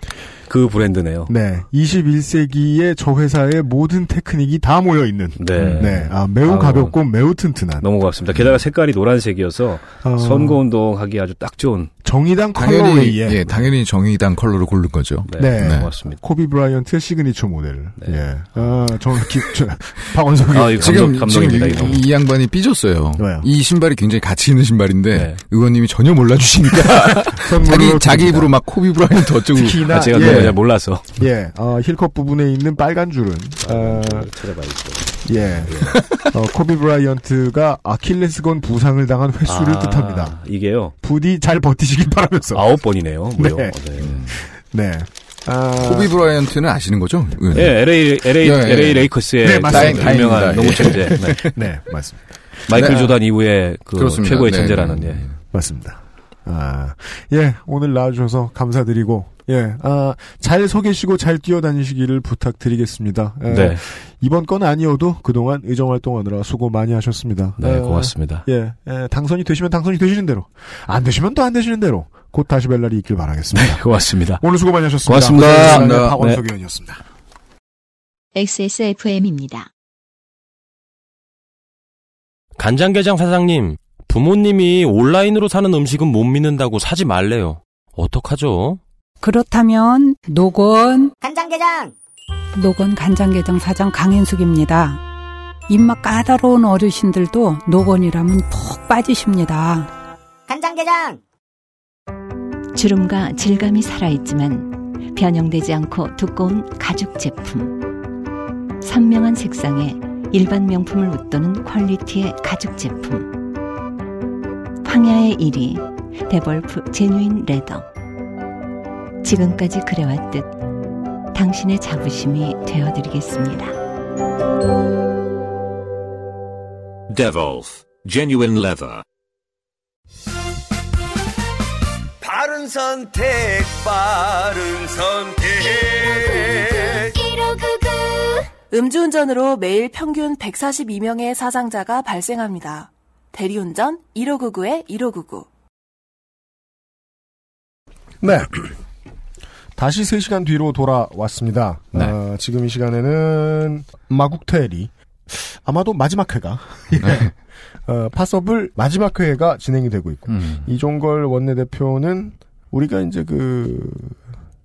그 브랜드네요.
네. 21세기의 저 회사의 모든 테크닉이 다 모여 있는.
네.
아, 매우
아우.
가볍고 매우 튼튼한.
너무 고맙습니다. 게다가 색깔이 노란색이어서
어.
선거 운동 하기 아주 딱 좋은.
정의당
당연히
colorway에
예, 당연히 정의당 컬러로 고른 거죠.
네.
고맙습니다.
코비 브라이언트의 시그니처 모델. 예. 아, 저는 기, 저, 박원석
아,
지금
감동-
지금 이.
이
양반이 삐졌어요.
왜요?
이 신발이 굉장히 가치 있는 신발인데
네.
의원님이 전혀 몰라 주시니까 자기 자기 입으로 막 코비 브라이언트 어쩌고
특히나
아, 제가
예.
너무 잘 몰라서.
예, 어, heel cup 부분에 있는 빨간 줄은, 어,
찾아봐야죠.
예, 어, 코비 브라이언트가 아킬레스건 부상을 당한 횟수를
아,
뜻합니다.
이게요.
부디 잘 버티시길 바라면서.
아홉 번이네요. 무려.
네. 네. 아,
코비 브라이언트는 아시는 거죠?
예, LA, LA,
예, 예.
LA 레이커스의
네, 맞습니다.
그 유명한
다행입니다.
농구
예.
천재. 네.
네, 맞습니다.
마이클
네.
조단 이후에 그
그렇습니다.
최고의
네,
천재라는
네.
예.
맞습니다. 아, 예, 오늘 나와주셔서 감사드리고, 예, 아, 잘 서 계시고 잘 뛰어다니시기를 부탁드리겠습니다. 예,
네.
이번 건 아니어도 그동안 의정활동하느라 수고 많이 하셨습니다.
네,
아,
고맙습니다.
예, 예, 당선이 되시면 당선이 되시는 대로, 안 되시면 또 안 되시는 대로, 곧 다시 뵐 날이 있길 바라겠습니다.
고맙습니다.
오늘 수고 많이 하셨습니다.
고맙습니다.
고생하셨습니다.
네.
박원석 의원이었습니다.
XSFM입니다.
간장게장 사장님, 부모님이 온라인으로 사는 음식은 못 믿는다고 사지 말래요. 어떡하죠?
그렇다면 노건
간장게장
노건 간장게장 사장 강인숙입니다. 입맛 까다로운 어르신들도 노건이라면 푹 빠지십니다.
간장게장
주름과 질감이 살아있지만 변형되지 않고 두꺼운 가죽 제품. 선명한 색상에 일반 명품을 웃도는 quality의 가죽 제품. 황야의 1위 데볼프 Genuine Leather. 지금까지 그래왔듯 당신의 자부심이 되어드리겠습니다.
Devolf Genuine Leather.
바른 선택, 바른 선택.
음주운전으로 매일 평균 142명의 사상자가 발생합니다. 대리운전 1599에 1599.
네. 다시 3시간 뒤로 돌아왔습니다.
네.
어, 지금 이 시간에는 마국테리 아마도 마지막 회가 예. 어, 파서블 마지막 회가 진행이 되고 있고
음.
이종걸 원내대표는 우리가 이제 그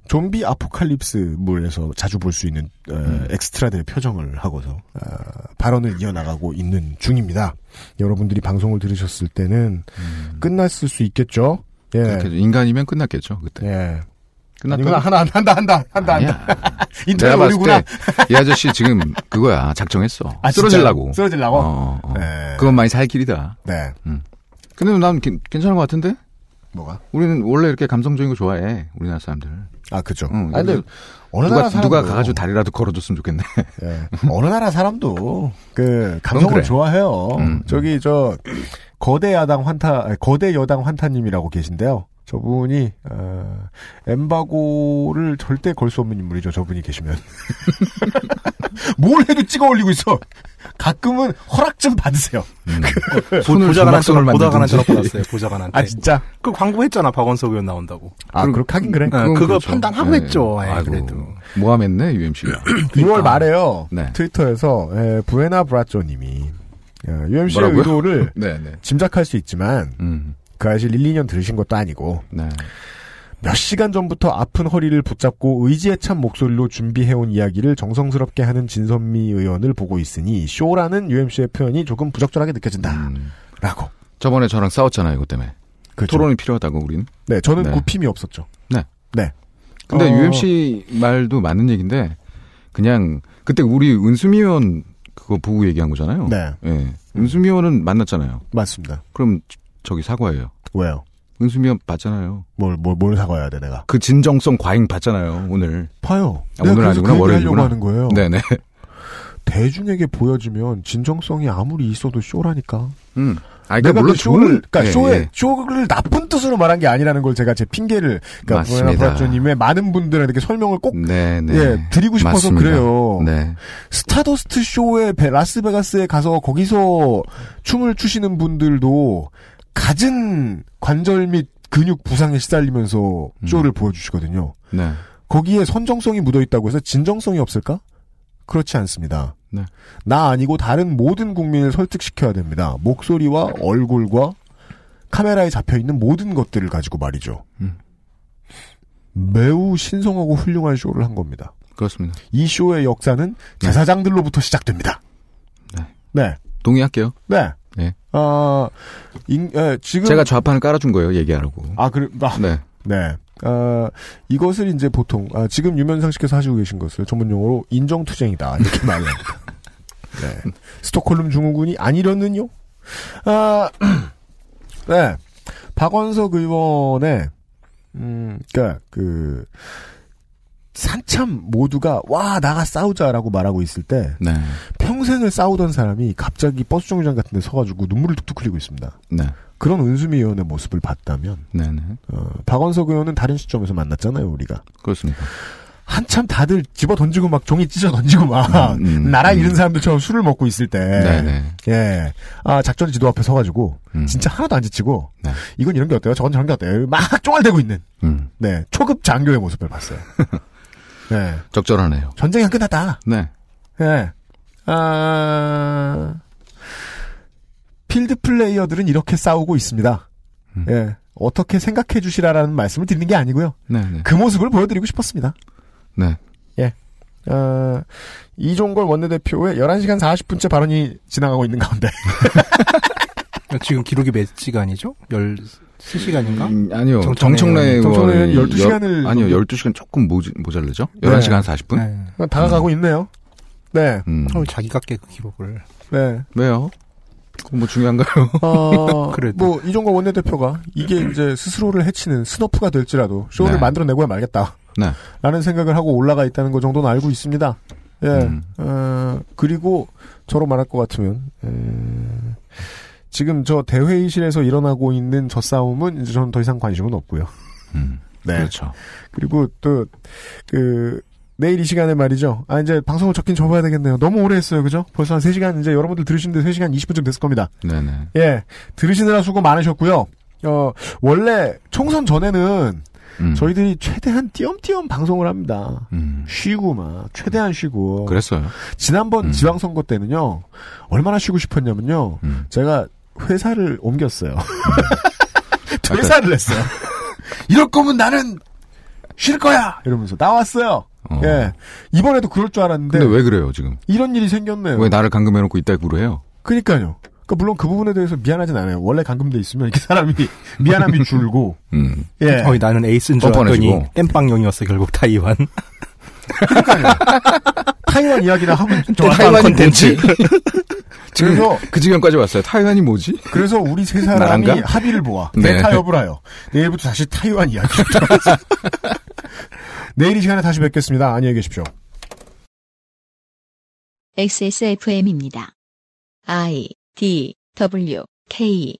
좀비 아포칼립스 물에서 자주 볼 수 있는 어,
음.
엑스트라들의 표정을 하고서 어, 발언을 이어나가고 있는 중입니다. 여러분들이 방송을 들으셨을 때는 끝났을 수 있겠죠. 예.
음. 인간이면 끝났겠죠 그때.
예.
끝났다.
하나, 한다, 한다, 한다,
아니야.
한다. 인터넷 오류구나.
때이 아저씨 지금 그거야 작정했어.
아,
쓰러질라고.
쓰러질라고?
어, 어.
네.
그건 많이 살 길이다.
네.
음. 근데 난 괜- 괜찮은 것 같은데?
뭐가?
우리는 원래 이렇게 감성적인 거 좋아해. 우리나라 사람들.
아, 그죠.
응,
아니, 근데 어느
누가,
나라 사람도
누가 가가지고 다리라도 걸어줬으면 좋겠네.
예. 어느 나라 사람도 그 감성을
그래.
좋아해요.
음.
저기 저 거대 야당 환타 거대 여당 환타님이라고 계신데요. 저분이 어, 엠바고를 절대 걸 수 없는 인물이죠. 저분이 계시면 뭘 해도 찍어 올리고 있어. 가끔은 허락 좀 받으세요.
손을
보좌관한테
조막선을
보좌관한테
만들든지.
받았어요. 보좌관한테.
아 진짜?
그 광고했잖아 박원석 의원 나온다고.
아 그렇게 하긴 그래.
네, 그거
그렇죠.
판단하고
네.
했죠. 예,
아이고,
그래도.
모함했네 UMC가.
2월 말에요.
네.
트위터에서 에, 부에나 브라조님이 UMC의
뭐라고요?
의도를
네, 네.
짐작할 수 있지만
음.
그 사실 1, 2년 들으신 것도 아니고
네.
몇 시간 전부터 아픈 허리를 붙잡고 의지에 찬 목소리로 준비해온 이야기를 정성스럽게 하는 진선미 의원을 보고 있으니 쇼라는 UMC의 표현이 조금 부적절하게 느껴진다.
음.
라고.
저번에 저랑 싸웠잖아요, 이것 때문에.
그렇죠.
토론이 필요하다고 우린.
네, 저는
네.
굽힘이 없었죠.
네.
네.
근데
어,
UMC 말도 맞는 얘기인데 그냥 그때 우리 은수미 의원 그거 보고 얘기한 거잖아요.
네.
예. 은수미 의원은 만났잖아요.
맞습니다.
그럼 저기 사과해요.
왜요?
은수미 의원 봤잖아요.
뭘, 뭘, 뭘 사과해야 돼, 내가?
그 진정성 과잉 봤잖아요, 오늘.
봐요.
아, 오늘 아니구나,
그
월요일이구나.
하는 거예요.
네네.
대중에게 보여지면 진정성이 아무리 있어도 쇼라니까.
음. 아, 그러니까 물론
그 쇼를,
좋은-
그러니까
예,
쇼에,
예.
쇼를 나쁜 뜻으로 말한 게 아니라는 걸 제가 제 핑계를, 그러니까. 브라조님의 많은 분들에게 설명을 꼭
네 네.
예, 드리고 싶어서
맞습니다.
그래요.
네.
스타더스트 쇼에 베- 라스베가스에 가서 거기서 춤을 추시는 분들도 갖은 관절 및 근육 부상에 시달리면서 쇼를 보여주시거든요.
네.
거기에 선정성이 묻어 있다고 해서 진정성이 없을까? 그렇지 않습니다.
네.
나 아니고 다른 모든 국민을 설득시켜야 됩니다. 목소리와 얼굴과 카메라에 잡혀 있는 모든 것들을 가지고 말이죠.
음.
매우 신성하고 훌륭한 쇼를 한 겁니다.
그렇습니다.
이 쇼의 역사는 제사장들로부터 시작됩니다.
네.
네.
동의할게요.
네.
예.
어, 인- 예, 지금
제가 좌판을 깔아준 거예요, 얘기하라고.
아, 그래, 아,
네.
네. 어, 이것을 이제 보통, 아, 지금 유면상 씨께서 하시고 계신 것을 전문 용어로 인정투쟁이다. 이렇게 말을 합니다. 네. 스톡홀름 증후군이 아니려는요? 아, 네. 박원석 의원의, 음, 그니까, 그, 산참 모두가, 와, 나가 싸우자라고 말하고 있을 때,
네.
평생을 싸우던 사람이 갑자기 버스 정류장 같은 데 서가지고 눈물을 툭툭 흘리고 있습니다.
네.
그런 은수미 의원의 모습을 봤다면,
네네.
어, 박원석 의원은 다른 시점에서 만났잖아요, 우리가.
그렇습니다.
한참 다들 집어 던지고 막 종이 찢어 던지고 막
음, 음,
나라
음.
잃은 사람들처럼 술을 먹고 있을 때,
네네.
예, 아 작전 지도 앞에 서가지고
음.
진짜 하나도 안 지치고
네.
이건 이런 게 어때요? 저건 저런 게 어때요? 막 쫑알대고 있는,
음.
네 초급 장교의 모습을 봤어요. 네,
적절하네요.
전쟁이 안 끝났다.
네.
예, 아 필드 플레이어들은 이렇게 싸우고 있습니다.
음.
예, 어떻게 생각해 주시라라는 말씀을 드리는 게 아니고요.
네 네.
그 모습을 보여드리고 싶었습니다.
네.
예. 어, 이종걸 원내대표의 11시간 40분째 발언이 지나가고 있는 가운데.
지금 기록이 몇 시간이죠? 13시간인가?
음, 아니요.
정청래
정청래
의원이.
정청래
의원이
의원이 12시간을
열- 아니요.
넘게-
12시간 조금 모자, 모자르죠?
네.
11시간 40분?
다가가고 있네요. 네.
음.
어, 자기가 깨 그 기록을.
네.
왜요? 그건 뭐 중요한가요?
어,
그래도.
뭐, 이종걸 원내대표가 이게 이제 스스로를 해치는 스너프가 될지라도 쇼를
네.
만들어내고야 말겠다.
네.
라는 생각을 하고 올라가 있다는 것 정도는 알고 있습니다. 예.
음.
어, 그리고 저로 말할 것 같으면, 에, 지금 저 대회의실에서 일어나고 있는 저 싸움은 이제 저는 더 이상 관심은 없고요.
음.
네.
그렇죠.
그리고 또, 그, 내일 이 시간에 말이죠. 아, 이제 방송을 적긴 접어야 되겠네요. 너무 오래 했어요. 그죠? 벌써 한 3시간, 이제 여러분들 들으시는데 3시간 20분쯤 됐을 겁니다.
네네.
예. 들으시느라 수고 많으셨고요. 어, 원래 총선 전에는
음.
저희들이 최대한 띄엄띄엄 방송을 합니다.
음.
쉬고 막, 최대한 쉬고.
그랬어요.
지난번
음.
지방선거 때는요, 얼마나 쉬고 싶었냐면요,
음.
제가 회사를 옮겼어요. 퇴사를 했어요. 이럴 거면 나는 쉴 거야! 이러면서 나왔어요.
어.
예. 이번에도 그럴 줄 알았는데,
근데 왜 그래요, 지금?
이런 일이 생겼네요.
왜 나를 감금해놓고 있다고 해요?
그니까요. 그러니까 물론 그 부분에 대해서 미안하진 않아요. 원래 감금돼 있으면 이렇게 사람이 미안함이 줄고
음.
예.
어이, 나는 에이스인 줄 알았더니. 땜빵용이었어, 결국 타이완.
타이완 이야기나 하고 저
타이완이
컨텐츠.
그래서
그 지경까지 왔어요. 타이완이 뭐지?
그래서 우리 세 사람이
나란가?
합의를 모아
네.
대타협을 하여 내일부터 다시 타이완 이야기를 들어가자. 내일 이 시간에 다시 뵙겠습니다. 안녕히 계십시오.
XSFM입니다. I D W K